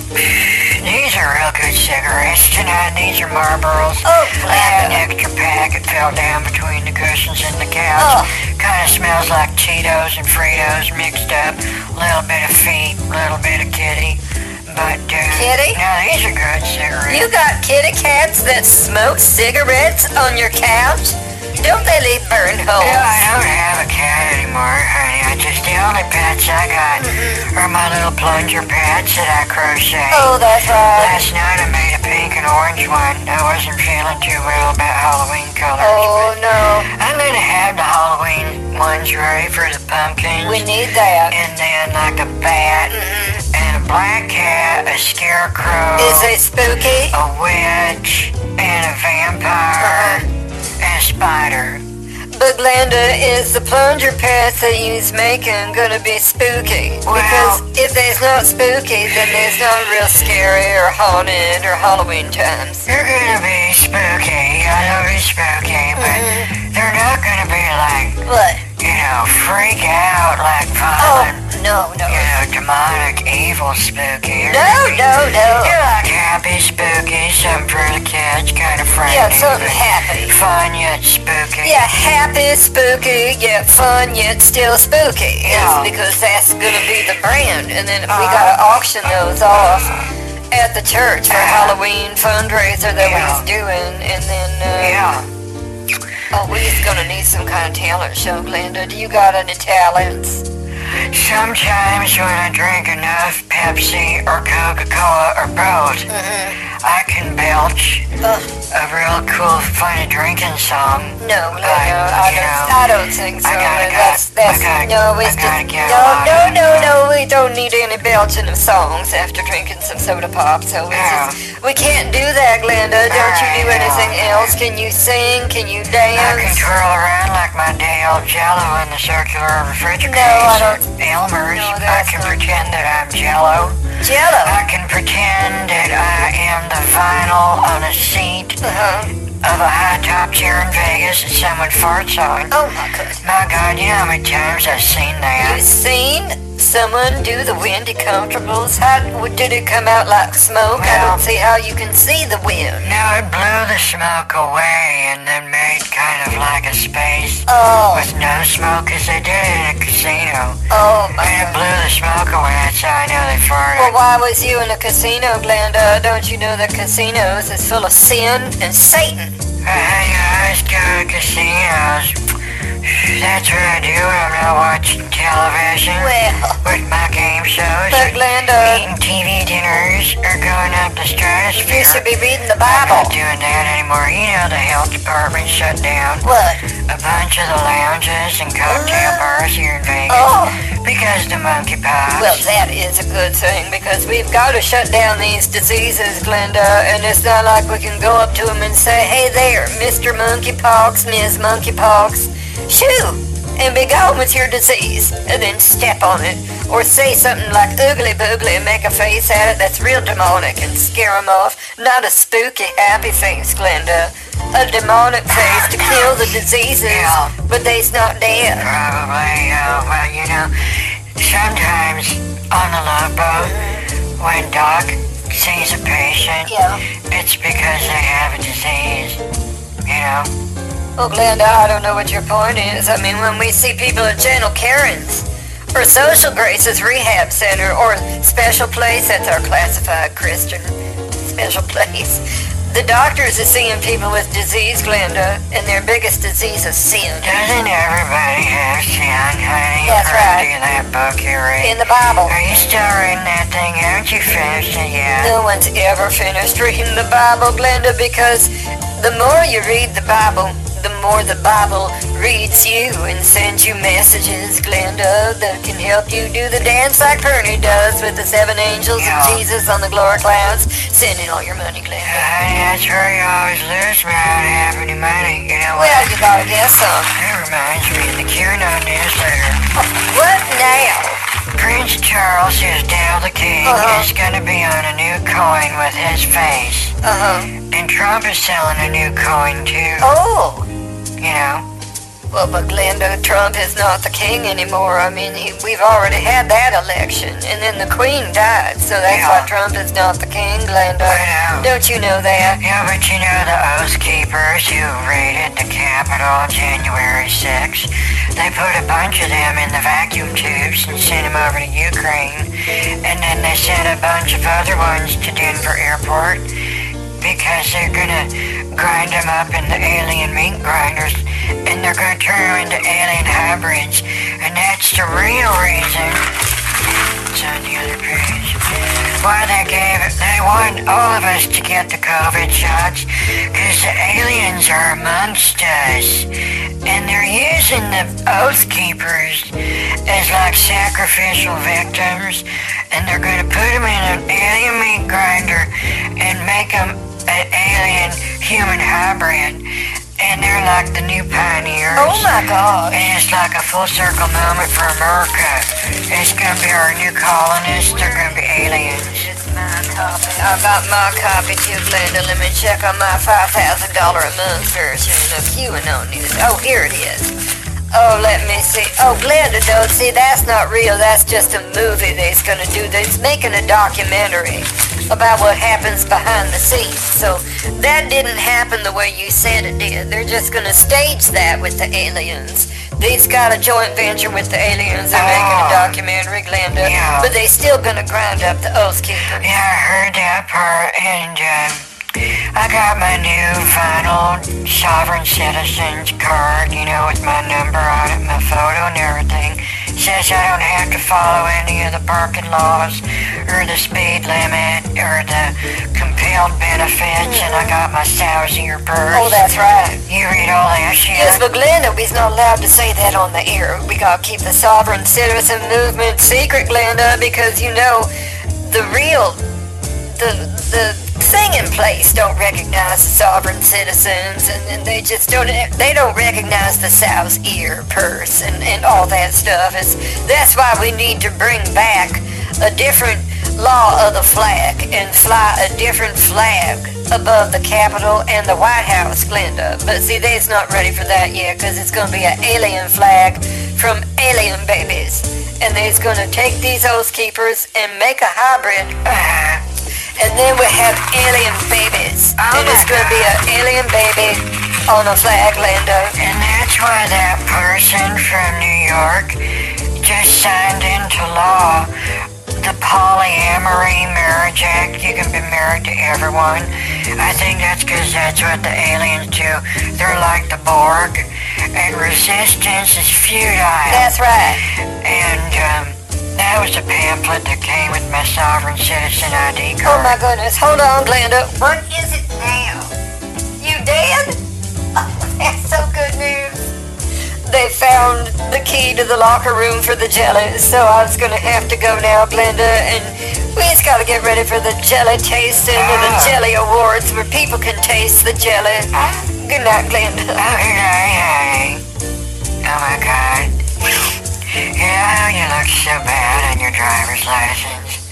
Speaker 2: These are real good cigarettes tonight. These are Marlboros.
Speaker 1: Oh,
Speaker 2: I had an extra pack. It fell down between the cushions and the couch.
Speaker 1: Oh.
Speaker 2: Kind of smells like Cheetos and Fritos mixed up. A little bit of feet, little bit of kitty. But, uh...
Speaker 1: Kitty?
Speaker 2: No, these are good cigarettes.
Speaker 1: You got kitty cats that smoke cigarettes on your couch? Don't they leave burned holes?
Speaker 2: Yeah, I don't have a cat anymore, honey. I just the only pets I got are my little plunger pets that I crochet.
Speaker 1: Oh, that's right.
Speaker 2: Last night I made a pink and orange one. I wasn't feeling too well about Halloween colors.
Speaker 1: Oh, no.
Speaker 2: I'm gonna have the Halloween ones ready for the pumpkins.
Speaker 1: We need that.
Speaker 2: and then like a bat and a black cat, a scarecrow,
Speaker 1: Is it spooky?
Speaker 2: a witch, and a vampire,
Speaker 1: Uh-huh.
Speaker 2: And a spider.
Speaker 1: But Glenda, is the plunger pass that you's making gonna be spooky?
Speaker 2: Well-
Speaker 1: because if there's not spooky, then there's not real scary or haunted or Halloween times.
Speaker 2: They're gonna be spooky, I they'll be spooky, but mm-hmm. they're not gonna be like,
Speaker 1: What?
Speaker 2: You know, freak out like
Speaker 1: fun.
Speaker 2: Oh,
Speaker 1: no, no.
Speaker 2: you know, demonic, evil spooky.
Speaker 1: No, no, no.
Speaker 2: You're like happy, spooky, something for the kids, kind of friendly.
Speaker 1: Yeah, something happy.
Speaker 2: Fun yet spooky.
Speaker 1: Yeah, happy, spooky, yet fun, yet still spooky.
Speaker 2: Yeah.
Speaker 1: It's because that's gonna be the brand. And then we
Speaker 2: Uh-huh.
Speaker 1: gotta auction those off at the church for
Speaker 2: Uh-huh.
Speaker 1: Halloween fundraiser that we
Speaker 2: Yeah.
Speaker 1: was doing. And then, uh,
Speaker 2: Yeah.
Speaker 1: Oh, we just gonna need some kind of talent show, Glenda. Do you got any talents?
Speaker 2: Sometimes when I drink enough Pepsi or Coca-Cola or both, I can belch a real cool, funny drinking song.
Speaker 1: no, no, no,
Speaker 2: I-
Speaker 1: don't,
Speaker 2: know,
Speaker 1: I don't think so.
Speaker 2: I gotta go.
Speaker 1: that's, that's,
Speaker 2: gotta-
Speaker 1: no, we
Speaker 2: gotta get
Speaker 1: no, no, no, no, we don't need any belching of songs after drinking some soda pop, so we
Speaker 2: Yeah.
Speaker 1: just, we can't do that, Glenda. Don't you do anything else? Can you sing? Can you dance?
Speaker 2: I can twirl around like my day old jello in the circular refrigerator.
Speaker 1: No, I don't-
Speaker 2: Elmer's.
Speaker 1: No,
Speaker 2: I can
Speaker 1: not-
Speaker 2: pretend that I'm jello.
Speaker 1: Jello.
Speaker 2: I can pretend that I am the vinyl on a seat
Speaker 1: Uh-huh.
Speaker 2: of a high top chair in Vegas that someone farts on.
Speaker 1: Oh my goodness.
Speaker 2: My God, you know how many times I've seen that?
Speaker 1: You've seen someone do the windy comfortables? How did it come out like smoke? I don't see how you can see the wind.
Speaker 2: No, it blew the smoke away and then made kind of like a space
Speaker 1: Oh,
Speaker 2: with no smoke because they did it in a casino.
Speaker 1: oh my
Speaker 2: And it blew the smoke away, that's how I know they farted.
Speaker 1: Well, why was you in a casino, Glenda? Don't you know that casinos is full of sin and Satan?
Speaker 2: I guys, go to casinos. That's what I do when I'm not watching television
Speaker 1: Well,
Speaker 2: with my game shows.
Speaker 1: but Glenda,
Speaker 2: eating TV dinners are going up the stratosphere.
Speaker 1: you should be reading the
Speaker 2: I'm
Speaker 1: Bible.
Speaker 2: not doing that anymore. You know the health department shut down
Speaker 1: What?
Speaker 2: a bunch of the lounges and cocktail bars here in Vegas
Speaker 1: Oh.
Speaker 2: because the monkeypox.
Speaker 1: Well, that is a good thing because we've got to shut down these diseases, Glenda, and it's not like we can go up to them and say, hey there, Mr. Monkeypox, Ms. Monkeypox, shoo, and be gone with your disease, and then step on it, or say something like oogly boogly and make a face at it that's real demonic and scare them off. Not a spooky, happy face, Glenda. A demonic face to kill the diseases,
Speaker 2: Yeah.
Speaker 1: but they's not dead.
Speaker 2: Probably, uh, well, you know, sometimes on the Love Boat, when Doc sees a patient,
Speaker 1: Yeah.
Speaker 2: it's because they have a disease. You know?
Speaker 1: Well, Glenda, I don't know what your point is. I mean, when we see people at Gentle Karen's, or Social Graces Rehab Center, or Special Place, that's our classified Christian (laughs) special place. The doctors are seeing people with disease, Glenda, and their biggest disease is sin.
Speaker 2: Doesn't everybody have sin, honey?
Speaker 1: That's right.
Speaker 2: to that book you read.
Speaker 1: In the Bible.
Speaker 2: Are you still reading that thing? Haven't you finished it yet?
Speaker 1: No one's ever finished reading the Bible, Glenda, because the more you read the Bible, the more the Bible reads you and sends you messages, Glenda, that can help you do the dance like Bernie does with the seven angels
Speaker 2: Yeah.
Speaker 1: of Jesus on the glory clouds, sending all your money, Glenda.
Speaker 2: Honey, that's where you always lose me. I don't have any money. You know what?
Speaker 1: Well, you gotta get some.
Speaker 2: That reminds me of the QAnon newsletter. (laughs)
Speaker 1: What now?
Speaker 2: Prince Charles, who's now the king,
Speaker 1: Uh-huh.
Speaker 2: is going to be on a new coin with his face.
Speaker 1: Uh-huh.
Speaker 2: And Trump is selling a new coin too.
Speaker 1: Oh!
Speaker 2: You know?
Speaker 1: Well, but Glenda, Trump is not the king anymore. I mean, he, we've already had that election, and then the queen died, so that's why Trump is not the king, Glenda.
Speaker 2: I know.
Speaker 1: Don't you know that?
Speaker 2: Yeah, but you know the Oath Keepers who raided the Capitol January 6th? They put a bunch of them in the vacuum tubes and sent them over to Ukraine. And then they sent a bunch of other ones to Denver Airport because they're gonna grind them up in the alien meat grinders and they're gonna turn them into alien hybrids, and that's the real reason. It's on the other page. Why they gave it, they want all of us to get the COVID shots, because the aliens are amongst us. And they're using the Oath Keepers as like sacrificial victims, and they're gonna put them in an alien meat grinder and make them an alien human hybrid. And they're like the new pioneers.
Speaker 3: Oh my god.
Speaker 2: And it's like a full circle moment for America. It's gonna be our new colonists. They're gonna be aliens.
Speaker 1: It's my copy. I got my copy too, Glenda. Let me check on my $5,000 a month version of QAnon News. Oh, here it is. Oh, let me see. Oh, Glenda, don't see, that's not real. That's just a movie they's gonna do. They're making a documentary about what happens behind the scenes. So that didn't happen the way you said it did. They're just gonna stage that with the aliens. They's got a joint venture with the aliens. They're making a
Speaker 2: Oh.
Speaker 1: documentary, Glenda.
Speaker 2: Yeah.
Speaker 1: But they still gonna grind up the Oath Keepers.
Speaker 2: Yeah, I heard that part, and um, I got my new final sovereign citizens card, you know, with my number on it, my photo and everything. Says I don't have to follow any of the parking laws, or the speed limit, or the compelled benefits, and I got my Sausier purse.
Speaker 1: Oh, that's right.
Speaker 2: You read all that shit?
Speaker 1: Yes, but Glenda, we's not allowed to say that on the air. We gotta keep the sovereign citizen movement secret, Glenda, because you know the real the the thing in place don't recognize the sovereign citizens and, and they just don't they don't recognize the South ear purse and, and all that stuff. It's that's why we need to bring back a different law of the flag and fly a different flag above the Capitol and the White House, Glenda. But see, they's not ready for that yet because it's going to be an alien flag from alien babies. And they's going to take these oath keepers and make a hybrid. Ah. And then we have alien babies. and it's going to be an alien baby on a flag, Glenda.
Speaker 2: And that's why that person from New York just signed into law the Polyamory Marriage Act. You can be married to everyone. I think that's because that's what the aliens do. They're like the Borg, and resistance is futile.
Speaker 1: That's right.
Speaker 2: And um, that was a pamphlet that came with my sovereign citizen ID card.
Speaker 1: Oh my goodness. Hold on, Glenda. What is it now? You dead? Oh, (laughs) that's so good news. They found the key to the locker room for the jelly, so I was gonna have to go now, Glenda, and we just gotta get ready for the jelly tasting and the
Speaker 2: Ah.
Speaker 1: jelly awards where people can taste the jelly. Good night, Glenda.
Speaker 2: Oh, hey, hey. Oh my god. Know, you look so bad on your driver's license.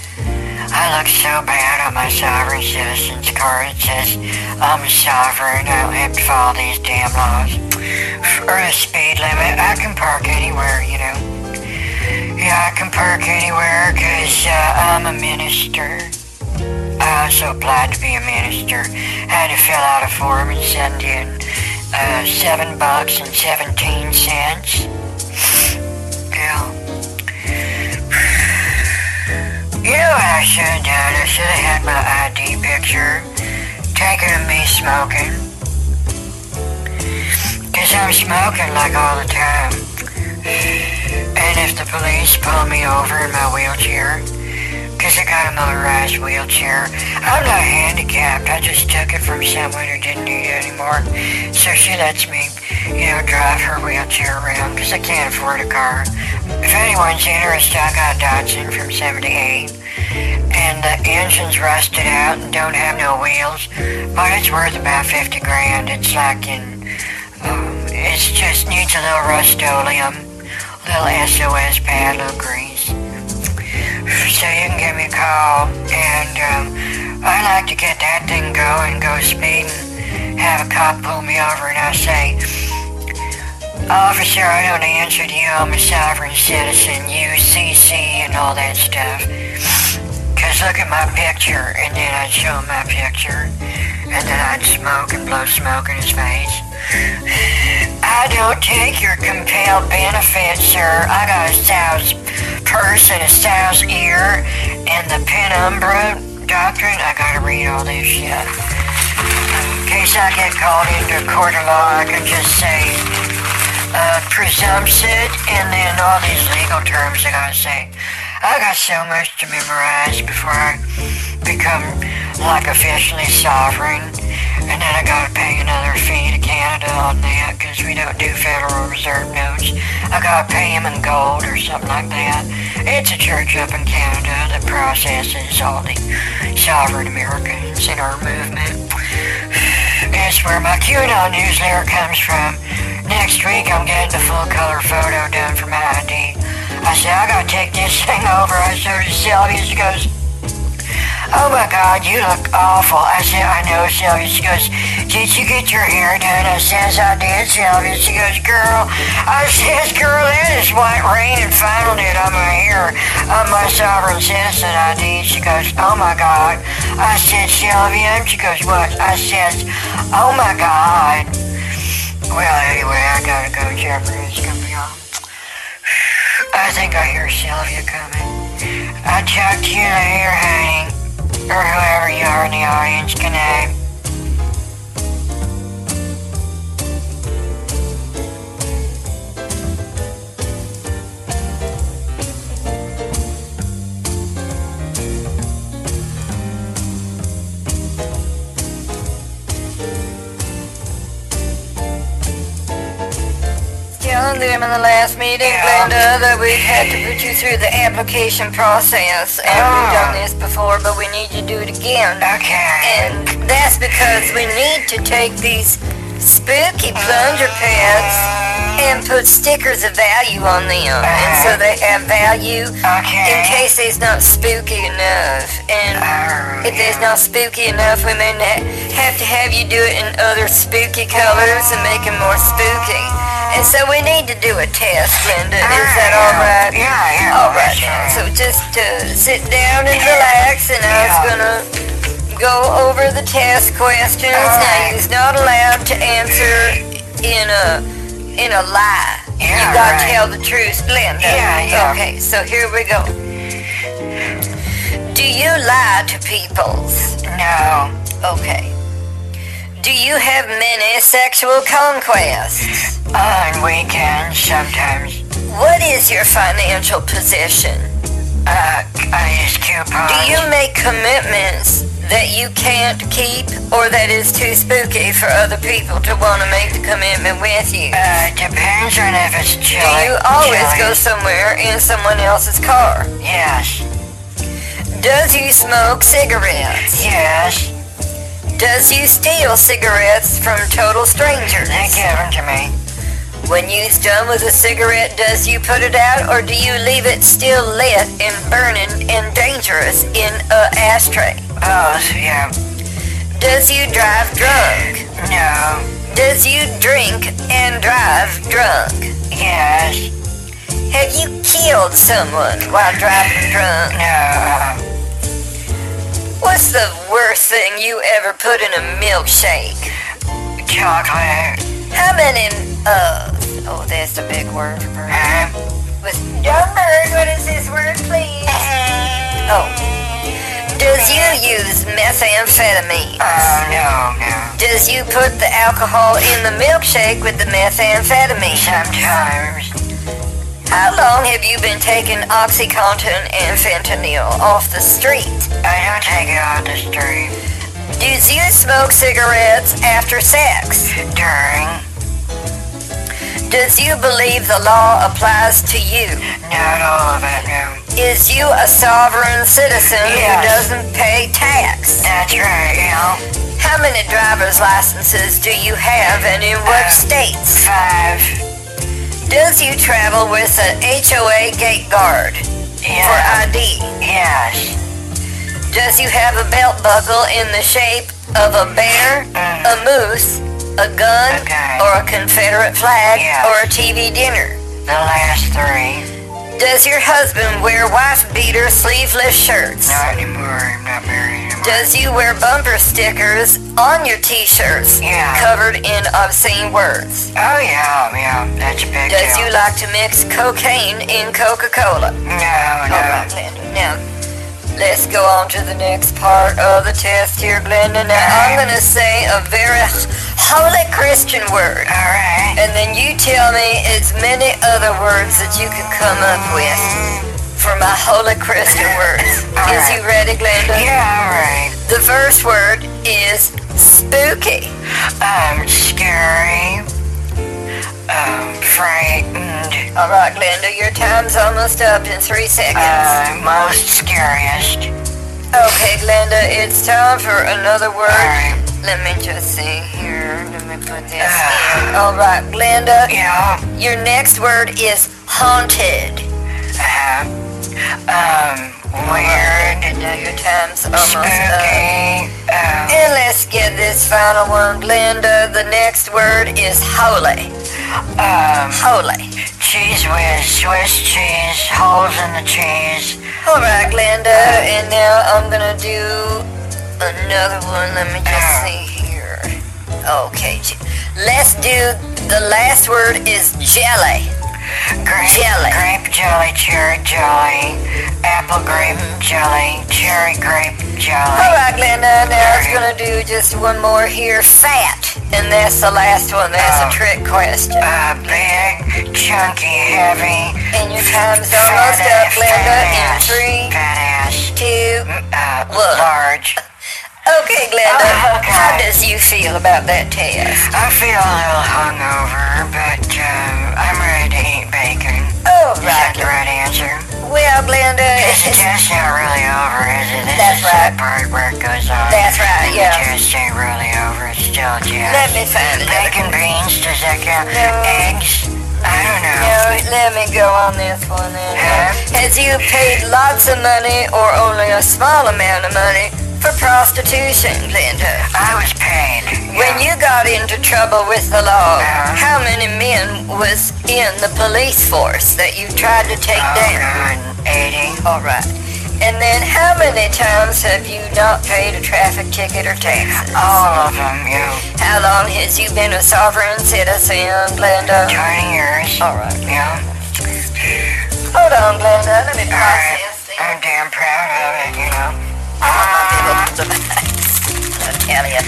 Speaker 2: I look so bad on my sovereign citizen's card. It says, I'm sovereign, I don't have to follow these damn laws. Or the speed limit, I can park anywhere, you know. Yeah, I can park anywhere because uh, I'm a minister. I also applied to be a minister. Had to fill out a form and send in uh, seven bucks and seventeen cents. (sighs) You know what I should have done? I should have had my ID picture taken of me smoking. Cause I'm smoking like all the time. (sighs) And if the police pull me over in my wheelchair, cause I got a motorized wheelchair, I'm not handicapped. I just took it from someone who didn't need it anymore. So she lets me, you know, drive her wheelchair around cause I can't afford a car. If anyone's interested, I got a Datsun from 78. And the engine's rusted out and don't have no wheels. But it's worth about 50 grand. It's like in, um, it just needs a little rust-oleum, little SOS pad, little grease. So you can give me a call. And um, I like to get that thing going, go speeding, have a cop pull me over and I say, Officer, I don't answer to you. I'm a sovereign citizen, UCC, and all that stuff. Cause look at my picture, and then I'd show him my picture, and then I'd smoke and blow smoke in his face. I don't take your compelled benefits, sir. I got a sow's purse and a sow's ear, and the penumbra doctrine. I gotta read all this shit. In case I get called into court of law, I can just say, uh, presumption, and then all these legal terms I gotta say. I got so much to memorize before I become like officially sovereign. And then I gotta pay another fee to Canada on that because we don't do Federal Reserve notes. I gotta pay them in gold or something like that. It's a church up in Canada that processes all the sovereign Americans in our movement. That's where my QAnon newsletter comes from. Next week I'm getting the full color photo done for my ID. I said, I gotta take this thing over. I it to Sylvia. She goes, Oh my God, you look awful. I said, I know, Sylvia. She goes, Did you get your hair done? I says, I did, Sylvia. She goes, Girl. I says, Girl, that is white rain and Final Net on my hair on my sovereign citizen ID. She goes, Oh my God. I said, Sylvia. She goes, What? I says, Oh my God. Well, anyway, I gotta go. Jeopardy's gonna be on. I think I hear Sylvia coming. I'll talk to you honey. Or whoever you are in the audience. Good night.
Speaker 1: Them in the last meeting. Glenda, that we had to put you through the application process. And we've oh. done this before, but we need you to do it again.
Speaker 2: Okay.
Speaker 1: And that's because we need to take these spooky plunger pads and put stickers of value on them. And uh-huh. so they have value
Speaker 2: Okay.
Speaker 1: in case it's not spooky enough. And
Speaker 2: Oh,
Speaker 1: if it's not spooky enough, we may have to have you do it in other spooky colors and make them more spooky. And so we need to do a test, Linda. Is that all right?
Speaker 2: Yeah, yeah.
Speaker 1: All right. now. So just uh, sit down and relax, and I was gonna go over the test questions.
Speaker 2: All
Speaker 1: Now, you're not allowed to answer in a in a lie. you
Speaker 2: Yeah,
Speaker 1: gotta
Speaker 2: right.
Speaker 1: tell the truth, Linda.
Speaker 2: Yeah, yeah.
Speaker 1: Okay, so here we go. Do you lie to peoples?
Speaker 2: No.
Speaker 1: Okay. Do you have many sexual conquests?
Speaker 2: On weekends, sometimes.
Speaker 1: What is your financial position?
Speaker 2: Uh, I use coupons.
Speaker 1: Do you make commitments that you can't keep or that is too spooky for other people to want to make the commitment with you?
Speaker 2: Uh, depends on if it's
Speaker 1: Do you always go somewhere in someone else's car?
Speaker 2: Yes.
Speaker 1: Does you smoke cigarettes?
Speaker 2: Yes.
Speaker 1: Does you steal cigarettes from total strangers?
Speaker 2: They give them to me.
Speaker 1: When you's done with a cigarette, does you put it out or do you leave it still lit and burning and dangerous in a ashtray?
Speaker 2: Both, yeah.
Speaker 1: Does you drive drunk?
Speaker 2: No.
Speaker 1: Does you drink and drive drunk?
Speaker 2: Yes.
Speaker 1: Have you killed someone while driving drunk?
Speaker 2: No.
Speaker 1: What's the worst thing you ever put in a milkshake?
Speaker 2: Chocolate.
Speaker 1: How many, uh, oh, that's a big word for her.
Speaker 2: Huh?
Speaker 1: Was, Bird, what is this word, please? Uh-huh. Oh. Does you use methamphetamine?
Speaker 2: Oh, uh, no, no.
Speaker 1: Does you put the alcohol in the milkshake with the methamphetamine?
Speaker 2: Sometimes.
Speaker 1: How long have you been taking OxyContin and fentanyl off the street?
Speaker 2: I don't take it off the street.
Speaker 1: Does you smoke cigarettes after sex?
Speaker 2: During.
Speaker 1: Does you believe the law applies to you?
Speaker 2: Not all of it, no.
Speaker 1: Is you a sovereign citizen who doesn't pay tax?
Speaker 2: That's right, you know.
Speaker 1: How many driver's licenses do you have and in what
Speaker 2: Uh,
Speaker 1: states?
Speaker 2: Five.
Speaker 1: Does you travel with an HOA gate guard for ID?
Speaker 2: Yes.
Speaker 1: Does you have a belt buckle in the shape of a bear, mm. a moose, a gun,
Speaker 2: Okay.
Speaker 1: or a Confederate flag,
Speaker 2: Yes.
Speaker 1: or a TV dinner?
Speaker 2: The last three.
Speaker 1: Does your husband wear wife beater sleeveless shirts?
Speaker 2: Not anymore. I'm not married anymore.
Speaker 1: Does you wear bumper stickers on your t-shirts
Speaker 2: Yeah.
Speaker 1: covered in obscene words?
Speaker 2: Oh, yeah, yeah. That's a big
Speaker 1: Does
Speaker 2: deal.
Speaker 1: you like to mix cocaine in Coca-Cola?
Speaker 2: No, no.
Speaker 1: Linda. Now, let's go on to the next part of the test here, Glenda. Now, I'm going to say a very holy Christian word.
Speaker 2: Alright.
Speaker 1: And then you tell me as many other words that you can come up with for my holy Christian words. (laughs) Is you ready, Glenda?
Speaker 2: Yeah, alright.
Speaker 1: The first word is spooky.
Speaker 2: Um, scary. Um, frightened.
Speaker 1: All right, Glenda, your time's almost up in three seconds.
Speaker 2: Uh, most scariest.
Speaker 1: okay, Glenda, it's time for another word.
Speaker 2: Alright.
Speaker 1: Let me just see here. Let me put this in. All right, Glenda,
Speaker 2: Yeah.
Speaker 1: your next word is haunted.
Speaker 2: Uh, um, weird.
Speaker 1: And now your time's almost up.
Speaker 2: Spooky. Um,
Speaker 1: And let's get this final one, Glenda. The next word is holy.
Speaker 2: um,
Speaker 1: Holy.
Speaker 2: cheese whiz, Swiss cheese, holes in the cheese.
Speaker 1: All right, Glenda, and now I'm gonna do another one. Let me just see here. Okay, let's do the last word is jelly.
Speaker 2: Grape,
Speaker 1: Jelly.
Speaker 2: Grape jelly, cherry jelly, apple grape jelly, cherry grape jelly.
Speaker 1: right, Glenda. Now I was gonna do just one more here. Fat, and that's the last one. That's a
Speaker 2: Oh.
Speaker 1: trick question.
Speaker 2: Uh, big, chunky, heavy.
Speaker 1: And your time's almost up, Glenda. In three,
Speaker 2: Fat ass.
Speaker 1: two.
Speaker 2: Uh,
Speaker 1: What?
Speaker 2: large.
Speaker 1: Okay, Glenda.
Speaker 2: Oh, okay.
Speaker 1: How does you feel about that test?
Speaker 2: I feel a little hungover, but um, I'm ready to eat bacon.
Speaker 1: Oh,
Speaker 2: Is that the right answer?
Speaker 1: Well, Glenda,
Speaker 2: Is the
Speaker 1: it's-
Speaker 2: test not really over, is it? This
Speaker 1: That's
Speaker 2: is
Speaker 1: right.
Speaker 2: the part where it goes on.
Speaker 1: That's right,
Speaker 2: The
Speaker 1: yeah.
Speaker 2: test ain't really over. It's still a test.
Speaker 1: let me find it.
Speaker 2: Bacon beans, does that count?
Speaker 1: No.
Speaker 2: Eggs? I don't know.
Speaker 1: No, let me go on this one then.
Speaker 2: Huh?
Speaker 1: Has you paid lots of money or only a small amount of money for prostitution, Glenda?
Speaker 2: I was paid.
Speaker 1: When you got into trouble with the law,
Speaker 2: Uh-huh.
Speaker 1: how many men was in the police force that you tried to take
Speaker 2: Oh,
Speaker 1: down?
Speaker 2: God. 80.
Speaker 1: All right. And then how many times have you not paid a traffic ticket or taxes?
Speaker 2: All of them, you.
Speaker 1: How long has you been a sovereign citizen, Glenda?
Speaker 2: 20 years.
Speaker 1: All right.
Speaker 2: Yeah.
Speaker 1: Hold on, Glenda. Let me process.
Speaker 2: I'm damn proud of it, you know.
Speaker 1: I'll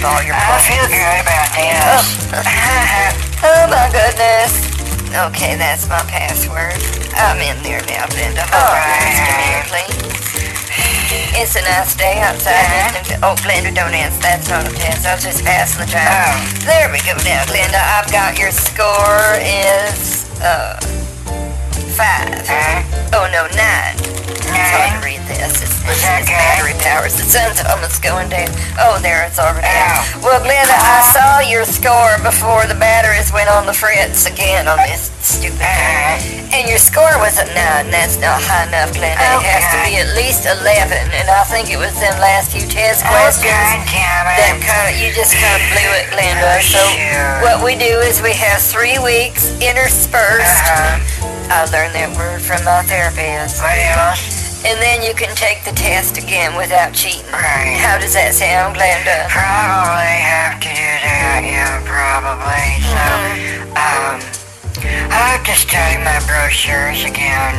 Speaker 1: all
Speaker 2: I feel.
Speaker 1: Oh my goodness. Okay, that's my password. I'm in there now, Glenda. Hold on just a please. It's a nice day outside. to- Oh, Glenda, don't answer. That's not a test. I was just passing the time.
Speaker 2: Oh.
Speaker 1: There we go now, Glenda. I've got your score is uh five. Oh no, nine. It's hard to read this. It's, it's, it's battery powers. The sun's almost going down. Oh, there, it's already
Speaker 2: Ow.
Speaker 1: down. Well, Glenda, I saw your score before the batteries went on the fritz again on this stupid thing.
Speaker 2: Uh-huh.
Speaker 1: And your score was a 9. That's not high enough, Glenda. It has to be at least 11. And I think it was them last few test questions that kind of, you just kind of blew it, Glenda.
Speaker 2: Oh,
Speaker 1: So what we do is we have three weeks interspersed. I learned that word from my therapist.
Speaker 2: What?
Speaker 1: And then you can take the test again without cheating.
Speaker 2: Right.
Speaker 1: How does that sound, Glenda?
Speaker 2: Probably have to do that, yeah, probably. So, um, I have to study my brochures again,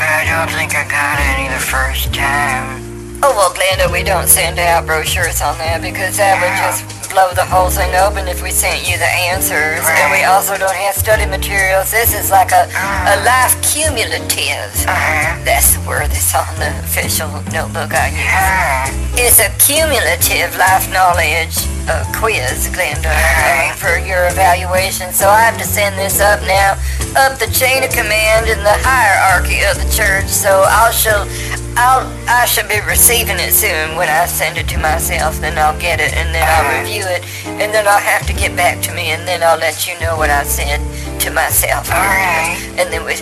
Speaker 2: but I don't think I got any the first time.
Speaker 1: Oh, well, Glenda, we don't send out brochures on that because that would just blow the whole thing open if we sent you the answers. And we also don't have study materials. This is like a, a life cumulative.
Speaker 2: Uh-huh.
Speaker 1: That's the word that's on the official notebook I use.
Speaker 2: Uh,
Speaker 1: It's a cumulative life knowledge uh, quiz, Glenda, uh, for your evaluation. So I have to send this up now, up the chain of command in the hierarchy of the church. So I'll shall, I'll, I should be receiving it soon when I send it to myself. Then I'll get it, and then I'll
Speaker 2: Uh-huh.
Speaker 1: Review it, and then I'll have to get back to me, and then I'll let you know what I said to myself.
Speaker 2: Alright.
Speaker 1: And then we'll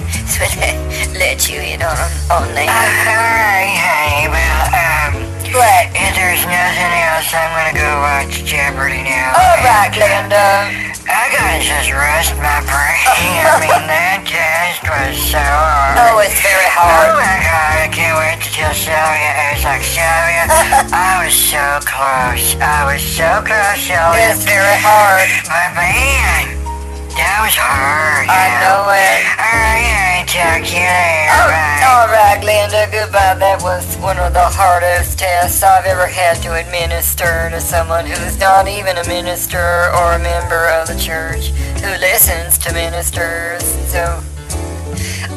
Speaker 1: (laughs) let you in on on
Speaker 2: uh, alright, honey, well, um,
Speaker 1: What?
Speaker 2: if there's nothing else, I'm gonna go watch Jeopardy now.
Speaker 1: All right, Glenda.
Speaker 2: I gotta just rest my brain. I mean, (laughs) that test was so hard.
Speaker 1: Oh, it's very hard.
Speaker 2: Oh my god, I can't wait to tell Sylvia. It was like, Sylvia, (laughs) I was so close. I was so close, Sylvia.
Speaker 1: It's very hard.
Speaker 2: But man, That was hard.
Speaker 1: I know it.
Speaker 2: Alright, alright, talk to you later.
Speaker 1: Oh, right, Glenda, goodbye. That was one of the hardest tests I've ever had to administer to someone who's not even a minister or a member of the church who listens to ministers. So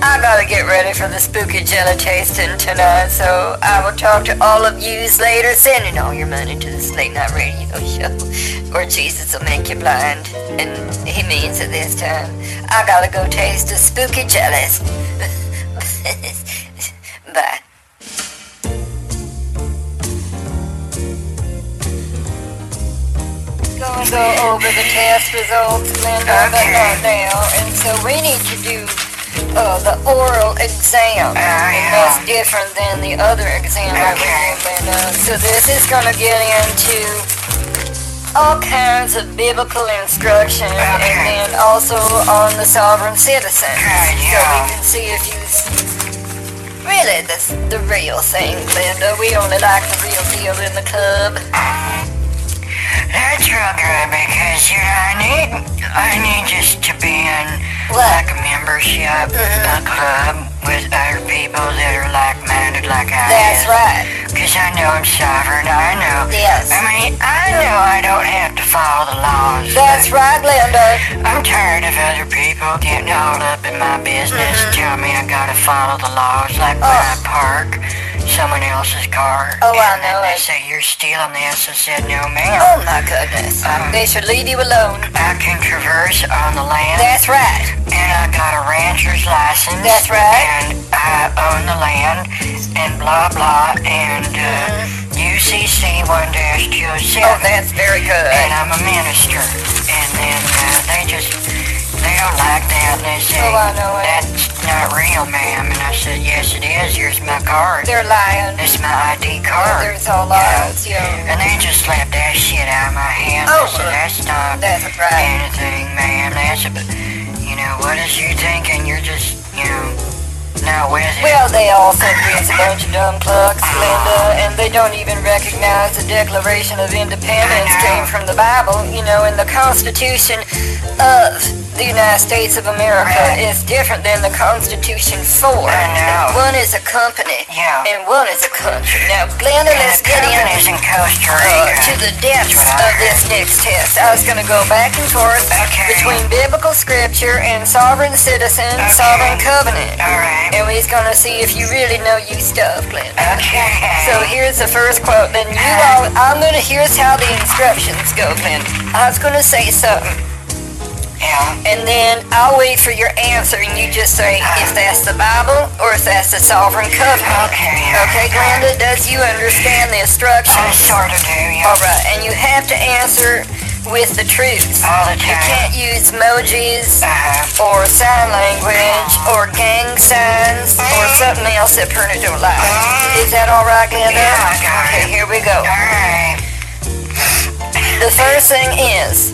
Speaker 1: I gotta get ready for the spooky jelly tasting tonight. So I will talk to all of yous later, sending all your money to this late night radio (laughs) show, or Jesus will make you blind, and he means it this time. I gotta go taste the spooky jellies. (laughs) Bye. Gonna go over the test results, Linda, but not now. And so we need to do uh, the oral exam. And
Speaker 2: yeah.
Speaker 1: that's different than the other exam
Speaker 2: Okay.
Speaker 1: do, Linda. So this is gonna get into all kinds of biblical instruction and then also on the sovereign citizen.
Speaker 2: Good,
Speaker 1: So we can see if you really the, the real thing, Linda. We only like the real deal in the club.
Speaker 2: That's real good because you know I need I need just to be in
Speaker 1: What?
Speaker 2: like a membership a club with other people that are like minded like I
Speaker 1: That's
Speaker 2: am.
Speaker 1: right.
Speaker 2: Because I know I'm sovereign. I know.
Speaker 1: Yes.
Speaker 2: I mean, I know I don't have to follow the laws.
Speaker 1: That's right, Linda.
Speaker 2: I'm tired of other people getting all up in my business, mm-hmm. telling me I gotta follow the laws, like when oh. I park someone else's car.
Speaker 1: Oh, I know
Speaker 2: They
Speaker 1: it.
Speaker 2: say you're stealing this. I said, no, ma'am.
Speaker 1: Oh my goodness.
Speaker 2: Um,
Speaker 1: They should leave you alone.
Speaker 2: I can traverse on the land,
Speaker 1: That's right.
Speaker 2: and I got a rancher's license.
Speaker 1: That's right.
Speaker 2: And I own the land, and blah blah, and uh, UCC one dash two
Speaker 1: Oh,
Speaker 2: seven.
Speaker 1: that's very good.
Speaker 2: And I'm a minister, and then uh, they just don't like that, and they
Speaker 1: Oh, I know it.
Speaker 2: that's not real, ma'am. And I said, yes, it is. Here's my card.
Speaker 1: They're lying.
Speaker 2: Is my ID card.
Speaker 1: There's all lies, yeah.
Speaker 2: And they just slapped that shit out of my hand.
Speaker 1: Oh,
Speaker 2: I said, that's not
Speaker 1: That's right.
Speaker 2: anything, ma'am. That's a, you know, what is you thinking? You're just, you know, Now.
Speaker 1: Well, they all think it's a bunch of dumb plucks, (laughs) Linda, and they don't even recognize the Declaration of Independence came from the Bible, you know, and the Constitution of the United States of America
Speaker 2: Right.
Speaker 1: is different than the Constitution for.
Speaker 2: I know.
Speaker 1: One is a company,
Speaker 2: Yeah.
Speaker 1: and one is a country. Now, Glenda,
Speaker 2: and
Speaker 1: let's get in
Speaker 2: in Costa
Speaker 1: uh, to the depths
Speaker 2: I
Speaker 1: of this next test. I was going to go back and forth
Speaker 2: Okay.
Speaker 1: between biblical scripture and sovereign citizen,
Speaker 2: Okay.
Speaker 1: sovereign covenant.
Speaker 2: All right.
Speaker 1: And we's gonna see if you really know you stuff, Glenda.
Speaker 2: Okay.
Speaker 1: So here's the first quote. Then you all, I'm gonna, here's how the instructions go, Glenda. I was gonna say something,
Speaker 2: yeah.
Speaker 1: and then I'll wait for your answer, and you just say if uh-huh. that's the Bible or if that's the sovereign covenant.
Speaker 2: Okay. Yeah.
Speaker 1: Okay, Glenda, does you understand the instructions?
Speaker 2: I sort of do. Yeah.
Speaker 1: All right, and you have to answer with the truth.
Speaker 2: All the time.
Speaker 1: You can't use emojis
Speaker 2: Uh-huh.
Speaker 1: or sign language uh-huh. or gang signs or uh-huh. something else that Perna don't like. Is that all right, Glenda?
Speaker 2: Yeah, I got
Speaker 1: Okay,
Speaker 2: it.
Speaker 1: here we go.
Speaker 2: All right.
Speaker 1: The first thing is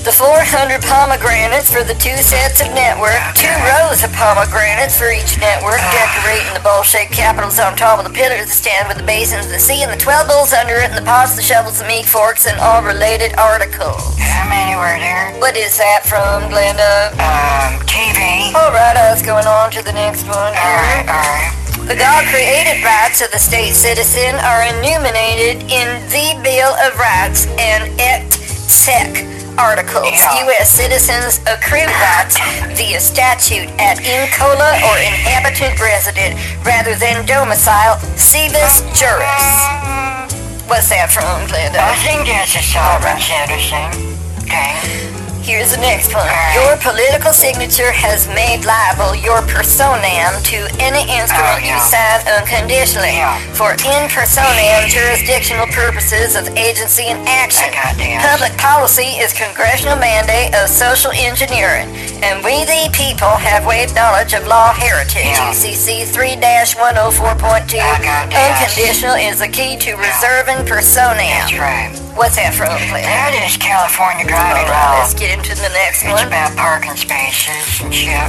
Speaker 1: the 400 pomegranates for the two sets of network, two rows of pomegranates for each network, decorating the bowl-shaped capitals on top of the pillars that stand with the basins of the sea and the 12 bowls under it and the pots, the shovels, the meat forks, and all related articles.
Speaker 2: How many were there?
Speaker 1: What is that from, Glenda?
Speaker 2: Um, TV.
Speaker 1: All right, I was going on to the next one.
Speaker 2: All right. All right.
Speaker 1: The God-created rights of the state citizen are enumerated in the Bill of Rights and et seq articles.
Speaker 2: Yeah.
Speaker 1: U.S. citizens accrue rights via statute at incola or inhabitant resident rather than domicile civis juris. What's that from,
Speaker 2: I think that's a sovereign citizen. Okay.
Speaker 1: Here's the next one. Your political signature has made liable your personam to any instrument
Speaker 2: Oh, yeah.
Speaker 1: you sign unconditionally
Speaker 2: Yeah.
Speaker 1: for in personam jurisdictional purposes of agency and action.
Speaker 2: I got this.
Speaker 1: Public policy is congressional mandate of social engineering, and we the people have waived knowledge of law heritage.
Speaker 2: Yeah.
Speaker 1: UCC 3-104.2.
Speaker 2: I got this.
Speaker 1: Unconditional is the key to reserving personam.
Speaker 2: That's right.
Speaker 1: What's that from, Clint?
Speaker 2: That is California driving law.
Speaker 1: let's get into the next
Speaker 2: It's
Speaker 1: one.
Speaker 2: about parking spaces and shit.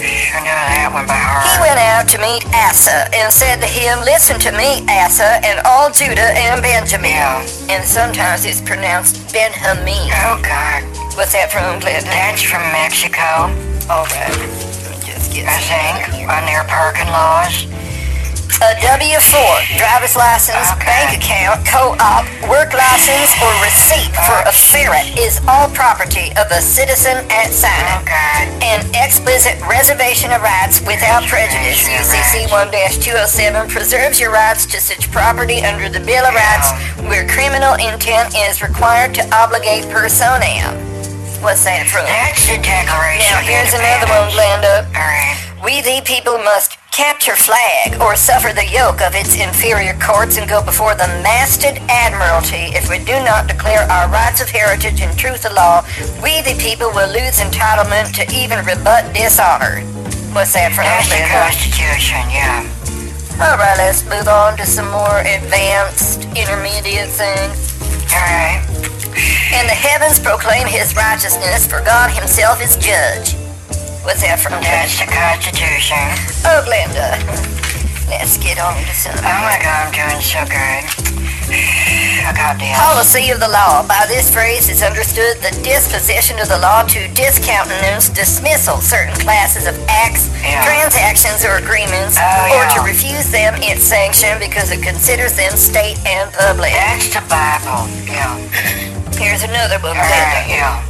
Speaker 2: Sure know that one by heart.
Speaker 1: He went out to meet Asa and said to him, Listen to me, Asa, and all Judah and Benjamin.
Speaker 2: Yeah.
Speaker 1: And sometimes it's pronounced Benjamin.
Speaker 2: Oh God.
Speaker 1: What's that from, Glenda?
Speaker 2: That's from Mexico,
Speaker 1: All right. Just get
Speaker 2: I think, on their parking laws.
Speaker 1: A W-4, driver's license,
Speaker 2: Okay.
Speaker 1: bank account, co-op, work license, or receipt for a ferret is all property of a citizen at signing.
Speaker 2: God.
Speaker 1: An explicit reservation of rights without prejudice, UCC 1-207, preserves your rights to such property under the Bill of Rights where criminal intent is required to obligate personam. What's that from?
Speaker 2: That's the Declaration
Speaker 1: Now here's another one.
Speaker 2: Alright.
Speaker 1: We the people must capture flag or suffer the yoke of its inferior courts and go before the masted admiralty if we do not declare our rights of heritage and truth of law. We the people will lose entitlement to even rebut dishonor. What's that from?
Speaker 2: That's the? Constitution, yeah.
Speaker 1: All right, let's move on to some more advanced, intermediate things.
Speaker 2: Alright.
Speaker 1: And the heavens proclaim his righteousness, for God himself is judge. What's that from?
Speaker 2: That's the Constitution.
Speaker 1: Oh, Glenda. Let's get on to some.
Speaker 2: Oh my god, I'm doing so good. I got this.
Speaker 1: Policy of the law. By this phrase is understood the disposition of the law to discountenance, dismissal certain classes of acts,
Speaker 2: Yeah.
Speaker 1: transactions, or agreements,
Speaker 2: Oh,
Speaker 1: or
Speaker 2: yeah.
Speaker 1: to refuse them its sanction because it considers them state and public.
Speaker 2: That's the Bible, yeah. (laughs)
Speaker 1: Here's another.
Speaker 2: Alright, yeah.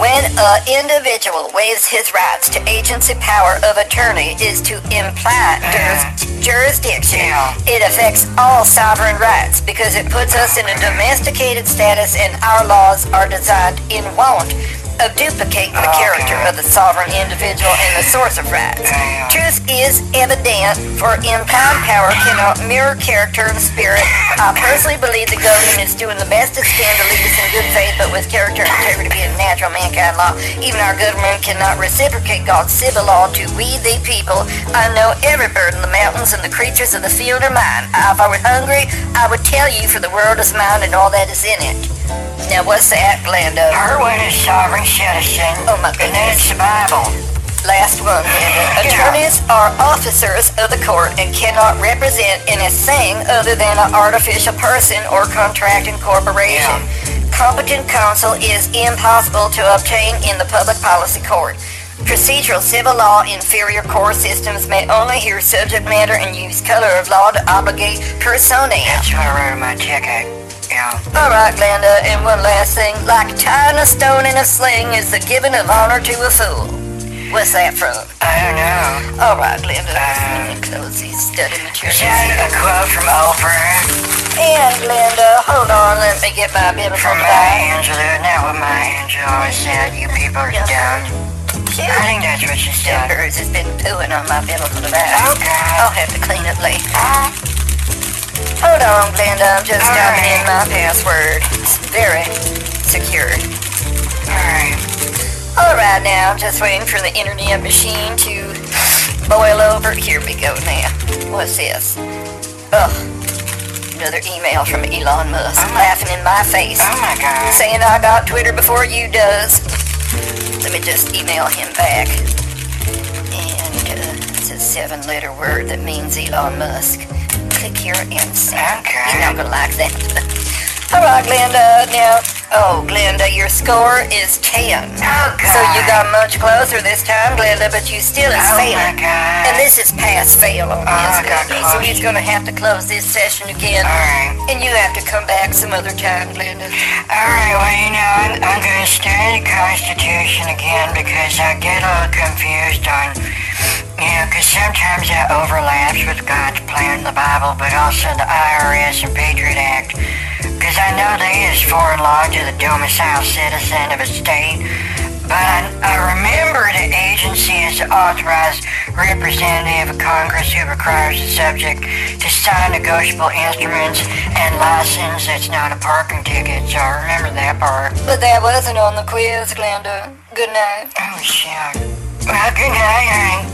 Speaker 1: When an individual waives his rights to agency power of attorney is to imply mm-hmm. juris- jurisdiction.
Speaker 2: Yeah.
Speaker 1: It affects all sovereign rights because it puts us in a domesticated status and our laws are designed in want of duplicating the oh,
Speaker 2: Okay.
Speaker 1: character of the sovereign individual and the source of rights.
Speaker 2: Yeah.
Speaker 1: Truth is evident, for implied power cannot mirror character and spirit. I personally believe the government is doing the best it can to lead us in good faith, but with character, and integrity, and natural mankind law. Even our government cannot reciprocate God's civil law to we the people. I know every bird in the mountains and the creatures of the field are mine. If I were hungry, I would tell you, for the world is mine and all that is in it. Now, what's that, Glenda?
Speaker 2: Erwin is sovereign
Speaker 1: Oh,
Speaker 2: And then Bible.
Speaker 1: Last one. Attorneys are officers of the court and cannot represent in a thing other than an artificial person or contracting corporation. Competent counsel is impossible to obtain in the public policy court. Procedural civil law inferior court systems may only hear subject matter and use color of law to obligate personam.
Speaker 2: That's what I wrote my ticket. Yeah.
Speaker 1: All right, Glenda, and one last thing. Like tying a stone in a sling is the giving of honor to a fool. What's that from?
Speaker 2: I don't know.
Speaker 1: All right, Glenda, uh, let me close these study
Speaker 2: Is
Speaker 1: materials.
Speaker 2: that a quote from Oprah?
Speaker 1: And Glenda, hold on, let me get my biblical
Speaker 2: From. Maya Angelou? Isn't that what Maya Angelou always said? You people are dumb. I think that's what she said.
Speaker 1: Hers has been pooing on my biblical device.
Speaker 2: Okay.
Speaker 1: I'll have to clean it later. Hold on, Glenda, I'm just
Speaker 2: All
Speaker 1: typing in my password. It's very secure.
Speaker 2: Alright.
Speaker 1: All right, now, I'm just waiting for the internet machine to boil over. Here we go now. What's this? Oh, another email from Elon Musk oh laughing in my face,
Speaker 2: Oh my god.
Speaker 1: saying I got Twitter before you does. Let me just email him back. It's a seven-letter word that means Elon Musk. Click here and send.
Speaker 2: Okay.
Speaker 1: You're not gonna like that. All right, Glenda. Now, oh, Glenda, your score is ten.
Speaker 2: Oh god.
Speaker 1: So you got much closer this time, Glenda, but you still is
Speaker 2: Oh my
Speaker 1: failing.
Speaker 2: god.
Speaker 1: And this is pass fail on
Speaker 2: Oh,
Speaker 1: his Glenda. So he's gonna have to close this session again.
Speaker 2: Alright.
Speaker 1: And you have to come back some other time, Glenda.
Speaker 2: Alright, well, you know, I'm, I'm going to study the Constitution again because I get a little confused on, you know, because sometimes that overlaps with God's plan in the Bible, but also the IRS and Patriot Act. Because I know they use foreign law to the domicile citizen of a state, but I, I remember the agency is the authorized representative of Congress who requires the subject to sign negotiable instruments and license that's not a parking ticket, so I remember that part.
Speaker 1: But that wasn't on the quiz, Glenda. Good night.
Speaker 2: Oh, shit. Well, good night, Hank.